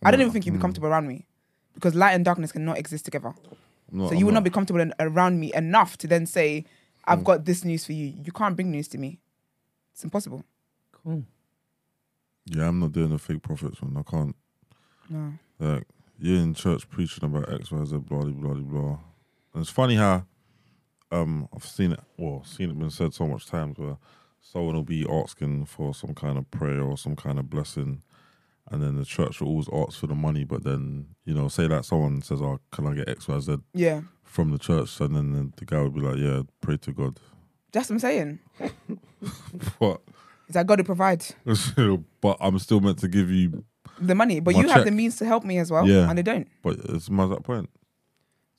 [SPEAKER 1] I don't even mm, think you'd be mm. comfortable around me, because light and darkness cannot exist together.
[SPEAKER 4] I'm not-
[SPEAKER 1] So
[SPEAKER 4] I'm
[SPEAKER 1] you will
[SPEAKER 4] not-
[SPEAKER 1] not be comfortable in, around me enough to then say, "I've mm. got this news for you." You can't bring news to me. It's impossible.
[SPEAKER 3] Cool.
[SPEAKER 4] Yeah, I'm not doing the fake prophets one. I can't.
[SPEAKER 1] No.
[SPEAKER 4] Like you're in church preaching about X, Y, Z, blah, blah, blah, blah. And it's funny how um I've seen it. Well, seen it been said so much times where someone will be asking for some kind of prayer or some kind of blessing, and then the church will always ask for the money. But then you know, say that someone says, "Oh, can I get X, Y, Z
[SPEAKER 1] Yeah,
[SPEAKER 4] from the church?" And then the, the guy would be like, "Yeah, pray to God."
[SPEAKER 1] that's what I'm saying.
[SPEAKER 4] But
[SPEAKER 1] Is that God to provide
[SPEAKER 4] but I'm still meant to give you.
[SPEAKER 1] the money, but you have the means to help me as well,
[SPEAKER 4] Yeah.
[SPEAKER 1] and they don't.
[SPEAKER 4] But it's my that point.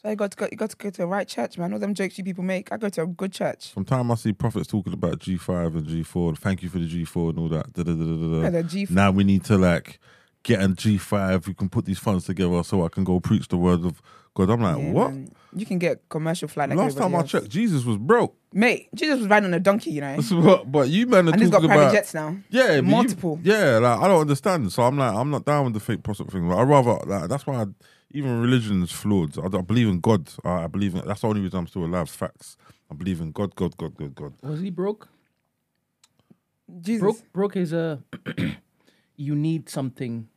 [SPEAKER 1] So you got to go, you got to go to the right church, man. All them jokes you people make, I go to a good church.
[SPEAKER 4] Sometimes I see prophets talking about G5 and G4. Thank you for the G4 and all that. Da, da, da.
[SPEAKER 1] Yeah, G.
[SPEAKER 4] Now we need to like get a G5. We can put these funds together so I can go preach the word of God. I'm like,
[SPEAKER 1] Yeah,
[SPEAKER 4] what?
[SPEAKER 1] man. You can get commercial flight like
[SPEAKER 4] Last time
[SPEAKER 1] everybody
[SPEAKER 4] I checked, Jesus was broke.
[SPEAKER 1] mate. Jesus was riding on a donkey, you know,
[SPEAKER 4] but, but you man
[SPEAKER 1] and he's got private
[SPEAKER 4] about
[SPEAKER 1] jets now.
[SPEAKER 4] yeah, but you-
[SPEAKER 1] multiple.
[SPEAKER 4] yeah, like I don't understand. So I'm like, I'm not down with the fake prophet thing. Like, I rather like that's why I, even religion is flawed. I, I believe in God. I, I believe in that's the only reason I'm still alive. Facts. I believe in God, God, God, God, God.
[SPEAKER 3] Was he broke?
[SPEAKER 1] Jesus.
[SPEAKER 3] Broke broke is a you need something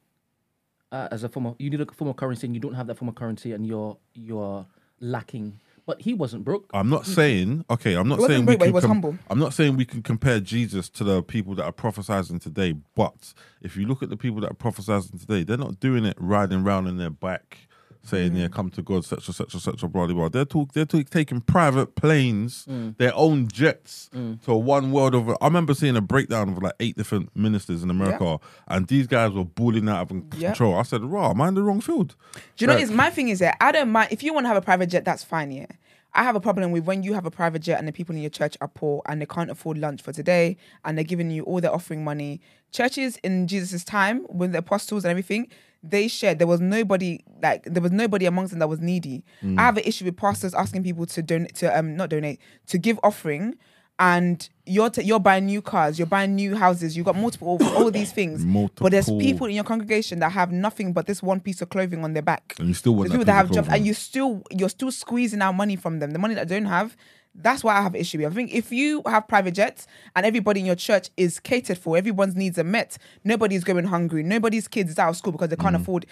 [SPEAKER 3] uh, as a form of you need a form of currency and you don't have that form of currency and you're you're lacking. But he wasn't broke.
[SPEAKER 4] I'm not mm. saying okay. I'm not
[SPEAKER 1] He wasn't
[SPEAKER 4] saying
[SPEAKER 1] broke, but
[SPEAKER 4] we
[SPEAKER 1] he
[SPEAKER 4] can.
[SPEAKER 1] was humble.
[SPEAKER 4] I'm not saying we can compare Jesus to the people that are prophesizing today. But if you look at the people that are prophesizing today, they're not doing it riding around in their bike, saying, "Yeah, come to God," such and such and such, blah blah blah. They're talk. They're talk, taking private planes, mm. their own jets, mm. to one world of. I remember seeing a breakdown of like eight different ministers in America, and these guys were balling out of
[SPEAKER 1] Yeah.
[SPEAKER 4] control. I said, "Raw, am I in the wrong field?"
[SPEAKER 1] Do you know
[SPEAKER 4] Like-
[SPEAKER 1] what is my thing is that I don't mind if you want to have a private jet, that's fine, yeah. I have a problem with when you have a private jet and the people in your church are poor and they can't afford lunch for today and they're giving you all their offering money. Churches in Jesus' time, with the apostles and everything, they shared. There was nobody like there was nobody amongst them that was needy. I have an issue with pastors asking people to donate to um not donate to give offering and you're t- you're buying new cars, you're buying new houses, you've got multiple all these things. But there's people in your congregation that have nothing but this one piece of clothing on their back.
[SPEAKER 4] And you still want
[SPEAKER 1] There's people
[SPEAKER 4] that
[SPEAKER 1] that have jobs, and you still you're still squeezing out money from them. The money that they don't have. That's why I have an issue with. I think if you have private jets and everybody in your church is catered for, everyone's needs are met. Nobody's going hungry. Nobody's kids is out of school because they
[SPEAKER 4] Mm.
[SPEAKER 1] can't afford.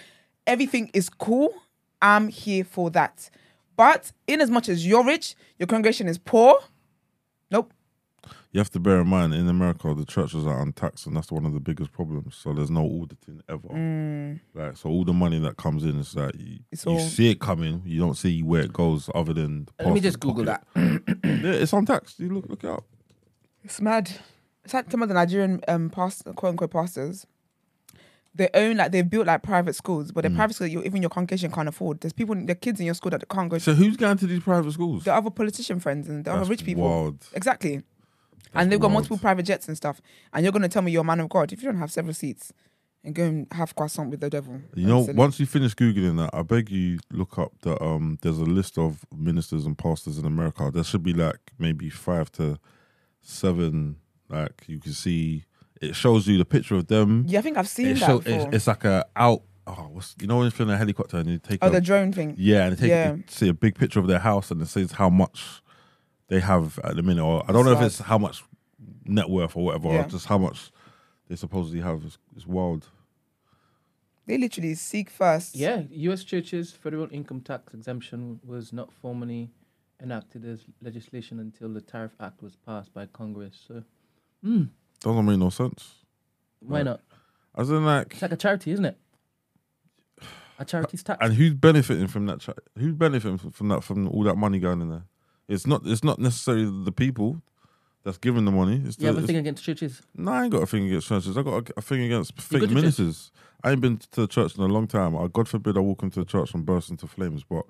[SPEAKER 1] Everything is cool. I'm here for that. But in as much as you're rich, your congregation is poor. Nope.
[SPEAKER 4] You have to bear in mind in America the churches are untaxed and that's one of the biggest problems. So there's no auditing ever. Like so all the money that comes in is like you,
[SPEAKER 1] Mm. It's
[SPEAKER 4] you
[SPEAKER 1] all-
[SPEAKER 4] see it coming, you don't see where it goes other than the
[SPEAKER 3] Let me just Google
[SPEAKER 4] pocket.
[SPEAKER 3] that.
[SPEAKER 4] yeah, it's untaxed. You look look it up.
[SPEAKER 1] It's mad. It's like some of the Nigerian um past quote unquote pastors. They own like they've built like private schools,
[SPEAKER 4] Mm.
[SPEAKER 1] but the private school you, even your congregation can't afford. There's people, the kids in your school that can't go.
[SPEAKER 4] So who's going to these private schools?
[SPEAKER 1] the other politician friends and the other
[SPEAKER 4] That's
[SPEAKER 1] rich people.
[SPEAKER 4] wild.
[SPEAKER 1] Exactly. And they've got
[SPEAKER 4] wild.
[SPEAKER 1] multiple private jets and stuff. And you're gonna tell me you're a man of God if you don't have several seats and go and have croissant with the devil.
[SPEAKER 4] You know,
[SPEAKER 1] silly.
[SPEAKER 4] once you finish googling that, I beg you look up that um. There's a list of ministers and pastors in America. There should be like maybe five to seven. Like you can see, it shows you the picture of them.
[SPEAKER 1] yeah, I think I've seen
[SPEAKER 4] it
[SPEAKER 1] that
[SPEAKER 4] show, it's, it's like a out. Oh, what's you know when you're in a helicopter and you take
[SPEAKER 1] oh,
[SPEAKER 4] a,
[SPEAKER 1] the drone thing.
[SPEAKER 4] yeah, and they take
[SPEAKER 1] Yeah.
[SPEAKER 4] see a big picture of their house and it says how much they have at the minute, or I don't know if it's how much net worth or whatever, or just how much they supposedly have. It's, it's wild.
[SPEAKER 1] They literally seek first.
[SPEAKER 3] Yeah, U.S. churches federal income tax exemption was not formally enacted as legislation until the Tariff Act was passed by Congress. So, mm,
[SPEAKER 4] Doesn't make no sense.
[SPEAKER 3] why
[SPEAKER 4] Right.
[SPEAKER 3] not?
[SPEAKER 4] As in, like,
[SPEAKER 3] It's like a charity, isn't it? A charity's tax.
[SPEAKER 4] and who's benefiting from that? Cha- who's benefiting from, from that? From all that money going in there? It's not. It's not necessarily the people that's giving the money. It's
[SPEAKER 3] you have
[SPEAKER 4] the,
[SPEAKER 3] a
[SPEAKER 4] it's-
[SPEAKER 3] thing against churches?
[SPEAKER 4] No, I ain't got a thing against churches. I got a, a thing against fake
[SPEAKER 3] to church?
[SPEAKER 4] ministers. I ain't been to the church in a long time. I, God forbid I walk into the church and burst into flames. But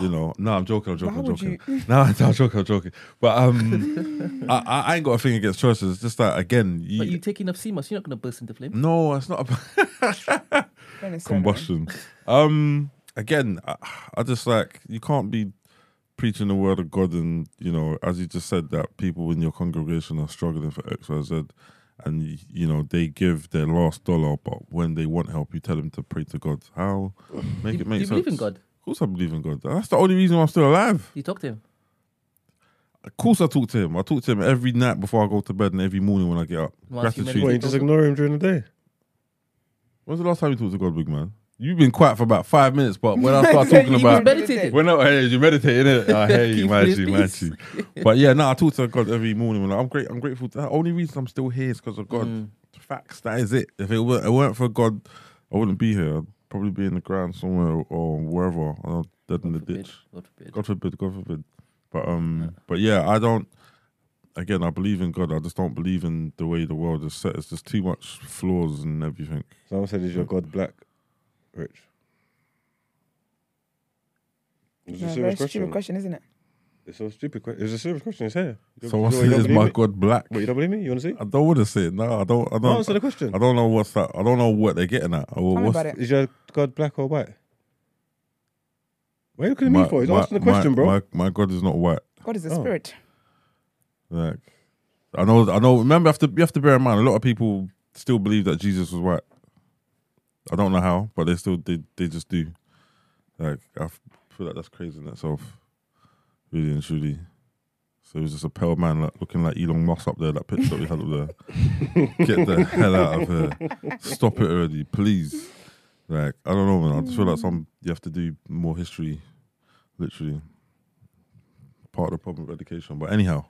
[SPEAKER 4] you know, no, I'm joking. I'm joking.
[SPEAKER 1] Why
[SPEAKER 4] I'm joking.
[SPEAKER 1] you?
[SPEAKER 4] No, I'm joking. I'm joking. But um, I, I I ain't got a thing against churches. It's just that again, you,
[SPEAKER 3] But you take enough sea moss, you're not going to burst into flames.
[SPEAKER 4] no, it's not about combustion. Um, again, I, I just like you can't be preaching the word of God, and you know, as you just said, that people in your congregation are struggling for X, Y, Z, and you know they give their last dollar, but when they want help, you tell them to pray to God. How make
[SPEAKER 3] Do,
[SPEAKER 4] it make
[SPEAKER 3] do you
[SPEAKER 4] sense?
[SPEAKER 3] believe in God?
[SPEAKER 4] Of course, I believe in God. That's the only reason I'm still alive.
[SPEAKER 3] You talk to him?
[SPEAKER 4] Of course, I talk to him. I talk to him every night before I go to bed and every morning when I get up.
[SPEAKER 3] Once you
[SPEAKER 4] Gratitude.
[SPEAKER 3] meditate
[SPEAKER 2] What, you just ignore him during the day?
[SPEAKER 4] When's the last time you talked to God, big man? You've been quiet for about five minutes, but when I start talking
[SPEAKER 1] You
[SPEAKER 4] about
[SPEAKER 3] meditating.
[SPEAKER 4] When I hey, you meditating it, I hear you,
[SPEAKER 3] Keep
[SPEAKER 4] man,
[SPEAKER 3] his
[SPEAKER 4] you, man,
[SPEAKER 3] peace.
[SPEAKER 4] you. But yeah, no, I talk to God every morning. When I'm great, I'm grateful. The only reason I'm still here is because of God.
[SPEAKER 3] Mm.
[SPEAKER 4] Facts. That is it. If it, were, it weren't for God, I wouldn't be here. I'd probably be in the ground somewhere or wherever, or dead in the
[SPEAKER 3] forbid.
[SPEAKER 4] ditch.
[SPEAKER 3] God forbid.
[SPEAKER 4] God forbid. God forbid. But um, but yeah, I don't. Again, I believe in God. I just don't believe in the way the world is set. It's just too much flaws and everything.
[SPEAKER 2] Someone said, "Is your God black, Rich?" It's
[SPEAKER 1] No,
[SPEAKER 2] a
[SPEAKER 1] very
[SPEAKER 2] serious
[SPEAKER 1] stupid
[SPEAKER 2] question.
[SPEAKER 1] question, isn't it?
[SPEAKER 2] It's a stupid question. It's a serious question. It's here. You-
[SPEAKER 4] Someone
[SPEAKER 2] you
[SPEAKER 4] said,
[SPEAKER 2] don't
[SPEAKER 4] "Is
[SPEAKER 2] believe
[SPEAKER 4] my
[SPEAKER 2] me?
[SPEAKER 4] God black?"
[SPEAKER 2] What you don't believe me? You want to see?
[SPEAKER 4] I don't want to say it. No, I don't. I don't.
[SPEAKER 2] Answer the question.
[SPEAKER 4] I don't know what's that. I don't know what they're getting at. Or
[SPEAKER 1] Tell me
[SPEAKER 4] what's
[SPEAKER 1] about it.
[SPEAKER 2] Is your God black or white? What are you looking at
[SPEAKER 4] my,
[SPEAKER 2] me for? He's
[SPEAKER 4] my-
[SPEAKER 2] asking the question,
[SPEAKER 4] my,
[SPEAKER 2] bro.
[SPEAKER 4] My, my God is not white.
[SPEAKER 1] God is a
[SPEAKER 2] Oh.
[SPEAKER 1] spirit.
[SPEAKER 4] Like, I know. I know. Remember, you have to you have to bear in mind. A lot of people still believe that Jesus was white. I don't know how, but they still they they just do. Like, I feel like that's crazy in itself. Really and truly. So it was just a pale man like, looking like Elon Musk up there. That picture that we had up there. Get the hell out of here! Stop it already, please. Like I don't know, man. I just feel like some you have to do more history, literally. Part of the problem of education, but anyhow,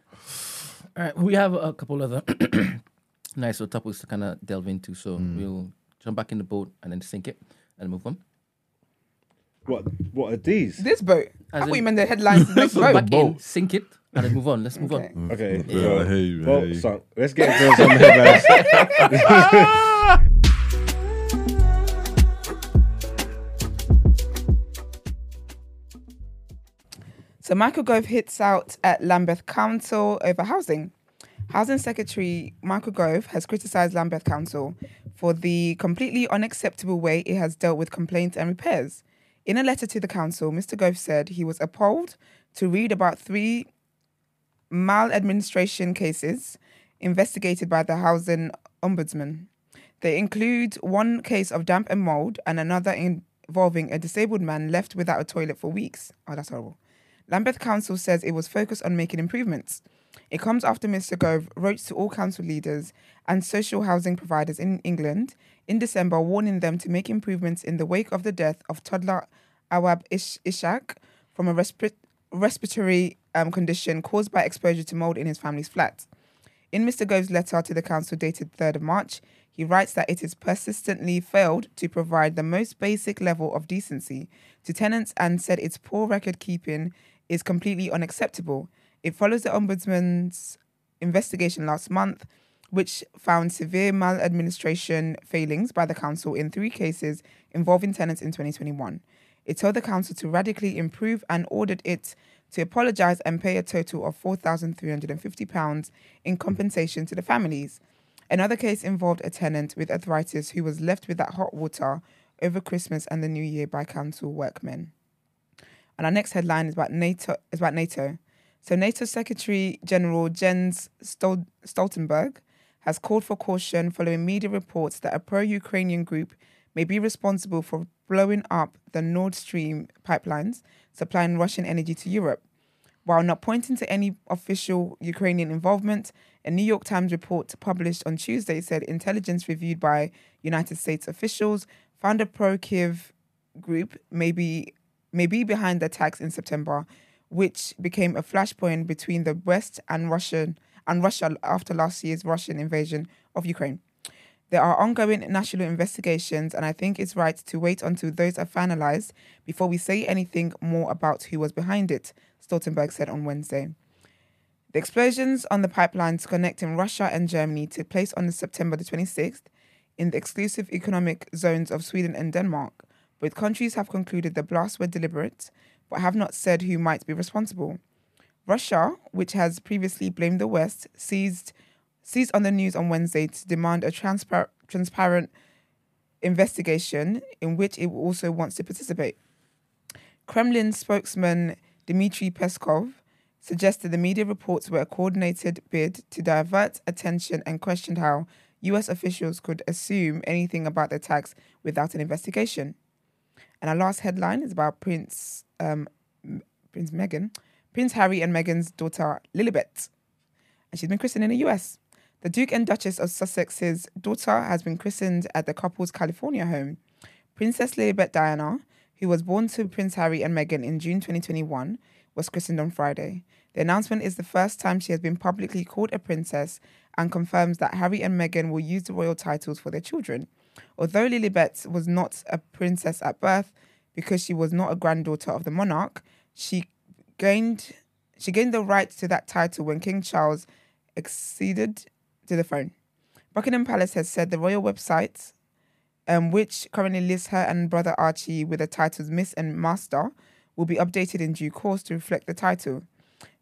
[SPEAKER 3] All right, we have a couple other nice little topics to kind of delve into. So
[SPEAKER 4] Hmm.
[SPEAKER 3] we'll jump back in the boat and then sink it and move on.
[SPEAKER 2] What? What are these?
[SPEAKER 1] This boat.
[SPEAKER 3] As
[SPEAKER 1] I thought
[SPEAKER 3] in-
[SPEAKER 1] you meant the headlines. of the next
[SPEAKER 3] So
[SPEAKER 1] boat.
[SPEAKER 3] back in, sink it, and then move on. Let's move
[SPEAKER 1] Okay.
[SPEAKER 3] on.
[SPEAKER 2] Okay. Mm.
[SPEAKER 4] Yeah,
[SPEAKER 2] so-
[SPEAKER 4] I hear
[SPEAKER 2] Well,
[SPEAKER 4] hear you.
[SPEAKER 2] let's get into some headlines.
[SPEAKER 1] So Michael Gove hits out at Lambeth Council over housing. Housing Secretary Michael Gove has criticised Lambeth Council for the completely unacceptable way it has dealt with complaints and repairs. In a letter to the council, Mr. Gove said he was appalled to read about three maladministration cases investigated by the Housing Ombudsman. They include one case of damp and mold and another involving a disabled man left without a toilet for weeks. Oh, that's horrible. Lambeth Council says it was focused on making improvements. It comes after Mr. Gove wrote to all council leaders and social housing providers in England in December, warning them to make improvements in the wake of the death of toddler Awaab Ish- Ishak from a respi- respiratory um, condition caused by exposure to mold in his family's flat. In Mr. Gove's letter to the council dated 3rd of March, he writes that it has persistently failed to provide the most basic level of decency to tenants and said its poor record keeping is completely unacceptable. It follows the Ombudsman's investigation last month, which found severe maladministration failings by the council in three cases involving tenants in 2021. It told the council to radically improve and ordered it to apologise and pay a total of £4,350 in compensation to the families. Another case involved a tenant with arthritis who was left without hot water over Christmas and the New Year by council workmen. And our next headline is about NATO. Is about NATO. So NATO Secretary General Jens Stol- Stoltenberg has called for caution following media reports that a pro-Ukrainian group may be responsible for blowing up the Nord Stream pipelines supplying Russian energy to Europe. While not pointing to any official Ukrainian involvement, a New York Times report published on Tuesday said intelligence reviewed by United States officials found a pro Kiev group may be, may be behind the attacks in September, which became a flashpoint between the West and Russian and Russia after last year's Russian invasion of Ukraine. There are ongoing national investigations, and I think it's right to wait until those are finalized before we say anything more about who was behind it, Stoltenberg said on Wednesday. The explosions on the pipelines connecting Russia and Germany took place on September the 26th in the exclusive economic zones of Sweden and Denmark. Both countries have concluded the blasts were deliberate, but have not said who might be responsible. Russia, which has previously blamed the West, seized seized on the news on Wednesday to demand a transpar- transparent investigation in which it also wants to participate. Kremlin spokesman Dmitry Peskov suggested the media reports were a coordinated bid to divert attention and questioned how US officials could assume anything about the attacks without an investigation. And our last headline is about Prince um, Prince Meghan, Prince Harry and Meghan's daughter Lilibet, and she's been christened in the US. The Duke and Duchess of Sussex's daughter has been christened at the couple's California home. Princess Lilibet Diana, who was born to Prince Harry and Meghan in June 2021, was christened on Friday. The announcement is the first time she has been publicly called a princess and confirms that Harry and Meghan will use the royal titles for their children. Although Lilibet was not a princess at birth because she was not a granddaughter of the monarch, she gained she gained the right to that title when King Charles acceded to the throne. Buckingham Palace has said the royal website, um, which currently lists her and brother Archie with the titles Miss and Master, will be updated in due course to reflect the title.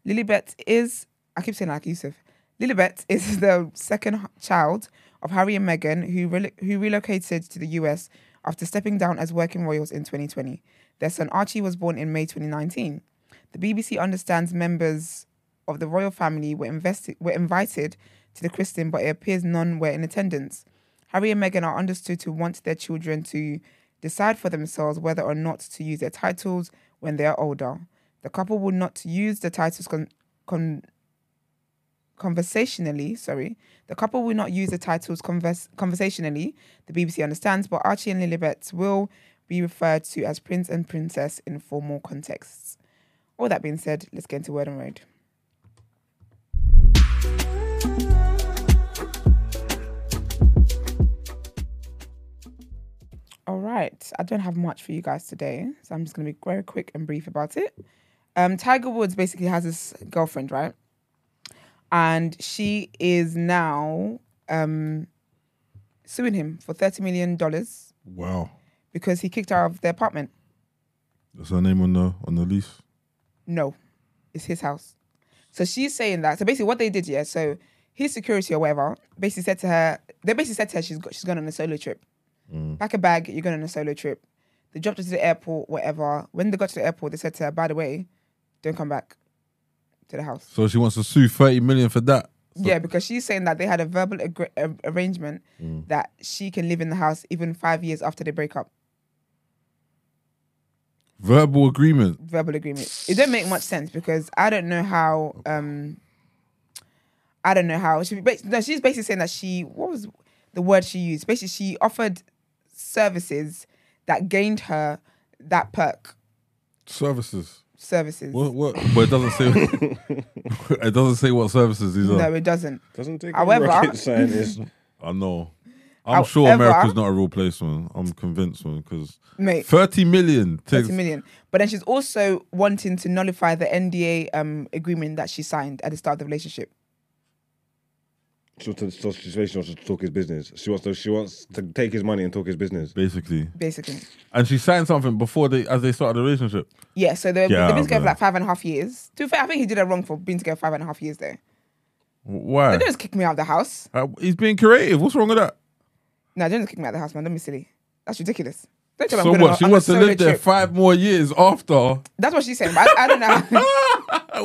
[SPEAKER 1] Lilibet is, I keep saying like Yusuf, Lilibet is the second child of Harry and Meghan, who, rel- who relocated to the US after stepping down as working royals in 2020. Their son Archie was born in May 2019. The BBC understands members of the royal family were, were invited to the christening, but it appears none were in attendance. Harry and Meghan are understood to want their children to decide for themselves whether or not to use their titles when they are older. The couple will not use the titles con- con- conversationally. Sorry, the couple will not use the titles convers- conversationally. The BBC understands, but Archie and Lilibet will be referred to as prince and princess in formal contexts. All that being said, let's get into word on road. All right, I don't have much for you guys today, so I'm just going to be very quick and brief about it. Um, Tiger Woods basically has this girlfriend, right? And she is now um, suing him for thirty million dollars
[SPEAKER 4] Wow.
[SPEAKER 1] because he kicked her out of the apartment.
[SPEAKER 4] Is her name on the on the lease.
[SPEAKER 1] No, it's his house. So she's saying that. So basically, what they did, yeah. So his security or whatever basically said to her, they basically said to her, she's got, she's gone on a solo trip. Pack a bag, you're going on a solo trip. They dropped her to the airport, whatever. When they got to the airport, they said to her, by the way, don't come back to the house.
[SPEAKER 4] So she wants to sue thirty million for that.
[SPEAKER 1] yeah, because she's saying that they had a verbal agre- a- arrangement
[SPEAKER 4] Mm.
[SPEAKER 1] that she can live in the house even five years after they break up.
[SPEAKER 4] Verbal agreement.
[SPEAKER 1] verbal agreement. It didn't make much sense because I don't know how. Um, I don't know how she. No, she's basically saying that she. What was the word she used? Basically, she offered services that gained her that perk.
[SPEAKER 4] Services.
[SPEAKER 1] Services.
[SPEAKER 4] What what but it doesn't say it doesn't say what services these are.
[SPEAKER 1] No, it doesn't.
[SPEAKER 2] Doesn't take
[SPEAKER 1] However-
[SPEAKER 2] rocket scientist.
[SPEAKER 4] I know. I'm sure
[SPEAKER 1] However-
[SPEAKER 4] America's not a real place, man. I'm convinced, man, because
[SPEAKER 1] Mate,
[SPEAKER 4] 30 million takes
[SPEAKER 1] 30 million. But then she's also wanting to nullify the NDA um, agreement that she signed at the start of the relationship.
[SPEAKER 2] So, to, so she basically wants to talk his business. She wants to. She wants to take his money and talk his business.
[SPEAKER 4] basically.
[SPEAKER 1] Basically,
[SPEAKER 4] And she signed something before they as they started the relationship.
[SPEAKER 1] yeah. So they've,
[SPEAKER 4] Yeah,
[SPEAKER 1] they've been together for
[SPEAKER 4] man.
[SPEAKER 1] like five and a half years. To be fair, I think he did it wrong for being together five and a half years. There,
[SPEAKER 4] Why?
[SPEAKER 1] they don't just kick me out of the house.
[SPEAKER 4] Uh, he's being creative. What's wrong with that?
[SPEAKER 1] No, don't just kick me out of the house, man. Don't be silly. That's ridiculous. Don't tell me
[SPEAKER 4] So
[SPEAKER 1] I'm going
[SPEAKER 4] what? She
[SPEAKER 1] on a
[SPEAKER 4] wants to
[SPEAKER 1] solo
[SPEAKER 4] live there
[SPEAKER 1] trip.
[SPEAKER 4] five more years after.
[SPEAKER 1] That's what she's saying. But I, I don't know.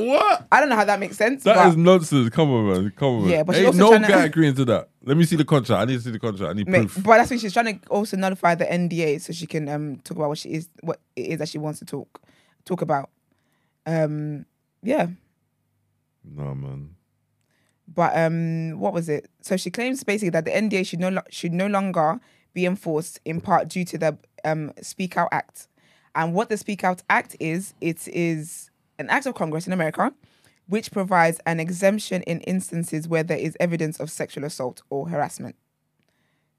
[SPEAKER 4] what?
[SPEAKER 1] I don't know how that makes sense.
[SPEAKER 4] That
[SPEAKER 1] but
[SPEAKER 4] is nonsense. Come on, man. Come on.
[SPEAKER 1] Yeah, but she's
[SPEAKER 4] Ain't
[SPEAKER 1] also
[SPEAKER 4] no
[SPEAKER 1] tryna-
[SPEAKER 4] guy agreeing to that. Let me see the contract. I need to see the contract. I need proof.
[SPEAKER 1] but that's when she's trying to also nullify the NDA so she can um talk about what she is, what it is that she wants to talk talk about. Um, yeah.
[SPEAKER 4] No, man.
[SPEAKER 1] But um, what was it? So she claims basically that the NDA should no lo- should no longer be enforced in part due to the um, Speak Out Act. And what the Speak Out Act is, it is an act of Congress in America which provides an exemption in instances where there is evidence of sexual assault or harassment.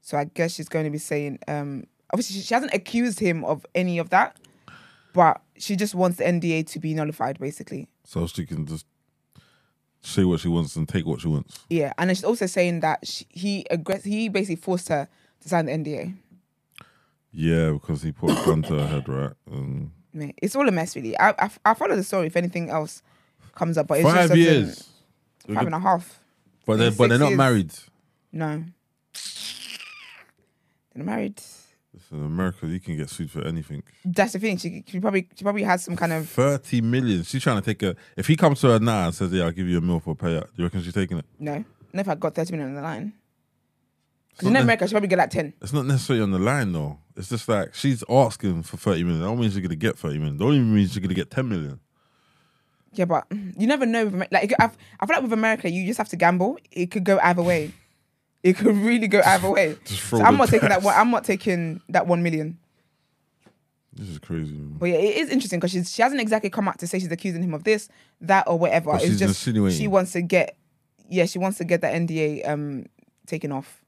[SPEAKER 1] So I guess she's going to be saying, um, obviously, she, hasn't accused him of any of that, but she just wants the NDA to be nullified, basically.
[SPEAKER 4] So she can just say what she wants and take what she wants.
[SPEAKER 1] Yeah, and then she's also saying that she, he aggress- he basically forced her to sign the NDA.
[SPEAKER 4] Yeah, because he put a gun to her head, right? And
[SPEAKER 1] Mate, It's all a mess, really. I, I I follow the story if anything else comes up, but it's just
[SPEAKER 4] five
[SPEAKER 1] doesn't-
[SPEAKER 4] years.
[SPEAKER 1] five and a half.
[SPEAKER 4] But they're, but they're not
[SPEAKER 1] years.
[SPEAKER 4] married.
[SPEAKER 1] No, they're not married.
[SPEAKER 4] In America, you can get sued for anything.
[SPEAKER 1] That's the thing. She, she probably she probably has some kind of
[SPEAKER 4] 30 million. She's trying to take a. If he comes to her now and says, Yeah, I'll give you a meal for a payout, do you reckon she's taking it?
[SPEAKER 1] no. Never had got thirty million on the line.
[SPEAKER 4] It's
[SPEAKER 1] in America, she probably get like ten.
[SPEAKER 4] it's not necessarily on the line, though. It's just like she's asking for 30 million. That don't mean she's going to get 30 million. That don't even mean she's going to get 10 million.
[SPEAKER 1] Yeah, but you never know. with Like, I feel like with America, you just have to gamble. It could go either way. It could really go either way. So I'm not taking that one. I'm not taking that one million.
[SPEAKER 4] This is crazy. man.
[SPEAKER 1] But yeah, it is interesting because she hasn't exactly come out to say she's accusing him of this, that, or whatever.
[SPEAKER 4] But
[SPEAKER 1] it's
[SPEAKER 4] she's
[SPEAKER 1] just
[SPEAKER 4] insinuating.
[SPEAKER 1] she wants to get, yeah, she wants to get that NDA um taken off.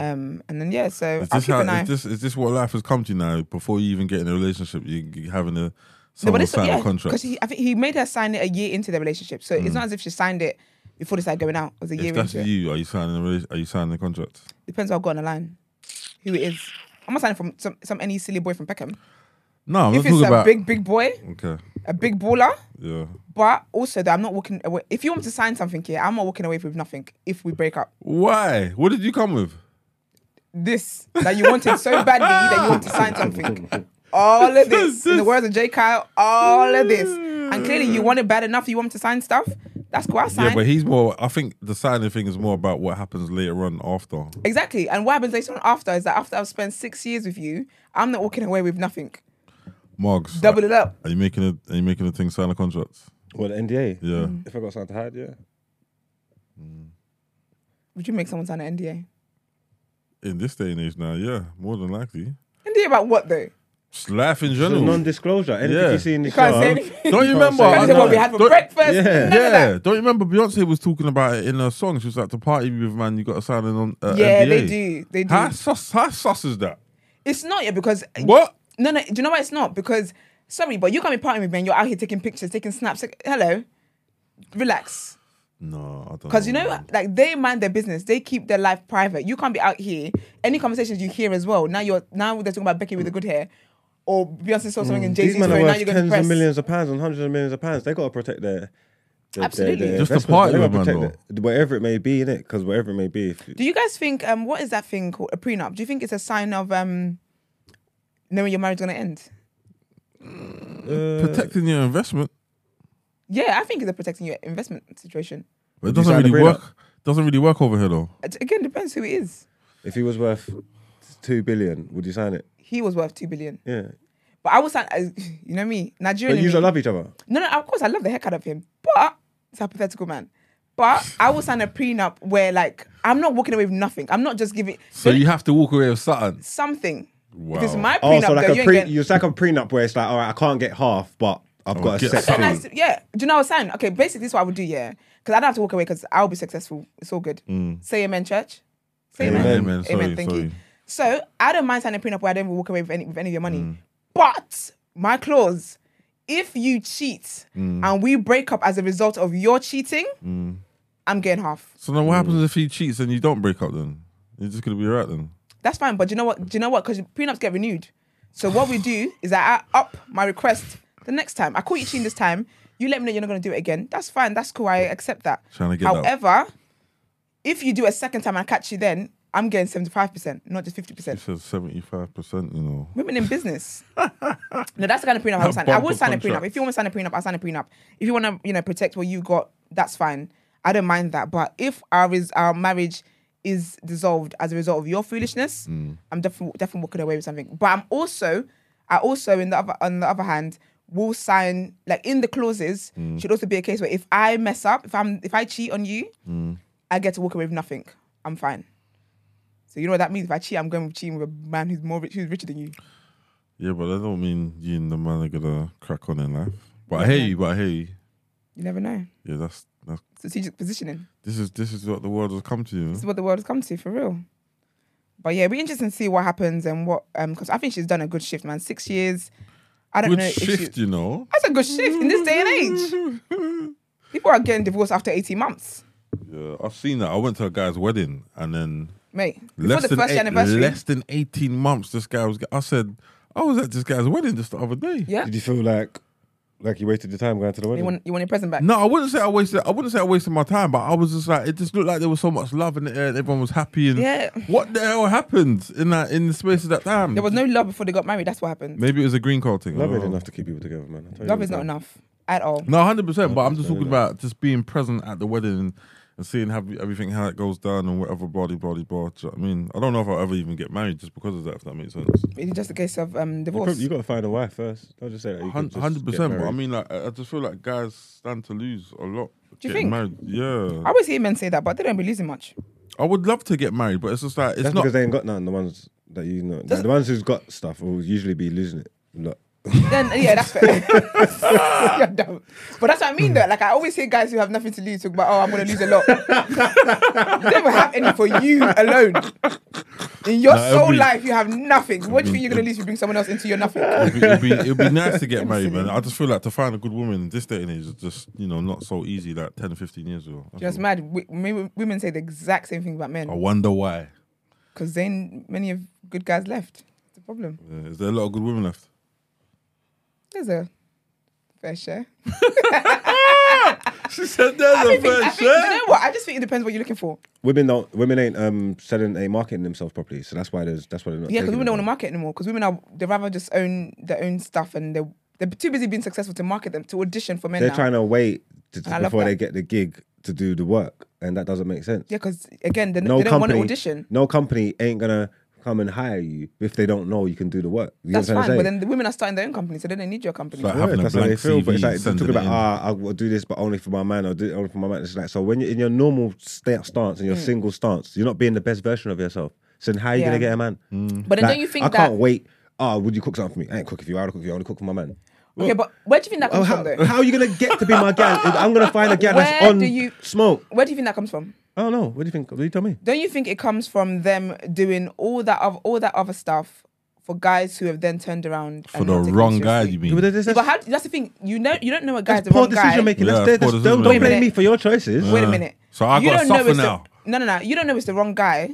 [SPEAKER 1] Um, and then yeah, so
[SPEAKER 4] Is this, how, is, this, is this what life has come to now? Before you even get in a relationship, you, having a
[SPEAKER 1] No, but it's
[SPEAKER 4] sign
[SPEAKER 1] yeah,
[SPEAKER 4] a contract.
[SPEAKER 1] because he, I think he made her sign it a year into the relationship, so it's not as if she signed it before they started going out. It was a year
[SPEAKER 4] If that's
[SPEAKER 1] into it.
[SPEAKER 4] you, are you signing a are you signing a contract?
[SPEAKER 1] Depends what I've got on the line, who it is. I'm not signing from some, some any silly boy from Peckham.
[SPEAKER 4] No, I'm
[SPEAKER 1] if
[SPEAKER 4] not
[SPEAKER 1] it's a
[SPEAKER 4] about.
[SPEAKER 1] big big boy,
[SPEAKER 4] okay,
[SPEAKER 1] a big baller,
[SPEAKER 4] yeah.
[SPEAKER 1] but also that I'm not walking away. If you want to sign something here, I'm not walking away with nothing. If we break up.
[SPEAKER 4] Why? What did you come with?
[SPEAKER 1] This that you wanted so badly that you want to sign something. All of this, in the words of J. Kyle, all of this, and clearly you want it bad enough. You want him to sign stuff. That's cool. I sign
[SPEAKER 4] Yeah, but he's more. I think the signing thing is more about what happens later on after.
[SPEAKER 1] exactly. And what happens later on after is that after I've spent six years with you, I'm not walking away with nothing.
[SPEAKER 4] Mugs.
[SPEAKER 1] Double it up.
[SPEAKER 4] Are you making it? Are you making a thing sign a contract?
[SPEAKER 2] What the NDA?
[SPEAKER 4] Yeah.
[SPEAKER 1] Mm.
[SPEAKER 2] If I got something to hide, yeah.
[SPEAKER 1] Would you make someone sign an NDA?
[SPEAKER 4] In this day and age now, yeah, more than likely.
[SPEAKER 1] And NDA about what though?
[SPEAKER 4] Just life in
[SPEAKER 2] So
[SPEAKER 4] general.
[SPEAKER 2] non-disclosure. Anything
[SPEAKER 4] Yeah.
[SPEAKER 2] you see in the
[SPEAKER 1] You can't
[SPEAKER 2] show.
[SPEAKER 1] say anything.
[SPEAKER 4] Don't you remember?
[SPEAKER 2] say
[SPEAKER 1] Can't say what we had for
[SPEAKER 4] Don't-
[SPEAKER 1] breakfast.
[SPEAKER 2] Yeah.
[SPEAKER 4] Yeah, don't you remember Beyonce was talking about it in her song? She was like, "To party with man, you got to sign an on." Uh,
[SPEAKER 1] Yeah,
[SPEAKER 4] NDA.
[SPEAKER 1] they do. They do.
[SPEAKER 4] How sus? How sus is that?
[SPEAKER 1] It's not yet because
[SPEAKER 4] What?
[SPEAKER 1] No, no. Do you know why it's not? Because sorry, but you can't be partying with me and you're out here taking pictures, taking snaps. Hello, relax.
[SPEAKER 4] No, I don't.
[SPEAKER 1] Because you know, like they mind their business. They keep their life private. You can't be out here. Any conversations you hear as well. Now you're now they're talking about Becky with the good hair, or Beyonce saw something in Jay
[SPEAKER 2] These
[SPEAKER 1] Z's
[SPEAKER 2] men are
[SPEAKER 1] story. Now
[SPEAKER 2] worth
[SPEAKER 1] you're going to
[SPEAKER 2] tens
[SPEAKER 1] press.
[SPEAKER 2] of millions of pounds and hundreds of millions of pounds. They got to protect their. their
[SPEAKER 1] Absolutely.
[SPEAKER 2] their, their
[SPEAKER 4] Just to
[SPEAKER 2] investments.
[SPEAKER 4] party
[SPEAKER 2] They
[SPEAKER 4] with
[SPEAKER 2] gotta
[SPEAKER 4] man,
[SPEAKER 2] protect it, whatever it may be in it, because whatever it may be. If,
[SPEAKER 1] Do you guys think um what is that thing called a prenup? Do you think it's a sign of um knowing your marriage gonna end?
[SPEAKER 4] protecting your investment,
[SPEAKER 1] Yeah, I think it's a protecting your investment situation.
[SPEAKER 4] but it
[SPEAKER 2] Would you
[SPEAKER 4] doesn't
[SPEAKER 2] sign a
[SPEAKER 4] really
[SPEAKER 2] prenup?
[SPEAKER 4] work. Doesn't really work over here though.
[SPEAKER 1] It again depends who it is.
[SPEAKER 2] if he was worth two billion, would you sign it?
[SPEAKER 1] He was worth two billion,
[SPEAKER 2] Yeah.
[SPEAKER 1] but I was sign. uh, You know me, Nigerian.
[SPEAKER 2] But you
[SPEAKER 1] in
[SPEAKER 2] don't love each other.
[SPEAKER 1] No, no, of course I love the heck out of him, but it's a hypothetical man. But I will sign a prenup where like I'm not walking away with nothing. I'm not just giving
[SPEAKER 4] So you have to walk away with something.
[SPEAKER 1] something.
[SPEAKER 4] Wow.
[SPEAKER 1] If it's my
[SPEAKER 2] Oh, so like
[SPEAKER 1] girl,
[SPEAKER 2] a
[SPEAKER 1] you ain't
[SPEAKER 2] pre,
[SPEAKER 1] getting.
[SPEAKER 2] you it's like a prenup where it's like, all right, I can't get half, but I've got a
[SPEAKER 4] get
[SPEAKER 2] set
[SPEAKER 4] something.
[SPEAKER 2] fee.
[SPEAKER 1] And yeah, do you know what I'm saying? Okay, basically, this is what I would do. Yeah, because I don't have to walk away because I'll be successful. It's all good. Say amen, church. Say amen.
[SPEAKER 2] Amen.
[SPEAKER 4] Mm. Amen. Sorry,
[SPEAKER 1] thank
[SPEAKER 4] sorry.
[SPEAKER 1] you. So I don't mind signing a prenup where I don't walk away with any with any of your money.
[SPEAKER 4] Mm.
[SPEAKER 1] But my clause, if you cheat
[SPEAKER 4] Mm.
[SPEAKER 1] and we break up as a result of your cheating, I'm getting half.
[SPEAKER 4] So then, what happens if he cheats and you don't break up? Then you're just gonna be alright then.
[SPEAKER 1] That's fine. But do you know what? Do you know what? Because prenups get renewed. So what we do is that I up my request the next time. I caught you cheating this time. You let me know you're not going to do it again. That's fine. That's cool. I accept that.
[SPEAKER 4] Trying to get
[SPEAKER 1] However, if you do a second time and I catch you then, I'm getting 75%, not just 50%.
[SPEAKER 4] He says seventy five percent. You know.
[SPEAKER 1] Women in business. no, that's the kind of prenup I would sign. I would sign a prenup. If you want to sign a prenup, I'll sign a prenup. If you want to, you know, protect what you got, that's fine. I don't mind that. But if our is our marriage is dissolved as a result of your foolishness,
[SPEAKER 4] Mm.
[SPEAKER 1] I'm definitely definitely walking away with something. But I'm also, I also in the other on the other hand will sign like in the clauses
[SPEAKER 4] Mm.
[SPEAKER 1] should also be a case where if I mess up, if I'm if I cheat on you,
[SPEAKER 4] Mm.
[SPEAKER 1] I get to walk away with nothing. I'm fine. So you know what that means? If I cheat, I'm going with cheating with a man who's more rich, who's richer than you.
[SPEAKER 4] Yeah, but that don't mean you and the man are gonna crack on in life. But I hear you. But I hear you.
[SPEAKER 1] You never know.
[SPEAKER 4] Yeah, that's that's.
[SPEAKER 1] Strategic positioning.
[SPEAKER 4] This is this is what the world has come to. You?
[SPEAKER 1] This is what the world has come to for real. But yeah, it'll be interesting to see what happens and what um because I think she's done a good shift, man. Six years. I don't
[SPEAKER 4] Good
[SPEAKER 1] know. if she-
[SPEAKER 4] shift, you know.
[SPEAKER 1] That's a good shift in this day and age. People are getting divorced after 18 months.
[SPEAKER 4] Yeah, I've seen that. I went to a guy's wedding and then
[SPEAKER 1] Mate, before
[SPEAKER 4] less
[SPEAKER 1] the
[SPEAKER 4] than
[SPEAKER 1] first
[SPEAKER 4] eight,
[SPEAKER 1] anniversary.
[SPEAKER 4] less than eighteen months. This guy was. I said I was at this guy's wedding just the other day.
[SPEAKER 1] yeah.
[SPEAKER 2] Did you feel like like you wasted your time going to the wedding?
[SPEAKER 1] You want, you want your present back?
[SPEAKER 4] No, I wouldn't say I wasted. I wouldn't say I wasted my time, but I was just like, it just looked like there was so much love in the air, and everyone was happy. And
[SPEAKER 1] Yeah.
[SPEAKER 4] what the hell happened in that in the space of that time?
[SPEAKER 1] There was no love before they got married. That's what happened.
[SPEAKER 4] Maybe it was a green card thing.
[SPEAKER 2] Love
[SPEAKER 4] don't
[SPEAKER 2] ain't enough to keep people together, man. I tell you
[SPEAKER 1] Love
[SPEAKER 2] what,
[SPEAKER 1] is not enough at all.
[SPEAKER 4] No, hundred percent. But I'm just talking
[SPEAKER 2] enough.
[SPEAKER 4] about just being present at the wedding and, and seeing how everything how it goes down and whatever, blah blah blah blah. You know I mean, I don't know if I'll ever even get married just because of that. If that makes sense.
[SPEAKER 1] It's just a case of um,
[SPEAKER 2] You,
[SPEAKER 1] divorce.
[SPEAKER 2] you got to find a wife first. Don't just say that. You could just
[SPEAKER 4] Hundred
[SPEAKER 2] get
[SPEAKER 4] percent. But I mean, like, I I just feel like guys stand to lose a lot.
[SPEAKER 1] Do you think?
[SPEAKER 4] Married. Yeah,
[SPEAKER 1] I always hear men say that, but they don't be losing much.
[SPEAKER 4] I would love to get married, but it's just like it's
[SPEAKER 2] that's
[SPEAKER 4] not.
[SPEAKER 2] because they ain't got none. The ones that you know, like, the ones who's got stuff will usually be losing it. Look,
[SPEAKER 1] Then yeah, that's fair. You're dumb. But that's what I mean though. Like I always hear guys who have nothing to lose talk about, oh, I'm gonna lose a lot. you never have any for you alone. In your
[SPEAKER 4] Nah,
[SPEAKER 1] soul
[SPEAKER 4] be-
[SPEAKER 1] life, you have nothing. What do you think you're gonna lose if you bring someone else into your nothing?
[SPEAKER 4] It'd be, it'd, be, it'd be nice to get married, man. I just feel like to find a good woman this day and age is just, you know, not so easy like 10, 15 years ago. That's
[SPEAKER 1] Just mad. W- maybe women say the exact same thing about men.
[SPEAKER 4] I wonder why.
[SPEAKER 1] because then many of good guys left. It's a problem.
[SPEAKER 4] Yeah, is there a lot of good women left?
[SPEAKER 1] There's a fair share.
[SPEAKER 4] She said there's
[SPEAKER 1] I think, I think, you know what? I just think it depends what you're looking for.
[SPEAKER 2] women don't. Women ain't um selling, ain't marketing themselves properly. So that's why there's. That's why they're not.
[SPEAKER 1] Yeah, because women don't want to market anymore. Because women are they rather just own their own stuff and they're they're too busy being successful to market them to audition for men
[SPEAKER 2] They're
[SPEAKER 1] now.
[SPEAKER 2] trying to wait to,
[SPEAKER 1] And I love
[SPEAKER 2] before they get the gig to do the work, and that doesn't make sense.
[SPEAKER 1] yeah, because again, they,
[SPEAKER 2] no
[SPEAKER 1] they don't want
[SPEAKER 2] company,
[SPEAKER 1] to audition.
[SPEAKER 2] no company ain't gonna come and hire you if they don't know you can do the work. You
[SPEAKER 1] That's
[SPEAKER 2] know what
[SPEAKER 1] fine.
[SPEAKER 2] trying
[SPEAKER 1] But then the women are starting their own company, so they don't need your company.
[SPEAKER 4] Like
[SPEAKER 2] Yeah,
[SPEAKER 4] having a
[SPEAKER 2] that's how they
[SPEAKER 4] blank
[SPEAKER 2] feel, but it's
[SPEAKER 4] CV,
[SPEAKER 2] like they're
[SPEAKER 4] sending
[SPEAKER 2] talking
[SPEAKER 4] it
[SPEAKER 2] about
[SPEAKER 4] in.
[SPEAKER 2] ah, I will do this, but only for my man. I'll do it only for my man. It's like so when you're in your normal sta- stance and your single stance, you're not being the best version of yourself. So then how are you.
[SPEAKER 1] Yeah.
[SPEAKER 2] gonna get a man?
[SPEAKER 1] But then
[SPEAKER 2] Like,
[SPEAKER 1] don't you think that?
[SPEAKER 2] I
[SPEAKER 1] that?
[SPEAKER 2] can't wait? Ah, would you cook something for me? I ain't cook if you. I'll cook if you. I only cook for my man.
[SPEAKER 1] Okay, but where do you think that
[SPEAKER 2] Oh,
[SPEAKER 1] comes
[SPEAKER 2] how,
[SPEAKER 1] from, though?
[SPEAKER 2] how are you gonna get to be my gal? I'm gonna find a gal that's
[SPEAKER 1] Where
[SPEAKER 2] on
[SPEAKER 1] do you-
[SPEAKER 2] smoke.
[SPEAKER 1] Where do you think that comes from?
[SPEAKER 2] I don't know. What do you think? What do you tell me?
[SPEAKER 1] Don't you think it comes from them doing all that of all that other stuff for guys who have then turned around
[SPEAKER 4] For
[SPEAKER 1] and
[SPEAKER 4] the
[SPEAKER 1] not taken
[SPEAKER 4] wrong guy,
[SPEAKER 1] seriously?
[SPEAKER 4] you
[SPEAKER 2] Yeah, but
[SPEAKER 4] mean?
[SPEAKER 2] there's-
[SPEAKER 1] Yeah, but how, that's the thing. You know, you don't know a guy's
[SPEAKER 2] That's
[SPEAKER 1] the
[SPEAKER 2] poor
[SPEAKER 1] wrong guy.
[SPEAKER 2] decision making.
[SPEAKER 4] Yeah,
[SPEAKER 2] That's,
[SPEAKER 4] it's
[SPEAKER 2] that's, don't
[SPEAKER 4] decision
[SPEAKER 2] don't
[SPEAKER 4] making.
[SPEAKER 2] blame me for your choices.
[SPEAKER 1] Wait a minute.
[SPEAKER 4] so I
[SPEAKER 1] You
[SPEAKER 4] gotta
[SPEAKER 1] don't know
[SPEAKER 4] suffer
[SPEAKER 1] it's the-
[SPEAKER 4] now.
[SPEAKER 1] no, no, no. You don't know it's the wrong guy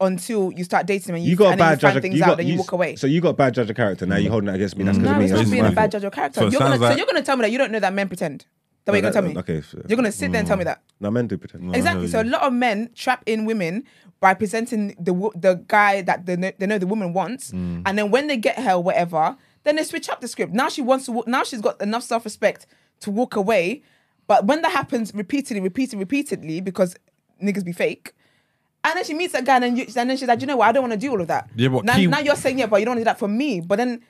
[SPEAKER 1] until you start dating him and you,
[SPEAKER 2] You got a
[SPEAKER 1] and then
[SPEAKER 2] bad
[SPEAKER 1] you
[SPEAKER 2] judge.
[SPEAKER 1] find
[SPEAKER 2] of-
[SPEAKER 1] things
[SPEAKER 2] you
[SPEAKER 1] out
[SPEAKER 2] got
[SPEAKER 1] and you, walk away.
[SPEAKER 2] So you got a bad judge of character. Now you're holding that against me. That's because
[SPEAKER 1] no,
[SPEAKER 2] of me.
[SPEAKER 1] it's
[SPEAKER 2] That's
[SPEAKER 1] not being
[SPEAKER 2] my
[SPEAKER 1] a bad
[SPEAKER 2] fault.
[SPEAKER 1] judge of character.
[SPEAKER 4] So it
[SPEAKER 1] you're gonna,
[SPEAKER 4] sounds
[SPEAKER 1] so
[SPEAKER 4] like-
[SPEAKER 1] you're gonna tell me that you don't know that men pretend. That what you're gonna tell me.
[SPEAKER 2] Okay. so-
[SPEAKER 1] You're gonna sit there and tell me that.
[SPEAKER 2] No, men do pretend.
[SPEAKER 4] No.
[SPEAKER 1] Exactly. So a lot of men trap in women by presenting the wo- the guy that they know, they know the woman wants,
[SPEAKER 4] Mm.
[SPEAKER 1] and then when they get her, whatever, then they switch up the script. Now she wants to. wa- Now she's got enough self respect to walk away. But when that happens repeatedly, repeatedly, repeatedly, because niggas be fake. And then she meets a guy, and then, you, and then she's like, you know what? I don't want to do all of that.
[SPEAKER 4] Yeah, but
[SPEAKER 1] now,
[SPEAKER 4] key-
[SPEAKER 1] now you're saying, yeah, but you don't want to do that for me. But then,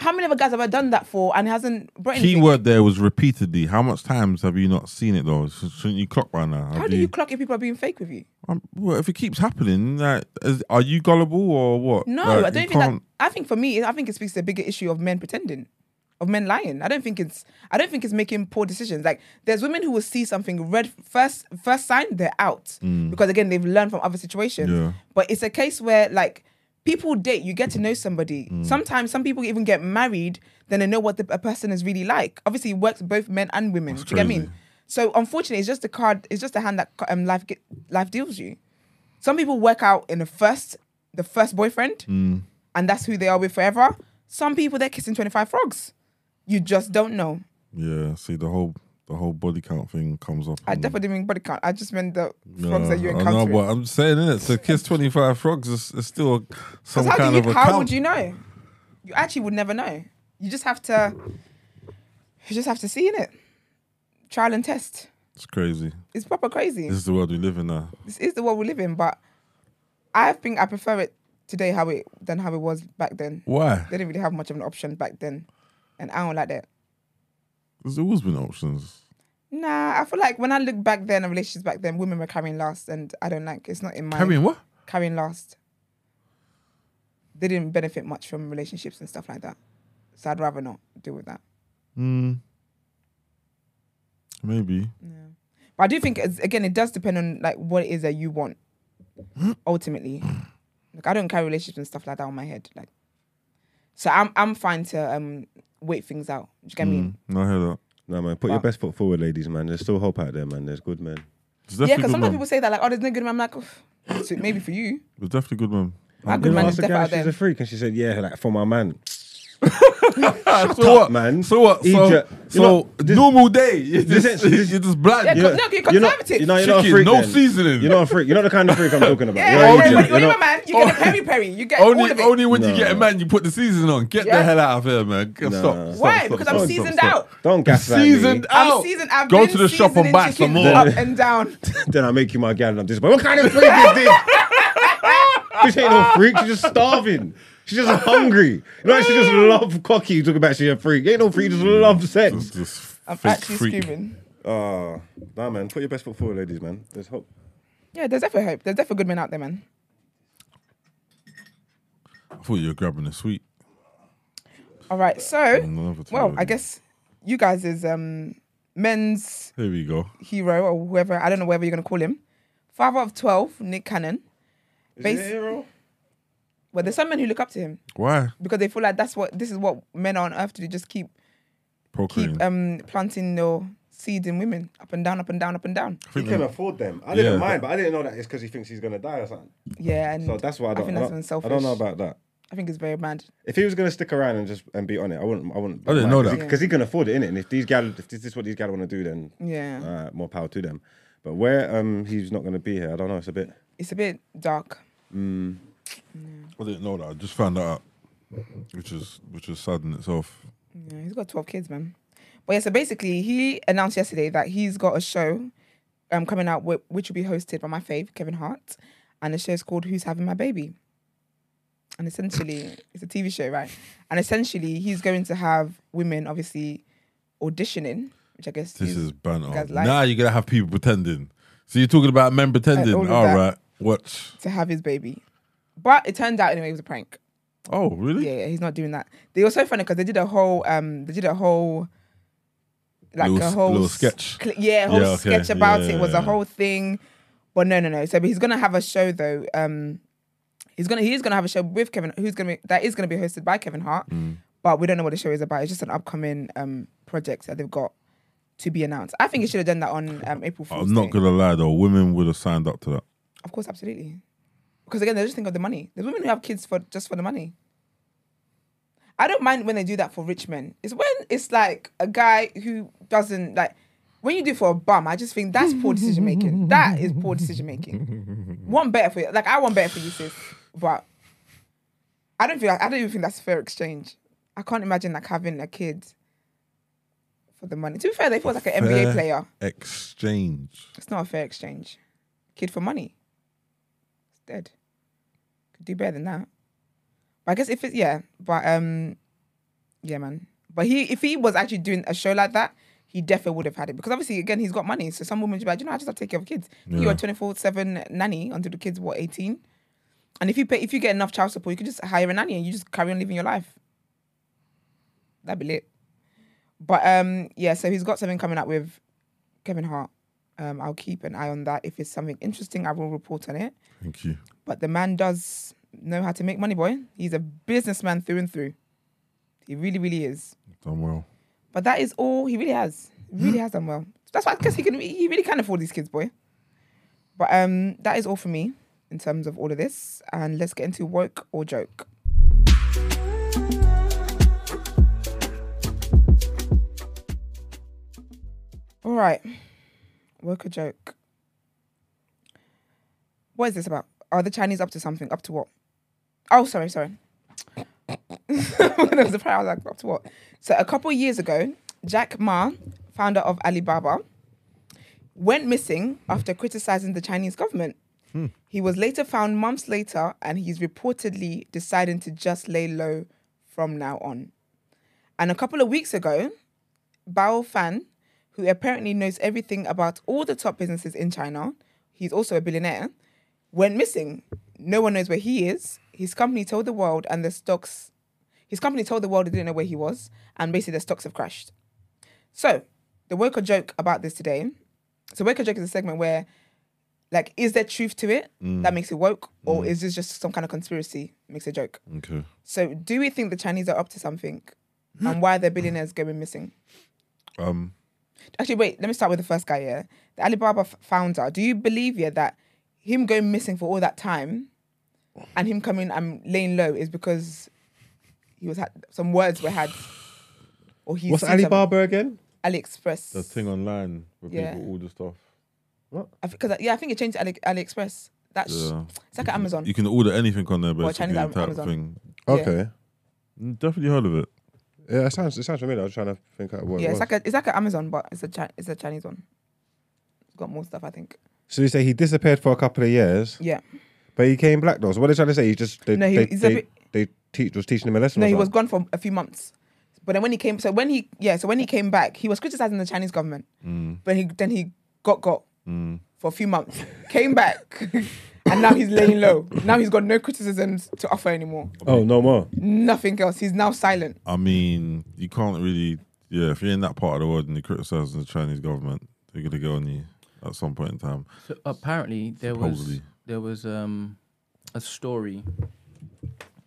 [SPEAKER 1] how many other guys have I done that for and hasn't brought anything?
[SPEAKER 4] Key word there was repeatedly. How much times have you not seen it though? Shouldn't you clock by now?
[SPEAKER 1] How
[SPEAKER 4] Have
[SPEAKER 1] do you clock if people are being fake with you?
[SPEAKER 4] Um, well, if it keeps happening, like, is, are you gullible or what?
[SPEAKER 1] No,
[SPEAKER 4] Like,
[SPEAKER 1] I don't think that.
[SPEAKER 4] can't-
[SPEAKER 1] I think for me, I think it speaks to a bigger issue of men pretending, of men lying. I don't think it's. I don't think it's making poor decisions. Like there's women who will see something red first first sign they're out because again they've learned from other situations.
[SPEAKER 4] Mm. Yeah.
[SPEAKER 1] But it's a case where like people date, you get to know somebody.
[SPEAKER 4] Mm.
[SPEAKER 1] Sometimes some people even get married, then they know what the, a person is really like. Obviously, it works both men and women.
[SPEAKER 4] That's
[SPEAKER 1] do you get what I
[SPEAKER 4] crazy.
[SPEAKER 1] mean? So unfortunately, it's just a card. It's just a hand that um, life get, life deals you. Some people work out in the first the first boyfriend,
[SPEAKER 4] Mm.
[SPEAKER 1] and that's who they are with forever. Some people they're kissing twenty five frogs. You just don't know.
[SPEAKER 4] Yeah, see the whole the whole body count thing comes up.
[SPEAKER 1] I
[SPEAKER 4] and-
[SPEAKER 1] definitely mean body count. I just meant the frogs that you.
[SPEAKER 4] I know,
[SPEAKER 1] encounter.
[SPEAKER 4] but I'm saying it. So kiss 25 frogs is, is still some
[SPEAKER 1] how
[SPEAKER 4] kind
[SPEAKER 1] do
[SPEAKER 4] of
[SPEAKER 1] you,
[SPEAKER 4] a
[SPEAKER 1] how
[SPEAKER 4] count.
[SPEAKER 1] would you know? You actually would never know. You just have to. You just have to see in it. Trial and test.
[SPEAKER 4] It's crazy.
[SPEAKER 1] It's proper crazy.
[SPEAKER 4] This is the world we live in now.
[SPEAKER 1] this is the world we live in, but I think I prefer it today how it than how it was back then.
[SPEAKER 4] Why?
[SPEAKER 1] They didn't really have much of an option back then, and I don't like that.
[SPEAKER 4] There's always been options.
[SPEAKER 1] Nah, I feel like when I look back then, and relationships back then, women were carrying last, and I don't like. It's not in my
[SPEAKER 4] Carrying what?
[SPEAKER 1] carrying last. They didn't benefit much from relationships and stuff like that. So I'd rather not deal with that.
[SPEAKER 4] Mm. Maybe.
[SPEAKER 1] Yeah, But I do think again it does depend on like what it is that you want. Ultimately, like I don't carry relationships and stuff like that on my head. Like, so I'm I'm fine to um wait things out. Do you get me?
[SPEAKER 4] Mm. No, I hear that.
[SPEAKER 2] No man, put your
[SPEAKER 1] Wow.
[SPEAKER 2] best foot forward, ladies, man. There's still hope out there, man. There's good men.
[SPEAKER 4] There's
[SPEAKER 1] Yeah,
[SPEAKER 4] definitely
[SPEAKER 1] because
[SPEAKER 4] good
[SPEAKER 1] sometimes
[SPEAKER 4] man.
[SPEAKER 1] people say that like, oh, there's no good man. I'm like, "Oof." so maybe for you.
[SPEAKER 4] There's definitely good man.
[SPEAKER 1] My good
[SPEAKER 2] know,
[SPEAKER 1] man
[SPEAKER 2] I
[SPEAKER 1] is
[SPEAKER 2] asked a
[SPEAKER 1] definitely
[SPEAKER 2] girl,
[SPEAKER 1] out
[SPEAKER 2] she's
[SPEAKER 1] there.
[SPEAKER 2] a freak, and she said, "Yeah, like for my man."
[SPEAKER 4] So what,
[SPEAKER 2] man.
[SPEAKER 4] So what? So,
[SPEAKER 2] Egypt.
[SPEAKER 4] so
[SPEAKER 2] You know, this-
[SPEAKER 4] normal day. You're
[SPEAKER 2] this
[SPEAKER 4] just,
[SPEAKER 2] is- this-
[SPEAKER 4] you're just blind.
[SPEAKER 1] Yeah,
[SPEAKER 4] you're,
[SPEAKER 1] no, you're
[SPEAKER 2] You're not,
[SPEAKER 1] conservative.
[SPEAKER 2] you're not, you're not a freak.
[SPEAKER 4] no
[SPEAKER 2] then.
[SPEAKER 4] seasoning.
[SPEAKER 2] You're not a freak. You're not the kind of freak I'm talking about.
[SPEAKER 1] Yeah,
[SPEAKER 2] You're
[SPEAKER 1] yeah, yeah, when, when
[SPEAKER 2] You're
[SPEAKER 1] you're a man, you get a peri peri. You get all
[SPEAKER 4] only,
[SPEAKER 1] of it.
[SPEAKER 4] only when you get a man, you put the season on. Get the hell out of here, man. Stop.
[SPEAKER 2] No.
[SPEAKER 4] stop,
[SPEAKER 1] Why?
[SPEAKER 4] stop,
[SPEAKER 1] because
[SPEAKER 4] stop,
[SPEAKER 1] I'm
[SPEAKER 4] stop,
[SPEAKER 1] seasoned
[SPEAKER 4] stop.
[SPEAKER 1] out.
[SPEAKER 2] Don't gaslight
[SPEAKER 4] Seasoned
[SPEAKER 2] me.
[SPEAKER 4] out.
[SPEAKER 1] I'm seasoned. I've
[SPEAKER 4] Go
[SPEAKER 1] been
[SPEAKER 4] to the shop and buy some more.
[SPEAKER 1] Up and down.
[SPEAKER 2] then I make you my gal and I'm just what kind of freak is this? Bitch ain't no freak. She's just starving. She's just hungry. You know, she just love cocky. You talk about she a freak. Ain't no freak. Just love sex.
[SPEAKER 4] just
[SPEAKER 1] I'm
[SPEAKER 4] fake
[SPEAKER 1] actually
[SPEAKER 4] freak.
[SPEAKER 1] screaming.
[SPEAKER 2] Oh, nah, man. Put your best foot forward, ladies, man. There's hope.
[SPEAKER 1] Yeah, there's definitely hope. There's definitely good men out there, man.
[SPEAKER 4] I thought you were grabbing a sweet.
[SPEAKER 1] All right, so well, I guess you guys is um men's
[SPEAKER 4] Here we go.
[SPEAKER 1] hero or whoever I don't know whatever you're gonna call him. Five out of twelve, Nick Cannon. Is Bas-
[SPEAKER 2] hero?
[SPEAKER 1] Well, there's some men who look up to him
[SPEAKER 4] Why?
[SPEAKER 1] because they feel like that's what this is what men are on earth to do. Just keep
[SPEAKER 4] Procreating.
[SPEAKER 1] keep um planting your seed in women up and down, up and down, up and down.
[SPEAKER 2] He can afford them. I didn't
[SPEAKER 4] Yeah.
[SPEAKER 2] mind, but I didn't know that it's because he thinks he's gonna die or something.
[SPEAKER 1] Yeah, and
[SPEAKER 2] So that's why I don't.
[SPEAKER 1] think
[SPEAKER 2] I
[SPEAKER 1] that's
[SPEAKER 2] don't,
[SPEAKER 1] unselfish.
[SPEAKER 2] I don't know about that.
[SPEAKER 1] I think it's very bad.
[SPEAKER 2] If he was gonna stick around and just and be on it, I wouldn't. I wouldn't.
[SPEAKER 4] I didn't know that.
[SPEAKER 2] because he, can afford it, innit? And if these gal, if this is what these gal want to do, then
[SPEAKER 1] Yeah,
[SPEAKER 2] uh, more power to them. But where um he's not gonna be here, I don't know. It's a bit.
[SPEAKER 1] it's a bit dark.
[SPEAKER 4] I didn't know that. I just found that out, which is which is sad in itself.
[SPEAKER 1] Yeah, he's got 12 kids, man. But yeah, so basically, he announced yesterday that he's got a show um, coming out wh- which will be hosted by my fave, Kevin Hart. And the show is called Who's Having My Baby? And essentially, it's a TV show, right? And essentially, he's going to have women obviously auditioning, which I guess
[SPEAKER 4] This is banter.
[SPEAKER 1] guys like-
[SPEAKER 4] Now you're gonna have people pretending. So you're talking about men pretending.
[SPEAKER 1] all of
[SPEAKER 4] All
[SPEAKER 1] that.
[SPEAKER 4] right. Watch.
[SPEAKER 1] to have his baby. But it turned out anyway, it was a prank.
[SPEAKER 4] Oh, really?
[SPEAKER 1] Yeah, yeah, he's not doing that. They were so funny because they did a whole, um, they did a whole, like
[SPEAKER 4] Little
[SPEAKER 1] a whole
[SPEAKER 4] little sketch.
[SPEAKER 1] cl- yeah, a whole
[SPEAKER 4] Yeah, okay.
[SPEAKER 1] sketch about
[SPEAKER 4] Yeah,
[SPEAKER 1] it. It was a whole thing. But no, no, no. So but he's gonna have a show though. Um, he's gonna he is gonna have a show with Kevin, who's gonna be that is gonna be hosted by Kevin Hart.
[SPEAKER 4] Mm.
[SPEAKER 1] But we don't know what the show is about. It's just an upcoming um project that they've got to be announced. I think he should have done that on um, April Fool's
[SPEAKER 4] I'm not
[SPEAKER 1] Day.
[SPEAKER 4] gonna lie though. Women would have signed up to that.
[SPEAKER 1] Of course, absolutely. Because again, they just think of the money. There's women who have kids for just for the money. I don't mind when they do that for rich men. It's when it's like a guy who doesn't like when you do for a bum. I just think that's poor decision making. That is poor decision making. Want better for you. Like I want better for you, sis. But I don't feel like, I don't even think that's a fair exchange. I can't imagine like having a kid for the money. To be fair, they feel like an NBA player.
[SPEAKER 4] Exchange.
[SPEAKER 1] It's not a fair exchange. Kid for money. Dead. Could do better than that. But I guess if it's yeah, but um yeah man. But he if he was actually doing a show like that, he definitely would have had it. Because obviously again he's got money. So some women would be like, you know, I just have to take care of kids. You're a twenty four seven nanny until the kids were eighteen? And if you pay if you get enough child support, you could just hire a nanny and you just carry on living your life. That'd be lit. But um yeah, so he's got something coming up with Kevin Hart. Um, I'll keep an eye on that. If it's something interesting, I will report on it.
[SPEAKER 4] Thank you.
[SPEAKER 1] But the man does know how to make money, boy. He's a businessman through and through. He really, really is.
[SPEAKER 4] Done well.
[SPEAKER 1] But that is all he really has. He really has done well. That's why I guess he can. He really can afford these kids, boy. But um, that is all for me in terms of all of this. And let's get into woke or joke. All right, woke joke. What is this about? Are the Chinese up to something? Up to what? Oh, sorry, sorry. there was a prayer, I was like, up to what? So a couple years ago, Jack Ma, founder of Alibaba, went missing after criticizing the Chinese government. Hmm. He was later found months later, and he's reportedly deciding to just lay low from now on. And a couple of weeks ago, Bao Fan, who apparently knows everything about all the top businesses in China, he's also a billionaire, went missing. no one knows where he is. His company told the world, and the stocks. His company told the world they didn't know where he was, and basically the stocks have crashed. So, the Woker joke about this today. So, Woker joke is a segment where, like, is there truth to it mm. that makes it woke, or mm. is this just some kind of conspiracy makes a joke?
[SPEAKER 4] Okay.
[SPEAKER 1] So, do we think the Chinese are up to something, hmm. and why are their billionaires going missing?
[SPEAKER 4] Um.
[SPEAKER 1] Actually, wait. Let me start with the first guy here. The Alibaba f- founder. Do you believe yeah that him going missing for all that time, and him coming and laying low is because he was had some words were had, or he
[SPEAKER 2] What's Alibaba again?
[SPEAKER 1] AliExpress.
[SPEAKER 4] The thing online with
[SPEAKER 1] Yeah.
[SPEAKER 4] people order stuff. What?
[SPEAKER 1] Because yeah, I think it changed to Ali, AliExpress. That's
[SPEAKER 4] Yeah.
[SPEAKER 1] it's like an Amazon.
[SPEAKER 4] You can order anything on there,
[SPEAKER 1] Well,
[SPEAKER 4] basically.
[SPEAKER 1] Chinese
[SPEAKER 4] type
[SPEAKER 1] Amazon.
[SPEAKER 4] thing.
[SPEAKER 2] Okay.
[SPEAKER 4] Mm, Definitely heard of it.
[SPEAKER 2] Yeah, it sounds it sounds familiar. I was trying to think out what.
[SPEAKER 1] yeah,
[SPEAKER 2] it
[SPEAKER 1] it's
[SPEAKER 2] was.
[SPEAKER 1] like a it's like an Amazon, but it's a Chi- it's a Chinese one. It's got more stuff, I think.
[SPEAKER 2] So you say he disappeared for a couple of years,
[SPEAKER 1] Yeah.
[SPEAKER 2] but he came back though. So what are they trying to say? He just they
[SPEAKER 1] No, he-
[SPEAKER 2] they,
[SPEAKER 1] he's a
[SPEAKER 2] they,
[SPEAKER 1] bit-
[SPEAKER 2] they teach was teaching him a lesson.
[SPEAKER 1] No,
[SPEAKER 2] or
[SPEAKER 1] he was
[SPEAKER 2] something?
[SPEAKER 1] gone for a few months. But then when he came, so when he yeah, so when he came back, he was criticizing the Chinese government. Mm. But he then he got got mm. for a few months, came back, and now he's laying low. Now he's got no criticisms to offer anymore.
[SPEAKER 2] Oh no more.
[SPEAKER 1] Nothing else. He's now silent.
[SPEAKER 4] I mean, you can't really. Yeah, if you're in that part of the world and you're criticizing the Chinese government, they're gonna get on you at some point in time.
[SPEAKER 3] So apparently there was there was um a story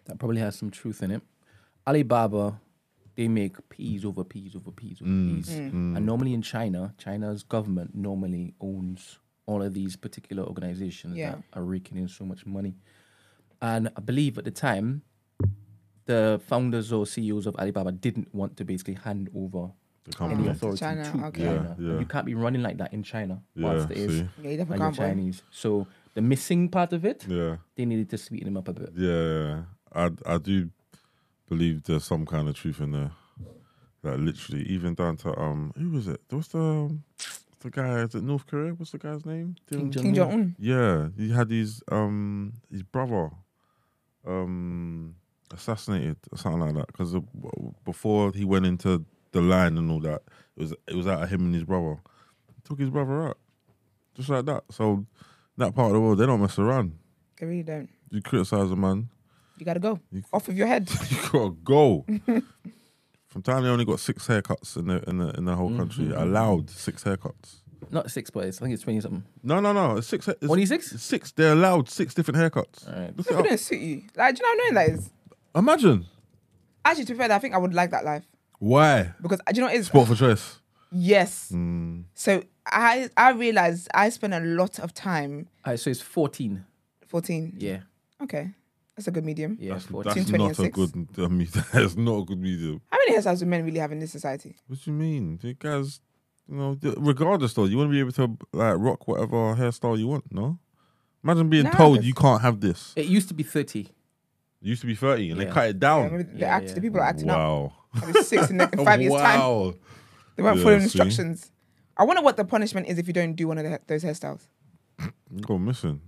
[SPEAKER 3] that probably has some truth in it. Alibaba, they make peas over peas over peas over peas, and normally in China, China's government normally owns all of these particular organizations
[SPEAKER 1] Yeah.
[SPEAKER 3] that are raking in so much money. And I believe at the time, the founders or CEOs of Alibaba didn't want to basically hand over
[SPEAKER 4] The
[SPEAKER 3] any
[SPEAKER 4] company.
[SPEAKER 3] authority
[SPEAKER 1] China,
[SPEAKER 3] to
[SPEAKER 1] okay.
[SPEAKER 3] China.
[SPEAKER 4] Yeah, yeah.
[SPEAKER 3] You can't be running like that in China
[SPEAKER 4] Yeah,
[SPEAKER 3] whilst it is
[SPEAKER 4] see?
[SPEAKER 1] Yeah, he
[SPEAKER 3] and you're
[SPEAKER 1] can't.
[SPEAKER 3] Chinese. So the missing part of it,
[SPEAKER 4] Yeah,
[SPEAKER 3] they needed to sweeten him up a bit.
[SPEAKER 4] yeah. I I do believe there's some kind of truth in there. That literally, even down to um, who was it? There was the um, the guy. Is it North Korea? What's the guy's name?
[SPEAKER 3] Kim
[SPEAKER 1] Jong Un.
[SPEAKER 4] Yeah, he had his um his brother um assassinated or something like that because before he went into the line and all that, it was it was out of him and his brother. He took his brother out just like that. So that part of the world, they don't mess around.
[SPEAKER 1] They really don't.
[SPEAKER 4] You criticize a man,
[SPEAKER 1] You gotta go
[SPEAKER 4] You-
[SPEAKER 1] off of your head.
[SPEAKER 4] you gotta go. From time they only got six haircuts in the in the in the whole country. Allowed six haircuts.
[SPEAKER 3] Not six, but it's, I think it's 20 something.
[SPEAKER 4] No, no, no. It's six. It's,
[SPEAKER 3] 26?
[SPEAKER 4] Six. They're allowed six different haircuts.
[SPEAKER 3] All right.
[SPEAKER 4] Look
[SPEAKER 1] It
[SPEAKER 4] it up.
[SPEAKER 1] wouldn't suit you. Like, do you know how annoying that is?
[SPEAKER 4] Imagine.
[SPEAKER 1] Actually, to be fair, I think I would like that life
[SPEAKER 4] Why?
[SPEAKER 1] because do you know what it is?
[SPEAKER 4] Sport for choice.
[SPEAKER 1] Yes.
[SPEAKER 4] Mm.
[SPEAKER 1] So I I realized I spend a lot of time.
[SPEAKER 3] All right, so it's 14.
[SPEAKER 1] Fourteen.
[SPEAKER 3] Yeah.
[SPEAKER 1] Okay, that's a good medium.
[SPEAKER 3] Yeah,
[SPEAKER 4] That's,
[SPEAKER 3] 14.
[SPEAKER 4] that's
[SPEAKER 1] 20
[SPEAKER 4] not
[SPEAKER 1] and
[SPEAKER 4] a good. I mean, that's not a good medium.
[SPEAKER 1] How many hairstyles do men really have in this society?
[SPEAKER 4] What do you mean? You guys, you know, regardless though, you want to be able to like rock whatever hairstyle you want. No. Imagine being
[SPEAKER 1] Nah,
[SPEAKER 4] told
[SPEAKER 1] 'cause-
[SPEAKER 4] you can't have this.
[SPEAKER 3] It used to be 30.
[SPEAKER 4] It used to be thirty, and
[SPEAKER 3] Yeah.
[SPEAKER 4] they cut it down.
[SPEAKER 1] maybe the,
[SPEAKER 3] Yeah,
[SPEAKER 1] act,
[SPEAKER 3] yeah.
[SPEAKER 1] the people are acting up.
[SPEAKER 4] wow.
[SPEAKER 1] Maybe six in, the, in five years' time.
[SPEAKER 4] wow.
[SPEAKER 1] They weren't
[SPEAKER 4] Yeah,
[SPEAKER 1] following
[SPEAKER 4] see?
[SPEAKER 1] instructions. I wonder what the punishment is if you don't do one of the, those hairstyles.
[SPEAKER 4] You go missing.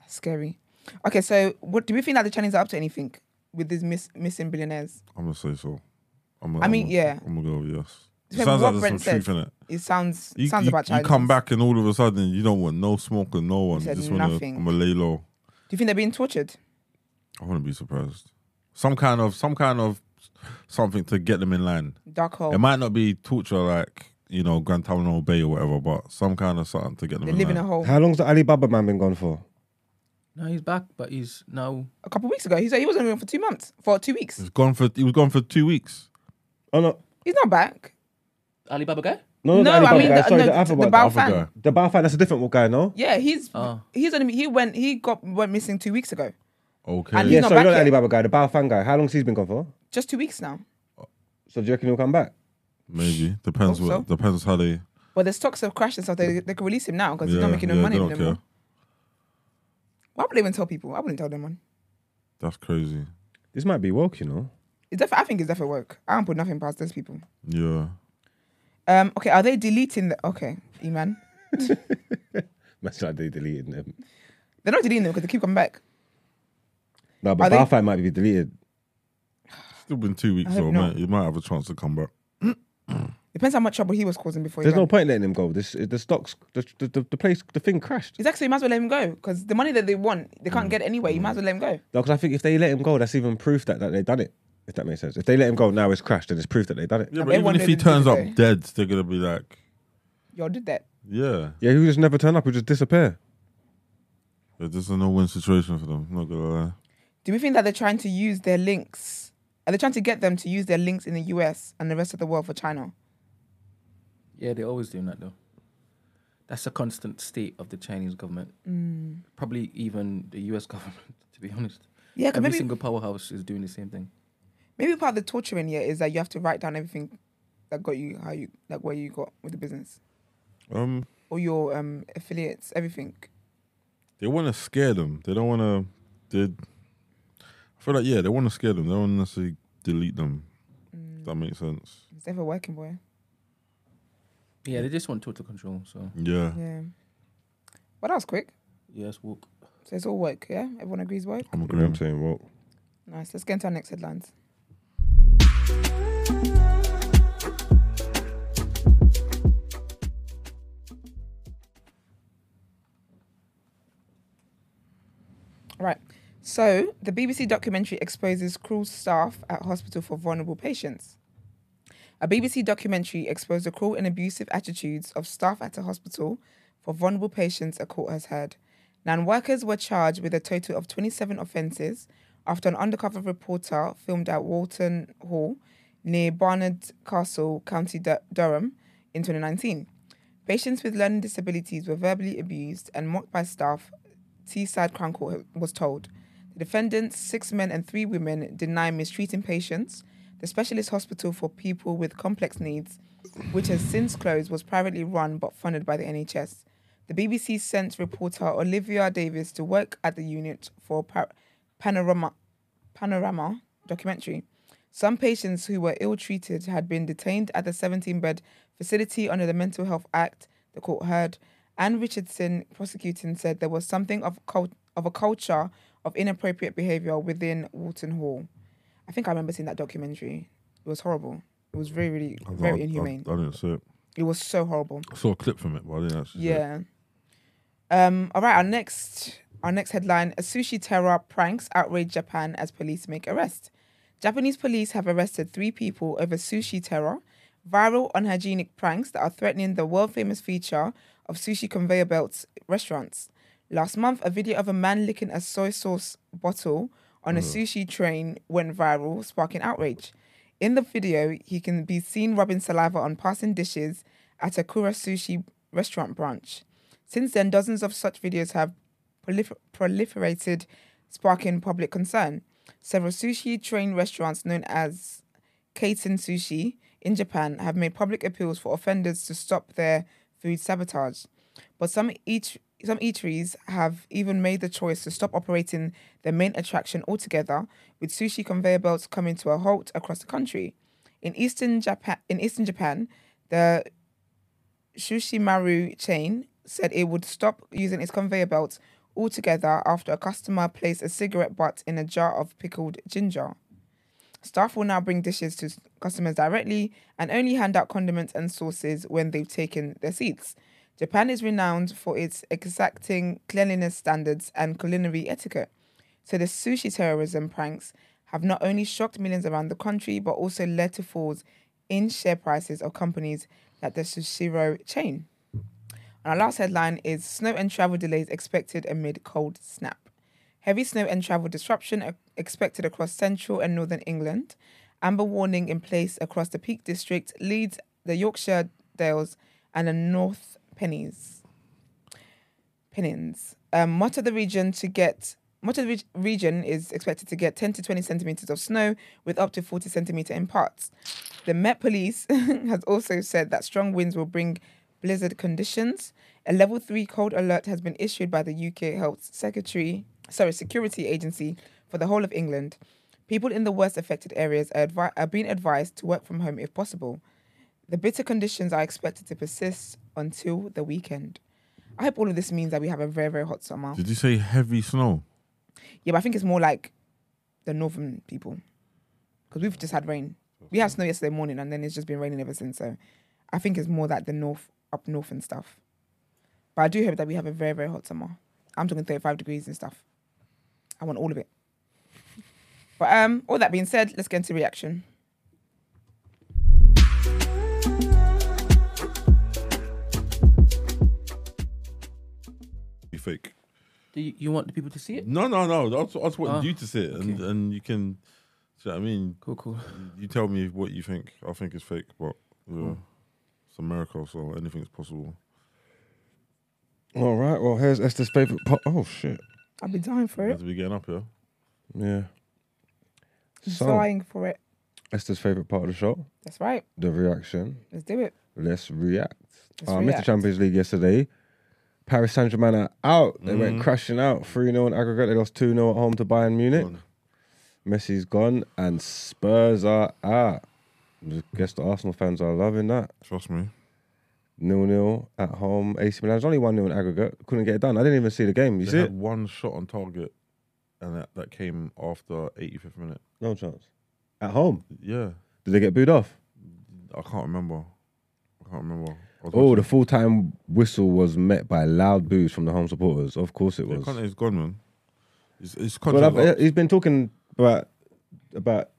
[SPEAKER 1] That's scary. Okay, so what do we think that the Chinese are up to anything with these miss, missing billionaires?
[SPEAKER 4] I'm gonna say so. I'm gonna,
[SPEAKER 1] I mean,
[SPEAKER 4] I'm gonna,
[SPEAKER 1] yeah.
[SPEAKER 4] I'm gonna go with yes. It
[SPEAKER 1] Depends
[SPEAKER 4] sounds like there's
[SPEAKER 1] Brent
[SPEAKER 4] some truth in it.
[SPEAKER 1] It sounds
[SPEAKER 4] You,
[SPEAKER 1] sounds
[SPEAKER 4] you,
[SPEAKER 1] about
[SPEAKER 4] you come back and all of a sudden you don't want no smoke and no one. You
[SPEAKER 1] said
[SPEAKER 4] just want to.
[SPEAKER 1] nothing.
[SPEAKER 4] I'm gonna lay low.
[SPEAKER 1] Do you think they're being tortured?
[SPEAKER 4] I wouldn't be surprised. Some kind of some kind of something to get them in line.
[SPEAKER 1] Dark hole.
[SPEAKER 4] It might not be torture like you know Guantanamo Bay or whatever, but some kind of something to get them
[SPEAKER 1] They
[SPEAKER 4] in
[SPEAKER 1] live in a hole.
[SPEAKER 2] How long's the Alibaba man been gone for?
[SPEAKER 3] Now he's back, but he's now.
[SPEAKER 1] A couple of weeks ago, he said he wasn't going for two months, for two weeks.
[SPEAKER 4] He's gone for he was gone for two weeks.
[SPEAKER 2] Oh no,
[SPEAKER 1] He's not back.
[SPEAKER 3] Alibaba guy?
[SPEAKER 2] no,
[SPEAKER 1] No,
[SPEAKER 2] the
[SPEAKER 1] I mean
[SPEAKER 2] guy.
[SPEAKER 1] the,
[SPEAKER 2] Sorry,
[SPEAKER 1] no,
[SPEAKER 2] the Alpha
[SPEAKER 1] the
[SPEAKER 2] one.
[SPEAKER 1] Bao
[SPEAKER 4] Alpha
[SPEAKER 1] fan.
[SPEAKER 4] guy.
[SPEAKER 2] The Bao fan. That's a different guy, no?
[SPEAKER 1] Yeah, he's
[SPEAKER 3] Oh.
[SPEAKER 1] he's only he went he got went missing two weeks ago.
[SPEAKER 4] Okay.
[SPEAKER 1] And he's
[SPEAKER 2] Yeah,
[SPEAKER 1] not
[SPEAKER 2] sorry,
[SPEAKER 1] back
[SPEAKER 2] not
[SPEAKER 1] yet.
[SPEAKER 2] Alibaba guy. The Bao fan guy. How long's he been gone for?
[SPEAKER 1] Just two weeks now.
[SPEAKER 2] So do you reckon he'll come back?
[SPEAKER 4] Maybe depends what
[SPEAKER 1] so.
[SPEAKER 4] depends how they.
[SPEAKER 1] But the stocks have crashed and stuff. They they can release him now because he's not making no
[SPEAKER 4] yeah,
[SPEAKER 1] money
[SPEAKER 4] they don't
[SPEAKER 1] anymore.
[SPEAKER 4] Care.
[SPEAKER 1] Why would they even tell people? I wouldn't tell them one.
[SPEAKER 4] That's crazy.
[SPEAKER 2] This might be woke, you know.
[SPEAKER 1] It's def- I think it's definitely work. I don't put nothing past those people.
[SPEAKER 4] Yeah.
[SPEAKER 1] Um. Okay. Are they deleting the? Okay, Eman.
[SPEAKER 2] That's like they deleted them.
[SPEAKER 1] They're not deleting them because they keep coming back.
[SPEAKER 2] No,
[SPEAKER 1] Are
[SPEAKER 2] but
[SPEAKER 1] they-
[SPEAKER 2] Bao might be deleted.
[SPEAKER 4] Still been two weeks
[SPEAKER 1] I hope
[SPEAKER 4] though,
[SPEAKER 1] not.
[SPEAKER 4] man. You might have a chance to come back.
[SPEAKER 1] You Depends how much trouble he was causing before.
[SPEAKER 2] There's
[SPEAKER 1] he
[SPEAKER 2] no
[SPEAKER 1] went.
[SPEAKER 2] point letting him go. This the stocks, the the, the, the place, the thing crashed.
[SPEAKER 1] Exactly. You might as well let him go because the money that they want, they
[SPEAKER 2] Mm.
[SPEAKER 1] can't get anyway. You might as well let him go.
[SPEAKER 2] No, because I think if they let him go, that's even proof that, that they've done it. If that makes sense. If they let him go now, it's crashed, and it's proof that they've done it.
[SPEAKER 4] Yeah,
[SPEAKER 1] but
[SPEAKER 4] but even if he turns up
[SPEAKER 1] today.
[SPEAKER 4] dead, they're gonna be like,
[SPEAKER 1] Y'all did that.
[SPEAKER 4] yeah,
[SPEAKER 2] Yeah, he would just never turn up. He would just disappear.
[SPEAKER 4] Yeah, this is a no-win situation for them. Not gonna lie.
[SPEAKER 1] Do we think that they're trying to use their links? Are they trying to get them to use their links in the US and the rest of the world for China?
[SPEAKER 3] Yeah, they're always doing that though. That's a constant state of the Chinese government.
[SPEAKER 1] Mm.
[SPEAKER 3] Probably even the US government, to be honest.
[SPEAKER 1] Yeah,
[SPEAKER 3] Every
[SPEAKER 1] maybe
[SPEAKER 3] single powerhouse is doing the same thing.
[SPEAKER 1] maybe part of the torturing here is that you have to write down everything that got you how you like where you got with the business
[SPEAKER 4] Um,
[SPEAKER 1] or your um affiliates, everything.
[SPEAKER 4] they want to scare them. They don't want to. They. I feel like yeah, they want to scare them. They don't wanna necessarily delete them.
[SPEAKER 1] Mm.
[SPEAKER 4] That makes sense.
[SPEAKER 1] It's never working, boy.
[SPEAKER 3] Yeah, they just want total control. So
[SPEAKER 4] Yeah.
[SPEAKER 1] Yeah. Well, that was quick.
[SPEAKER 3] yes, woke.
[SPEAKER 1] So it's all woke, yeah? Everyone agrees woke?
[SPEAKER 4] I'm
[SPEAKER 2] You know what I'm saying? Well,
[SPEAKER 1] Nice. Let's get into our next headlines. Right. So the BBC documentary exposes cruel staff at hospital for vulnerable patients. A BBC documentary exposed the cruel and abusive attitudes of staff at a hospital for vulnerable patients, a court has heard. Nine workers were charged with a total of 27 offences after an undercover reporter filmed at Whorlton Hall near Barnard Castle, County Dur- Durham in 2019. Patients with learning disabilities were verbally abused and mocked by staff, Teesside Crown Court was told. The defendants, six men and three women, deny mistreating patients. The specialist hospital for people with complex needs, which has since closed, was privately run but funded by the NHS. The BBC sent reporter Olivia Davies to work at the unit for Panorama, Panorama documentary. Some patients who were ill treated had been detained at the 17 bed facility under the Mental Health Act, the court heard. Anne Richardson, prosecuting, said there was something of, cult- of a culture of inappropriate behaviour within Whorlton Hall. I think I remember seeing that documentary. It was horrible. It was very, really,
[SPEAKER 4] I-
[SPEAKER 1] very
[SPEAKER 4] I-
[SPEAKER 1] inhumane.
[SPEAKER 4] I, I didn't see it.
[SPEAKER 1] It was so horrible.
[SPEAKER 4] I saw a clip from it, but I didn't actually. see it.
[SPEAKER 1] Yeah. Um. All right. Our next, our next headline: A sushi terror pranks outrage Japan as police make arrest. Japanese police have arrested three people over sushi terror, viral unhygienic pranks that are threatening the world famous feature of sushi conveyor belts restaurants. Last month, a video of a man licking a soy sauce bottle on a mm-hmm. sushi train went viral, sparking outrage. In the video, he can be seen rubbing saliva on passing dishes at a Kura Sushi restaurant branch. Since then, dozens of such videos have prolifer- proliferated, sparking public concern. Several sushi train restaurants known as Kaiten Sushi in Japan have made public appeals for offenders to stop their food sabotage. But some eat some eateries have even made the choice to stop operating their main attraction altogether, with sushi conveyor belts coming to a halt across the country. In eastern Japan, in eastern Japan, the chain said it would stop using its conveyor belts altogether after a customer placed a cigarette butt in a jar of pickled ginger. Staff will now bring dishes to customers directly and only hand out condiments and sauces when they've taken their seats. Japan is renowned for its exacting cleanliness standards and culinary etiquette. So the sushi terrorism pranks have not only shocked millions around the country, but also led to falls in share prices of companies like the Sushiro chain. And our last headline is Snow and travel delays expected amid cold snap. Heavy snow and travel disruption expected across central and northern England. Amber warning in place across the Peak District, Leeds, the Yorkshire Dales, and the North Pennies. Pennines. Um, much of the region to get much of the region is expected to get 10 to 20 centimeters of snow, with up to 40 centimeter in parts. The Met Police has also said that strong winds will bring blizzard conditions. A level three cold alert has been issued by the UK Health Secretary, sorry, Security Agency for the whole of England. People in the worst affected areas are, advi- are being advised to work from home if possible. The bitter conditions are expected to persist until the weekend. I hope all of this means that we have a very, very hot summer.
[SPEAKER 4] Did you say heavy snow?
[SPEAKER 1] Yeah, but I think it's more like the northern people because we've just had rain. We had snow yesterday morning, and then it's just been raining ever since. So I think it's more like the north, up north and stuff. But I do hope that we have a very, very hot summer. I'm talking 35 degrees and stuff. I want all of it. But um, all that being said, let's get into reaction.
[SPEAKER 4] Fake.
[SPEAKER 3] Do you, you want the people to see it?
[SPEAKER 4] No, no, no. I just, I just want
[SPEAKER 3] Ah,
[SPEAKER 4] you to see it, and,
[SPEAKER 3] okay.
[SPEAKER 4] and you can. Do you know what I mean?
[SPEAKER 3] Cool, cool.
[SPEAKER 4] You tell me what you think. I think it's fake, but yeah, it's America, so anything's possible.
[SPEAKER 2] All right. Well, here's Esther's favorite part. Oh shit.
[SPEAKER 1] I'll be dying for
[SPEAKER 4] You
[SPEAKER 1] it.
[SPEAKER 4] have to be getting up here.
[SPEAKER 2] Yeah. So
[SPEAKER 1] Dying for it.
[SPEAKER 2] Esther's favorite part of the show,
[SPEAKER 1] That's right.
[SPEAKER 2] the reaction.
[SPEAKER 1] Let's do it.
[SPEAKER 2] Let's react.
[SPEAKER 1] Let's
[SPEAKER 2] uh, Mr.
[SPEAKER 1] react.
[SPEAKER 2] Champions League yesterday. Paris Saint Germain are out. They
[SPEAKER 4] Mm-hmm.
[SPEAKER 2] went crashing out. 3 0 in aggregate. They lost 2 0 at home to Bayern Munich.
[SPEAKER 4] Gone.
[SPEAKER 2] Messi's gone and Spurs are out. I guess the Arsenal fans are loving that.
[SPEAKER 4] Trust me.
[SPEAKER 2] Nil nil at home. AC Milan's only 1 0 in aggregate. Couldn't get it done. I didn't even see the game. You
[SPEAKER 4] they
[SPEAKER 2] see
[SPEAKER 4] had
[SPEAKER 2] it?
[SPEAKER 4] one shot on target, and that, that came after 85th minute.
[SPEAKER 2] No chance. At home.
[SPEAKER 4] Yeah,
[SPEAKER 2] Did they get booed off?
[SPEAKER 4] I can't remember. I can't remember.
[SPEAKER 2] Oh, the full time whistle was met by loud boos from the home supporters. Of course it was.
[SPEAKER 4] Conte's gone, man. It's, it's
[SPEAKER 2] But I've, he's been talking about about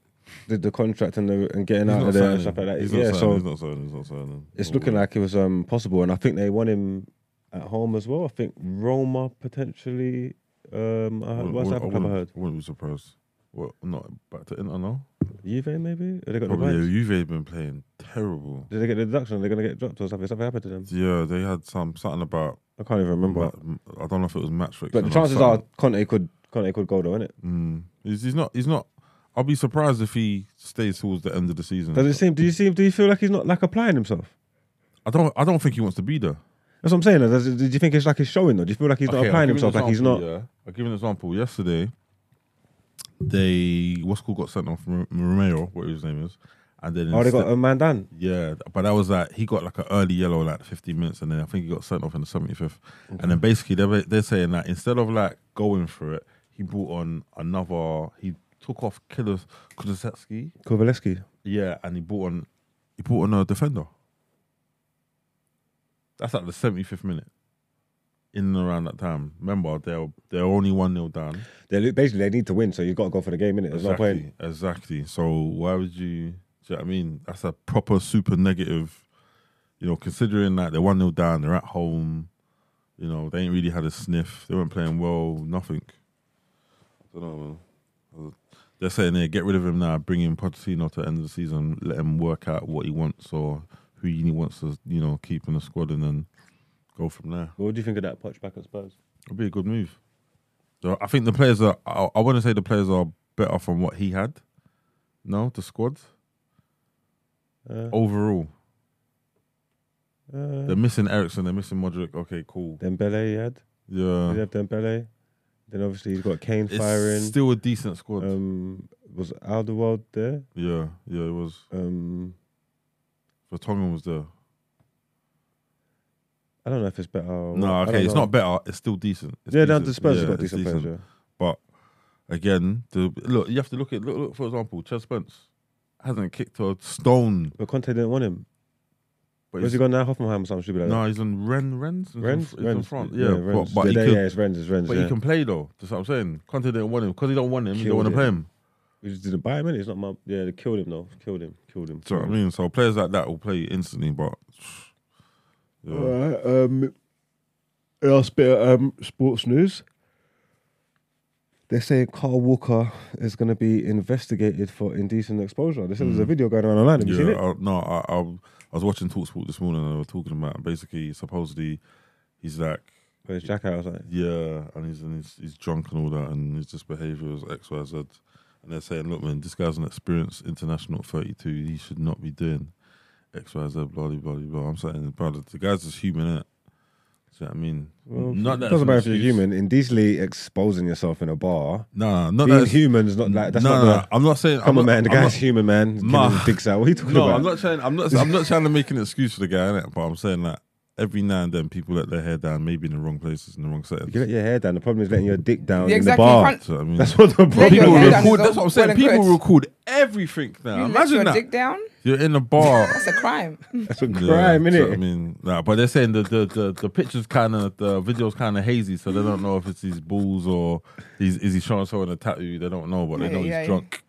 [SPEAKER 2] the, the contract and the, and getting
[SPEAKER 4] He's
[SPEAKER 2] out
[SPEAKER 4] not
[SPEAKER 2] of there and
[SPEAKER 4] signing.
[SPEAKER 2] stuff like that.
[SPEAKER 4] He's
[SPEAKER 2] yeah,
[SPEAKER 4] not
[SPEAKER 2] so.
[SPEAKER 4] He's not signing. He's not signing.
[SPEAKER 2] it's
[SPEAKER 4] No
[SPEAKER 2] looking like it was um possible, and I think they want him at home as well. I think Roma potentially. Um, I heard, what's that
[SPEAKER 4] I
[SPEAKER 2] club I
[SPEAKER 4] wouldn't,
[SPEAKER 2] heard?
[SPEAKER 4] wouldn't be surprised. What? Not back to Inter now.
[SPEAKER 2] Juve maybe? Have they got
[SPEAKER 4] Probably. Yeah, Juve been playing terrible.
[SPEAKER 2] Did they get the deduction? They're gonna get dropped or something? Something happened to them?
[SPEAKER 4] Yeah, they had some something about.
[SPEAKER 2] I can't even remember.
[SPEAKER 4] ma- I don't know if it was match fixing.
[SPEAKER 2] But the chances are. Conte could Conte could go though, innit?
[SPEAKER 4] Mm. He's, he's not. He's not. I'll be surprised if he stays towards the end of the season.
[SPEAKER 2] Does it seem? Do you see? Do you feel like he's not like applying himself?
[SPEAKER 4] I don't. I don't think he wants to be there.
[SPEAKER 2] That's what I'm saying. Does, do you think it's like he's showing though? Do you feel like he's not
[SPEAKER 4] Okay,
[SPEAKER 2] applying
[SPEAKER 4] give you an
[SPEAKER 2] himself? Like he's not.
[SPEAKER 4] Yeah. I'll give an example. Yesterday, they what's called got sent off from Romeo, what his name is, and then
[SPEAKER 2] Oh, they got a man down.
[SPEAKER 4] yeah, but that was like he got like an early yellow like 15 minutes, and then I think he got sent off in the 75th. And then basically they're they're saying that instead of like going for it, he brought on another. He took off Killer Kulusevski,
[SPEAKER 2] Kovaleski.
[SPEAKER 4] yeah, and he brought on he brought on a defender. That's like the 75th minute. In and around that time, remember they're they're only one 0 down.
[SPEAKER 2] They basically they need to win, so you've got to go for the game, innit? There's no
[SPEAKER 4] exactly,
[SPEAKER 2] point.
[SPEAKER 4] exactly. So why would you? Do you know I mean? That's a proper super negative. You know, considering that they're one 0 down, they're at home. You know, they ain't really had a sniff. They weren't playing well. Nothing. I don't know. They're saying they get rid of him now, bring in Pochettino to the end of the season, let him work out what he wants or who he wants to, you know, keep in the squad, and then go from there.
[SPEAKER 2] What do you think of that Poch back at Spurs?
[SPEAKER 4] It'd be a good move. So I think the players are. I, I want to say the players are better from what he had. No, the squad
[SPEAKER 2] Uh,
[SPEAKER 4] overall.
[SPEAKER 2] uh,
[SPEAKER 4] They're missing Eriksen. They're missing Modric. Okay, cool.
[SPEAKER 2] Dembele, he had.
[SPEAKER 4] Yeah,
[SPEAKER 2] he have Dembele? Then obviously he's got Kane
[SPEAKER 4] it's
[SPEAKER 2] firing.
[SPEAKER 4] still a decent squad.
[SPEAKER 2] um, was Alderweireld there?
[SPEAKER 4] yeah, yeah, it was.
[SPEAKER 2] Um,
[SPEAKER 4] Vertonghen was there.
[SPEAKER 2] I don't know if it's better. or
[SPEAKER 4] No,
[SPEAKER 2] what. I
[SPEAKER 4] okay,
[SPEAKER 2] don't
[SPEAKER 4] it's
[SPEAKER 2] know.
[SPEAKER 4] not better. It's still decent. It's
[SPEAKER 2] Yeah, down to
[SPEAKER 4] decent.
[SPEAKER 2] Spurs,
[SPEAKER 4] Yeah,
[SPEAKER 2] has got
[SPEAKER 4] it's
[SPEAKER 2] decent, players. Yeah.
[SPEAKER 4] But again, the look, you have to look at look, look for example, Djed Spence hasn't kicked a stone.
[SPEAKER 2] But Conte didn't want him.
[SPEAKER 4] But
[SPEAKER 2] Where's
[SPEAKER 4] he's,
[SPEAKER 2] he gone now? Hoffenheim or something stupid like
[SPEAKER 4] no,
[SPEAKER 2] that.
[SPEAKER 4] he's on Ren Ren's. He's in-
[SPEAKER 2] Rennes,
[SPEAKER 4] he's in
[SPEAKER 2] Rennes,
[SPEAKER 4] front. Yeah,
[SPEAKER 2] Rennes.
[SPEAKER 4] but, but
[SPEAKER 2] yeah,
[SPEAKER 4] he could,
[SPEAKER 2] yeah, it's Rennes, it's Rennes.
[SPEAKER 4] But
[SPEAKER 2] yeah.
[SPEAKER 4] he can play though. That's what I'm saying. Conte didn't want him because he don't want him. He don't
[SPEAKER 2] Killed
[SPEAKER 4] want to play
[SPEAKER 2] him.
[SPEAKER 4] him.
[SPEAKER 2] We just didn't buy him, innit? It's not my. Yeah, they killed him though. Killed him. Killed him.
[SPEAKER 4] Do you know what I mean? So players like that will play instantly. But yeah.
[SPEAKER 2] All right. Um, last bit of um, sports news. They're saying Kyle Walker is going to be investigated for indecent exposure. They said there's a video going around online. Have you seen
[SPEAKER 4] yeah,
[SPEAKER 2] it?
[SPEAKER 4] I, no, I, I, I was watching Talksport this morning and they were talking about basically supposedly he's like
[SPEAKER 2] Where his jacket or something.
[SPEAKER 4] yeah, and he's and he's, he's drunk and all that, and his just behaviour is X Y Z. And they're saying, look, man, this guy's an experienced international at 32. He should not be doing X Y Z. Blah blah blah blah. I'm saying, brother, the guy's just human, innit? Do you know what I mean?
[SPEAKER 2] Well,
[SPEAKER 4] not
[SPEAKER 2] it
[SPEAKER 4] that
[SPEAKER 2] doesn't matter if you're human. Indecently exposing yourself in a bar.
[SPEAKER 4] Nah, not
[SPEAKER 2] Being
[SPEAKER 4] that.
[SPEAKER 2] human is not like that's
[SPEAKER 4] no,
[SPEAKER 2] not
[SPEAKER 4] no,
[SPEAKER 2] the.
[SPEAKER 4] I'm not saying.
[SPEAKER 2] Come
[SPEAKER 4] I'm
[SPEAKER 2] on,
[SPEAKER 4] not-
[SPEAKER 2] man. The
[SPEAKER 4] I'm
[SPEAKER 2] guy's
[SPEAKER 4] not-
[SPEAKER 2] human, man.
[SPEAKER 4] Ma-
[SPEAKER 2] dicks out. What are you talking
[SPEAKER 4] No,
[SPEAKER 2] about?
[SPEAKER 4] I'm not trying. I'm not. I'm not trying to make an excuse for the guy, innit? But I'm saying that every now and then people let their hair down, maybe in the wrong places, in the wrong settings.
[SPEAKER 2] You let your hair down. The problem is letting your dick down
[SPEAKER 1] Yeah,
[SPEAKER 2] in
[SPEAKER 1] exactly.
[SPEAKER 2] the
[SPEAKER 1] You
[SPEAKER 2] bar.
[SPEAKER 1] can't-
[SPEAKER 4] So, I mean,
[SPEAKER 2] That's what the problem
[SPEAKER 1] your hair
[SPEAKER 2] is.
[SPEAKER 1] down
[SPEAKER 4] record.
[SPEAKER 1] is
[SPEAKER 4] That's what I'm saying.
[SPEAKER 1] well and
[SPEAKER 4] People
[SPEAKER 1] good.
[SPEAKER 4] record everything now.
[SPEAKER 1] You let
[SPEAKER 4] Imagine
[SPEAKER 1] your
[SPEAKER 4] that.
[SPEAKER 1] dick down.
[SPEAKER 4] You're in a bar.
[SPEAKER 1] That's a crime.
[SPEAKER 2] That's a
[SPEAKER 4] Yeah,
[SPEAKER 2] crime,
[SPEAKER 4] so,
[SPEAKER 2] innit?
[SPEAKER 4] I mean, nah, but they're saying the the the, the pictures kind of the videos kind of hazy, so they don't know if it's his balls or he's is he showing someone a tattoo. They don't know, but they
[SPEAKER 1] Yeah,
[SPEAKER 4] know he's
[SPEAKER 1] yeah, yeah.
[SPEAKER 4] drunk.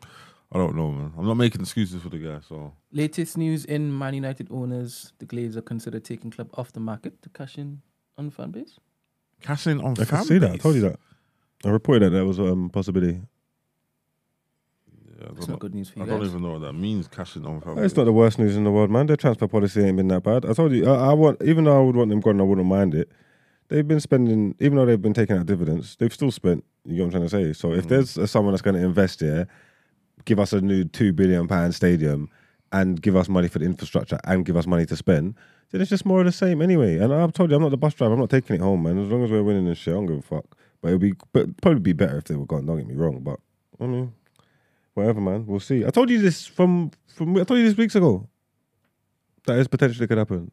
[SPEAKER 4] I don't know, man. I'm not making excuses for the guy. So
[SPEAKER 3] Latest news in Man United owners: the Glazers are considered taking club off the market to cash in on fan base.
[SPEAKER 4] cash in on fanbase?
[SPEAKER 2] I
[SPEAKER 4] fan
[SPEAKER 2] can see that. I
[SPEAKER 4] base.
[SPEAKER 2] told you that. I reported that that was a um, possibility.
[SPEAKER 4] Yeah, I
[SPEAKER 3] It's
[SPEAKER 4] don't,
[SPEAKER 3] not good news for you.
[SPEAKER 4] I
[SPEAKER 3] you
[SPEAKER 4] don't even know what that means. Cashing on fan
[SPEAKER 2] Well, It's
[SPEAKER 4] base.
[SPEAKER 2] not the worst news in the world, man. Their transfer policy ain't been that bad. I told you, I, I want, even though I would want them gone, I wouldn't mind it. They've been spending, even though they've been taking out dividends, they've still spent. You get what I'm trying to say? So if there's uh, someone that's going to invest here, give us a new two billion pound stadium, and give us money for the infrastructure, and give us money to spend, then it's just more of the same anyway. And I've told you, I'm not the bus driver. I'm not taking it home, man. As long as we're winning and shit, I don't give a fuck. But it'd be, but probably be better if they were gone. Don't get me wrong, but I mean, whatever, man. We'll see. I told you this from from. I told you this weeks ago. That is potentially could happen.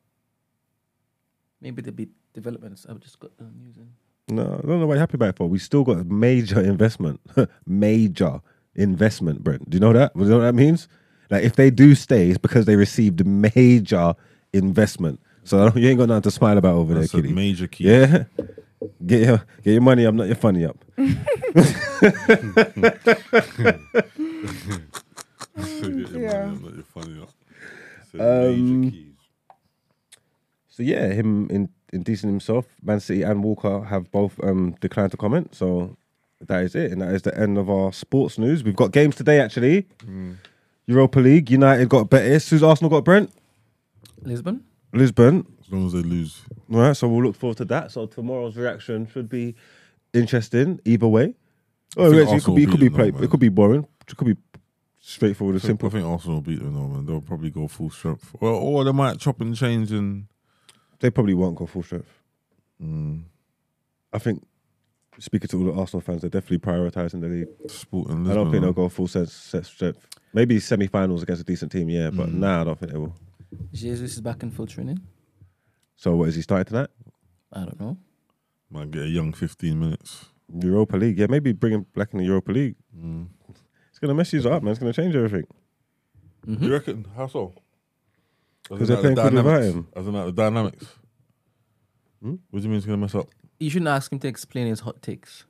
[SPEAKER 3] Maybe there'll be developments. I've just got the news in.
[SPEAKER 2] No, I don't know what you're happy about it for. We still got a major investment, major investment, Brent. Do you know that? Do you know what that means? Like if they do stay, it's because they received major investment. So you ain't got nothing to smile about over
[SPEAKER 4] That's
[SPEAKER 2] there, kitty.
[SPEAKER 4] major key.
[SPEAKER 2] Yeah, get your get your money up, not your funny up.
[SPEAKER 1] Yeah.
[SPEAKER 2] Um, So yeah, him in indecent himself, Man City and Walker have both um, declined to comment. So that is it, and that is the end of our sports news. We've got games today actually. Europa League, United got Betis. Who's Arsenal got Brent?
[SPEAKER 3] Lisbon.
[SPEAKER 2] Lisbon.
[SPEAKER 4] As long as they lose.
[SPEAKER 2] All right, so we'll look forward to that. So tomorrow's reaction should be interesting either way. Oh,
[SPEAKER 4] think
[SPEAKER 2] it could be, it could be,
[SPEAKER 4] them
[SPEAKER 2] play, it could be boring. It could be straightforward
[SPEAKER 4] I
[SPEAKER 2] and
[SPEAKER 4] think,
[SPEAKER 2] simple.
[SPEAKER 4] I think Arsenal will beat them, though, man. They'll probably go full strength. Or, or they might chop and change and.
[SPEAKER 2] They probably won't go full strength. Mm. I think speaking to all the Arsenal fans, they're definitely prioritising the league.
[SPEAKER 4] Sporting
[SPEAKER 2] I
[SPEAKER 4] Lisbon,
[SPEAKER 2] don't think they'll go full set, set strength. Maybe semi-finals against a decent team, yeah, but mm. nah, I don't think they will.
[SPEAKER 3] Jesus is back in full training.
[SPEAKER 2] So what is he starting tonight?
[SPEAKER 3] I don't know.
[SPEAKER 4] Might get a young 15 minutes.
[SPEAKER 2] Europa League, yeah, maybe bring him back in the Europa League. Mm. It's gonna mess you up, man. It's gonna change everything. Mm-hmm.
[SPEAKER 4] You reckon? How so? As
[SPEAKER 2] 'Cause
[SPEAKER 4] in,
[SPEAKER 2] they're playing good without
[SPEAKER 4] dynamics.
[SPEAKER 2] him.
[SPEAKER 4] As in, like, the dynamics.
[SPEAKER 2] Hmm?
[SPEAKER 4] What do you mean it's going to mess up?
[SPEAKER 3] You shouldn't ask him to explain his hot takes.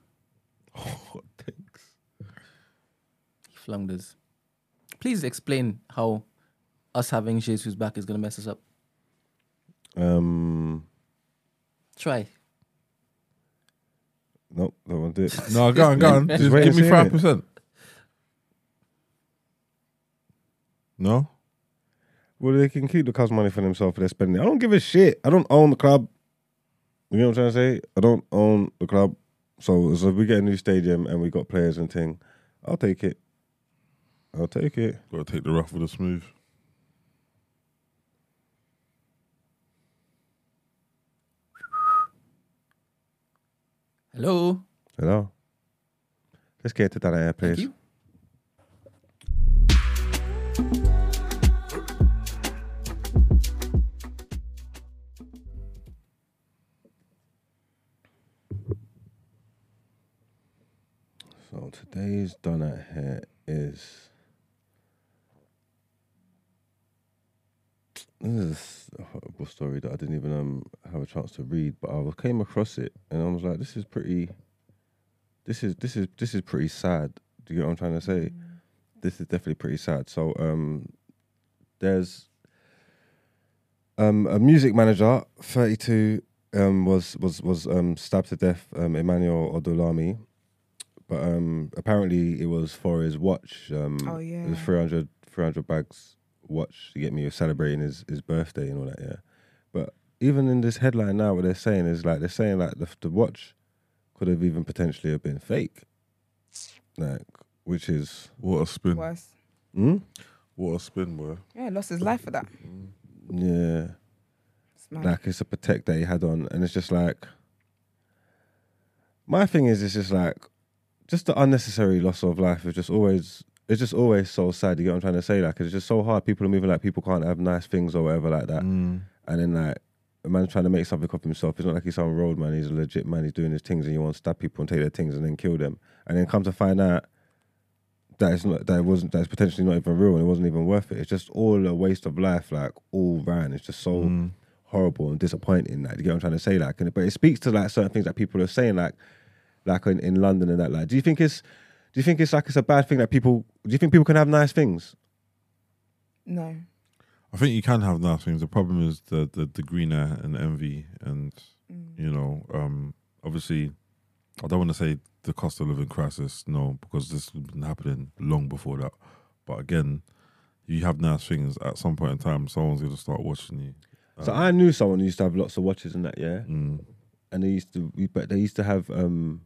[SPEAKER 4] Hot takes.
[SPEAKER 3] He flounders. Please explain how us having Jesus back is going to mess us up.
[SPEAKER 2] Um,
[SPEAKER 3] Try.
[SPEAKER 2] nope, don't want to do it.
[SPEAKER 4] No, go on, go on.
[SPEAKER 2] Just
[SPEAKER 4] Just
[SPEAKER 2] wait
[SPEAKER 4] give me 5%. No?
[SPEAKER 2] Well, they can keep the club's money for themselves if they're spending. it. I don't give a shit. I don't own the club. You know what I'm trying to say? I don't own the club. So, so if we get a new stadium and we got players and thing, I'll take it. I'll take it.
[SPEAKER 4] Got to take the rough with the smooth.
[SPEAKER 3] Hello.
[SPEAKER 2] Hello. Let's get to that air,
[SPEAKER 3] Thank
[SPEAKER 2] please. Today's donut here is. This is a horrible story that I didn't even um, have a chance to read, but I came across it and I was like, "This is pretty. This is this is this is pretty sad." Do you get what I'm trying to say? This is definitely pretty sad. So um, there's um, a music manager, 32, um, was was was um, stabbed to death. Um, Emmanuel Odunlami but um, apparently it was for his watch. Um,
[SPEAKER 1] Oh,
[SPEAKER 2] it
[SPEAKER 1] yeah.
[SPEAKER 2] was 300, 300 bags watch to get me celebrating his, his birthday and all that. Yeah, but even in this headline now, what they're saying is like they're saying like the the watch could have even potentially have been fake, like which is
[SPEAKER 4] What a spin.
[SPEAKER 1] Worse.
[SPEAKER 2] hmm?
[SPEAKER 4] What a spin, boy.
[SPEAKER 1] Yeah, lost his life for that.
[SPEAKER 2] yeah,
[SPEAKER 1] It's
[SPEAKER 2] like it's a protect that he had on, and it's just like my thing is, it's just like just the unnecessary loss of life is just always it's just always so sad. You get what I'm trying to say? Like it's just so hard. People are moving like people can't have nice things or whatever like that,
[SPEAKER 4] Mm.
[SPEAKER 2] and then like a man's trying to make something of himself. It's not like he's some road man. He's a legit man. He's doing his things, and you want to stab people and take their things and then kill them, and then come to find out that it's not that it wasn't that it's potentially not even real and it wasn't even worth it. It's just all a waste of life, like all ran. It's just so
[SPEAKER 4] Mm.
[SPEAKER 2] horrible and disappointing. Like, you get what I'm trying to say? Like, and, but it speaks to like certain things that people are saying, like, like in, in London and that. Like, do you think it's do you think it's like it's a bad thing that people? Do you think people can have nice things?
[SPEAKER 1] No.
[SPEAKER 4] I think you can have nice things. The problem is the the, the green air and envy, and
[SPEAKER 1] Mm.
[SPEAKER 4] you know, um, obviously, I don't want to say the cost of living crisis, no, because this has been happening long before that. But again, you have nice things. At some point in time, someone's going to start watching you.
[SPEAKER 2] So I knew someone who used to have lots of watches and that, yeah.
[SPEAKER 4] Mm.
[SPEAKER 2] And they used to, but they used to have um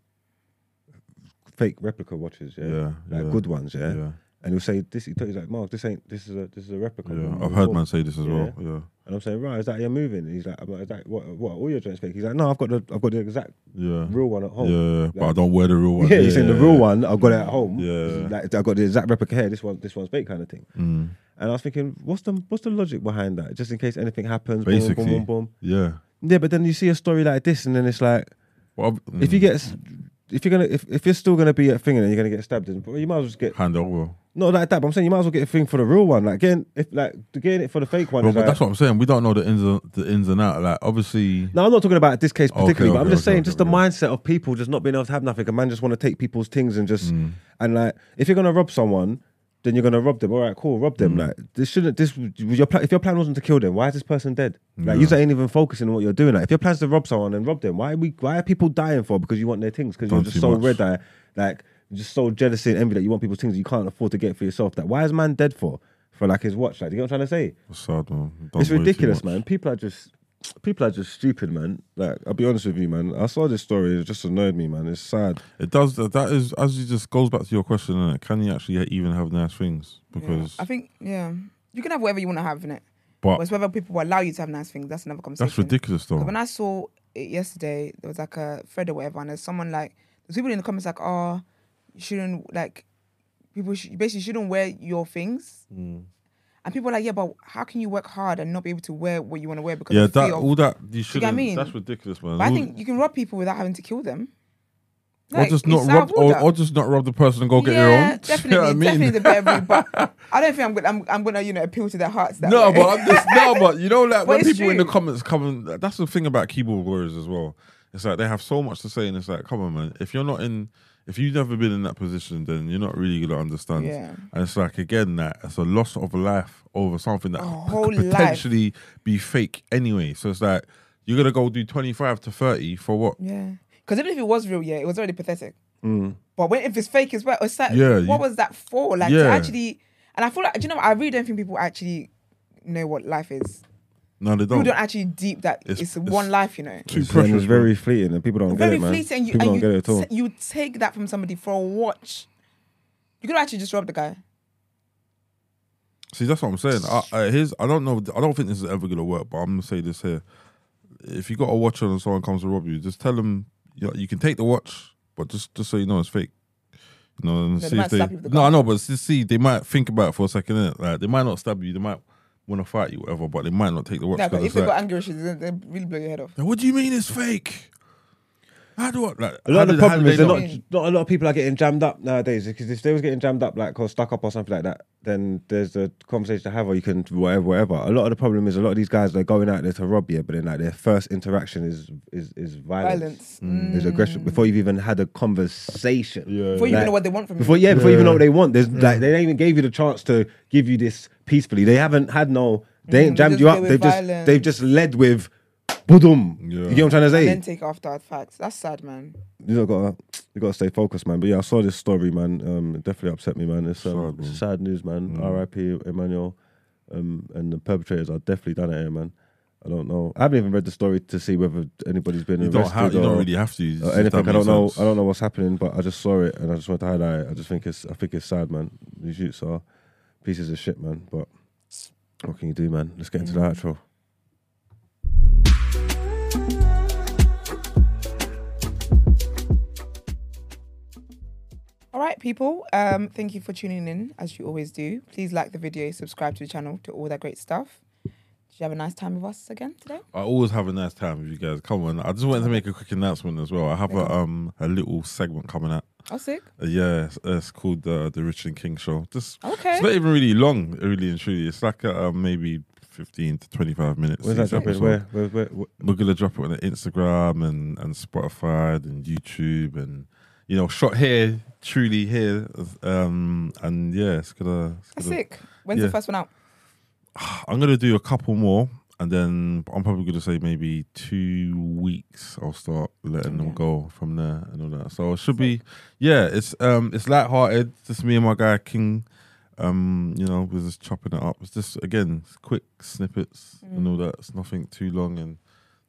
[SPEAKER 2] fake replica watches, yeah,
[SPEAKER 4] Yeah,
[SPEAKER 2] like
[SPEAKER 4] yeah.
[SPEAKER 2] good ones, yeah.
[SPEAKER 4] Yeah,
[SPEAKER 2] And he'll say this. He's like, Mark, this ain't. This is a. This is a replica.
[SPEAKER 4] yeah. I've heard
[SPEAKER 2] boom."
[SPEAKER 4] man say this as well. Yeah,
[SPEAKER 2] And I'm saying, right, is that you're moving? And he's like, is that what? What? All your joints fake? He's like, no, I've got the, I've got the exact
[SPEAKER 4] yeah,
[SPEAKER 2] real one at home.
[SPEAKER 4] yeah. But I don't wear the real one.
[SPEAKER 2] Yeah, he's saying the real one. I've got it at home.
[SPEAKER 4] Yeah.
[SPEAKER 2] like, I've got the exact replica here. This one, this one's fake, kind of thing.
[SPEAKER 4] Mm.
[SPEAKER 2] And I was thinking, what's the what's the logic behind that? Just in case anything happens.
[SPEAKER 4] Basically,
[SPEAKER 2] boom, boom, boom.
[SPEAKER 4] yeah.
[SPEAKER 2] Yeah, but then you see a story like this, and then it's like,
[SPEAKER 4] Well, I've-
[SPEAKER 2] if you
[SPEAKER 4] mm.
[SPEAKER 2] get, if you're gonna, if, if you're still gonna be a thing, and then you're gonna get stabbed, then you might as well just get
[SPEAKER 4] hand over.
[SPEAKER 2] not like that. But I'm saying you might as well get a thing for the real one. Like getting, if like getting it for the fake one.
[SPEAKER 4] Bro, but
[SPEAKER 2] like,
[SPEAKER 4] that's what I'm saying. We don't know the ins and, the ins and out. Like obviously,
[SPEAKER 2] No, I'm not talking about this case
[SPEAKER 4] Okay,
[SPEAKER 2] particularly, but I'm just
[SPEAKER 4] okay,
[SPEAKER 2] saying,
[SPEAKER 4] okay,
[SPEAKER 2] just the
[SPEAKER 4] okay.
[SPEAKER 2] mindset of people just not being able to have nothing. A man just want to take people's things and just
[SPEAKER 4] Mm.
[SPEAKER 2] and like, if you're gonna rob someone, then you're gonna rob them. All right, cool, rob
[SPEAKER 4] Mm.
[SPEAKER 2] them. Like, this shouldn't. This your pla- if your plan wasn't to kill them, why is this person dead? Like,
[SPEAKER 4] Yeah.
[SPEAKER 2] you ain't even focusing on what you're doing. Like, if your plan's to rob someone, then rob them. Why are we? Why are people dying for? Because you want their things? Because you're just so
[SPEAKER 4] much.
[SPEAKER 2] red eye, like just so jealous and envy that you want people's things you can't afford to get for yourself. That why is man dead for? For like his watch? Like, you get what I'm trying to say?
[SPEAKER 4] sad, man.
[SPEAKER 2] It's ridiculous, man. People are just people are just stupid, man. Like I'll be honest with you, man. I saw this story, it just annoyed me, man. It's sad.
[SPEAKER 4] It does. That that is as you just goes back to your question. innit? Can you actually even have nice things?
[SPEAKER 1] Yeah.
[SPEAKER 4] Because
[SPEAKER 1] I think yeah, you can have whatever you want to have in it.
[SPEAKER 4] but
[SPEAKER 1] But it's whether people will allow you to have nice things. That's another conversation.
[SPEAKER 4] that's ridiculous, though.
[SPEAKER 1] When I saw it yesterday, there was like a thread or whatever, and there's someone like there's people in the comments like, oh, you shouldn't like people sh- basically shouldn't wear your things.
[SPEAKER 4] Mm.
[SPEAKER 1] And people are like, yeah, but how can you work hard and not be able to wear what you want to wear because
[SPEAKER 4] yeah,
[SPEAKER 1] of
[SPEAKER 4] that
[SPEAKER 1] of-
[SPEAKER 4] all that you should.
[SPEAKER 1] what I mean?
[SPEAKER 4] That's ridiculous, man.
[SPEAKER 1] But I think you can rob people without having to kill them.
[SPEAKER 4] or just not rob, or, or just not rob the person and go get your own. Do you
[SPEAKER 1] definitely,
[SPEAKER 4] know I mean?
[SPEAKER 1] definitely the better route. But I don't think I'm gonna, I'm, I'm gonna, you know, appeal to their hearts. That
[SPEAKER 4] No,
[SPEAKER 1] way.
[SPEAKER 4] but I'm just no, but you know, like
[SPEAKER 1] But
[SPEAKER 4] when people in the comments come, and that's the thing about keyboard warriors as well. It's like they have so much to say, and it's like, come on, man. If you're not in, if you've never been in that position, then you're not really gonna understand.
[SPEAKER 1] Yeah.
[SPEAKER 4] And it's like again that it's a loss of life over something that could
[SPEAKER 1] whole life.
[SPEAKER 4] potentially be fake anyway. So it's like you're gonna go do 25 to 30 for what?
[SPEAKER 1] yeah, because even if it was real, yeah, it was already pathetic.
[SPEAKER 2] Mm.
[SPEAKER 1] But when if it's fake as well, it's like,
[SPEAKER 4] Yeah,
[SPEAKER 1] what
[SPEAKER 4] you-
[SPEAKER 1] was that for? Like to
[SPEAKER 4] Yeah.
[SPEAKER 1] actually, and I feel like, do you know, what? I really don't think people actually know what life is.
[SPEAKER 4] No, they
[SPEAKER 1] People
[SPEAKER 4] don't.
[SPEAKER 1] don't actually deep that
[SPEAKER 4] It's-
[SPEAKER 1] it's,
[SPEAKER 4] it's-
[SPEAKER 1] one life, you know.
[SPEAKER 4] Too
[SPEAKER 2] It's,
[SPEAKER 4] precious,
[SPEAKER 2] it's very fleeting, and people don't
[SPEAKER 1] Very
[SPEAKER 2] get it, man.
[SPEAKER 1] fleeting. And you,
[SPEAKER 2] people
[SPEAKER 1] and
[SPEAKER 2] don't
[SPEAKER 1] you,
[SPEAKER 2] get it at all.
[SPEAKER 1] t- you take that from somebody for a watch. You could actually just rob the guy.
[SPEAKER 4] See, that's what I'm saying. I, I, here's, I don't know. I don't think this is ever gonna work. But I'm gonna say this here: if you got a watch on and someone comes to rob you, just tell them you, know, you can take the watch, but just just so you know it's fake. You know, and
[SPEAKER 1] they
[SPEAKER 4] see
[SPEAKER 1] might
[SPEAKER 4] if they.
[SPEAKER 1] slap you with the
[SPEAKER 4] No, I know, but see, see, they might think about it for a second. Innit? Like they might not stab you. They might want to fight you, whatever. But they might not take the watch.
[SPEAKER 1] Yeah, but if they
[SPEAKER 4] like,
[SPEAKER 1] got anger issues, they, they really blow your head off.
[SPEAKER 4] what do you mean it's fake? How do I? Like,
[SPEAKER 2] A lot of the
[SPEAKER 4] did-
[SPEAKER 2] problem is
[SPEAKER 4] they
[SPEAKER 2] not, not a lot of people are getting jammed up nowadays. Because if they was getting jammed up, like or stuck up or something like that, then there's a conversation to have, or you can whatever, whatever. A lot of the problem is a lot of these guys they're going out there to rob you, but then like their first interaction is is is violence,
[SPEAKER 1] Violence. Mm.
[SPEAKER 2] is aggression mm. before you've even had a conversation.
[SPEAKER 4] Yeah.
[SPEAKER 1] Before you
[SPEAKER 2] Like,
[SPEAKER 1] even know what they want from
[SPEAKER 2] Before
[SPEAKER 1] you.
[SPEAKER 2] yeah, before you even know what they want, there's mm. like they ain't even gave you the chance to give you this peacefully. They haven't had no. They ain't
[SPEAKER 1] Mm,
[SPEAKER 2] jammed you up. They've just they've just led with, boom.
[SPEAKER 4] Yeah.
[SPEAKER 2] You get what I'm trying to
[SPEAKER 1] And
[SPEAKER 2] say?
[SPEAKER 1] then take after facts. That's sad, man.
[SPEAKER 2] you know, gotta you gotta stay focused, man. But yeah, I saw this story, man. Um, it definitely upset me, man. It's, um,
[SPEAKER 4] Sad, man.
[SPEAKER 2] sad news, man.
[SPEAKER 4] Mm.
[SPEAKER 2] R.I.P. Emmanuel, um, and the perpetrators are definitely done it here, man. I don't know. I haven't even read the story to see whether anybody's been
[SPEAKER 4] You don't
[SPEAKER 2] arrested
[SPEAKER 4] have. You
[SPEAKER 2] or,
[SPEAKER 4] don't really have to. It's
[SPEAKER 2] or anything. I don't know.
[SPEAKER 4] sense.
[SPEAKER 2] I don't know what's happening, but I just saw it and I just want to highlight. it. I just think it's. I think it's sad, man. These youths are pieces of shit, man. But what can you do, man? Let's get into the
[SPEAKER 1] Yeah.
[SPEAKER 2] outro.
[SPEAKER 1] All right, people. Um, thank you for tuning in, as you always do. Please like the video, subscribe to the channel, to all that great stuff. Did you have a nice time with us again today?
[SPEAKER 4] I always have a nice time with you guys. Come on, I just wanted to make a quick announcement as well. I have a um a little segment coming out.
[SPEAKER 1] Oh, sick.
[SPEAKER 4] Uh, yeah, it's, it's called the the Richard King Show. Just
[SPEAKER 1] Okay.
[SPEAKER 4] it's not even really long, really and truly. It's like uh, maybe fifteen to twenty five minutes.
[SPEAKER 2] Where's that
[SPEAKER 4] each
[SPEAKER 2] dropping?
[SPEAKER 4] episode.
[SPEAKER 2] Where, where, where, where?
[SPEAKER 4] We're gonna drop it on Instagram and and Spotify and YouTube and you know shot here, truly here. Um and yeah, it's gonna. It's
[SPEAKER 1] That's
[SPEAKER 4] gonna
[SPEAKER 1] sick. When's
[SPEAKER 4] yeah.
[SPEAKER 1] the first one out?
[SPEAKER 4] I'm gonna do a couple more, and then I'm probably gonna say maybe two weeks. I'll start letting them go from there and all that. So it should be, yeah. It's um, it's light-hearted. Just me and my guy King. Um, you know, we're just chopping it up. It's just again quick snippets and all that. It's nothing too long and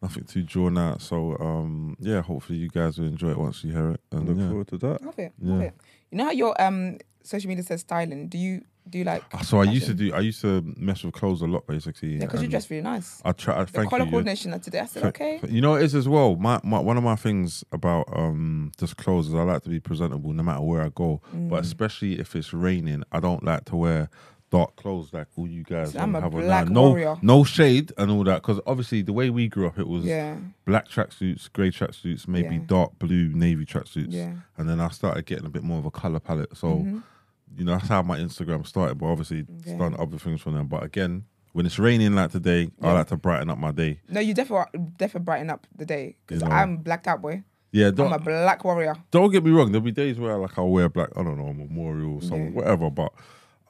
[SPEAKER 4] nothing too drawn out. So um, yeah. Hopefully you guys will enjoy it once you hear it. And
[SPEAKER 2] Look
[SPEAKER 4] yeah.
[SPEAKER 2] forward to that.
[SPEAKER 1] Love it. Love
[SPEAKER 4] Yeah.
[SPEAKER 1] it. You know how your um social media says styling? Do you do you like?
[SPEAKER 4] Ah, So I used to do. I used to mess with clothes a lot, basically.
[SPEAKER 1] Yeah, because you dress really nice.
[SPEAKER 4] I try. I
[SPEAKER 1] The
[SPEAKER 4] thank
[SPEAKER 1] color
[SPEAKER 4] you. yeah.
[SPEAKER 1] coordination that today, I said okay.
[SPEAKER 4] You know, it is as well. My, my one of my things about um just clothes is I like to be presentable no matter where I go,
[SPEAKER 1] Mm.
[SPEAKER 4] but especially if it's raining, I don't like to wear dark clothes like all you guys
[SPEAKER 1] I'm a
[SPEAKER 4] have on
[SPEAKER 1] black
[SPEAKER 4] now. No,
[SPEAKER 1] warrior.
[SPEAKER 4] no shade and all that because obviously the way we grew up, it was
[SPEAKER 1] Yeah,
[SPEAKER 4] black tracksuits, grey tracksuits, maybe
[SPEAKER 1] Yeah.
[SPEAKER 4] dark blue navy tracksuits,
[SPEAKER 1] yeah.
[SPEAKER 4] and then I started getting a bit more of a color palette. So
[SPEAKER 1] Mhm.
[SPEAKER 4] you know that's how my Instagram started, but obviously it's done other things from them. But again. When it's raining like today, I like to brighten up my day.
[SPEAKER 1] No, you definitely definitely brighten up the day because
[SPEAKER 4] You know.
[SPEAKER 1] I'm blacked out, boy.
[SPEAKER 4] Yeah, don't,
[SPEAKER 1] I'm a black warrior.
[SPEAKER 4] don't get me wrong. There'll be days where like I'll wear black. I don't know, memorial, some
[SPEAKER 1] Yeah.
[SPEAKER 4] whatever. But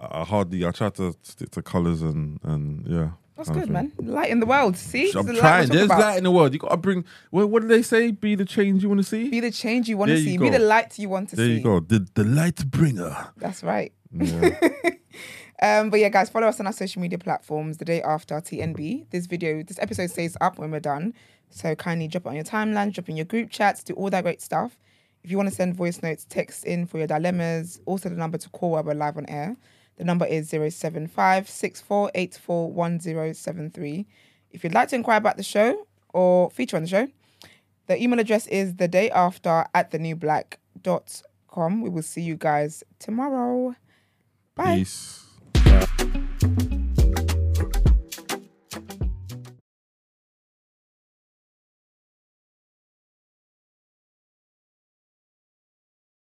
[SPEAKER 4] I hardly. I try to stick to colors and and yeah.
[SPEAKER 1] That's good, man. Light in the world. See,
[SPEAKER 4] I'm
[SPEAKER 1] It's the
[SPEAKER 4] trying. There's
[SPEAKER 1] about.
[SPEAKER 4] light in the world. You gotta bring. What, what do they say? Be the change you want to see.
[SPEAKER 1] Be the change you want to see. Be the light you want to
[SPEAKER 4] there
[SPEAKER 1] see.
[SPEAKER 4] There you go. The the light bringer.
[SPEAKER 1] That's right.
[SPEAKER 4] Yeah.
[SPEAKER 1] Um, but yeah, guys, follow us on our social media platforms the day after TNB. This video, this episode stays up when we're done. So kindly drop it on your timeline, drop in your group chats, do all that great stuff. If you want to send voice notes, text in for your dilemmas. Also, the number to call while we're live on air. The number is 075 64841073. If you'd like to inquire about the show or feature on the show, the email address is the day after at thenewblack.com. We will see you guys tomorrow. Bye.
[SPEAKER 4] Peace.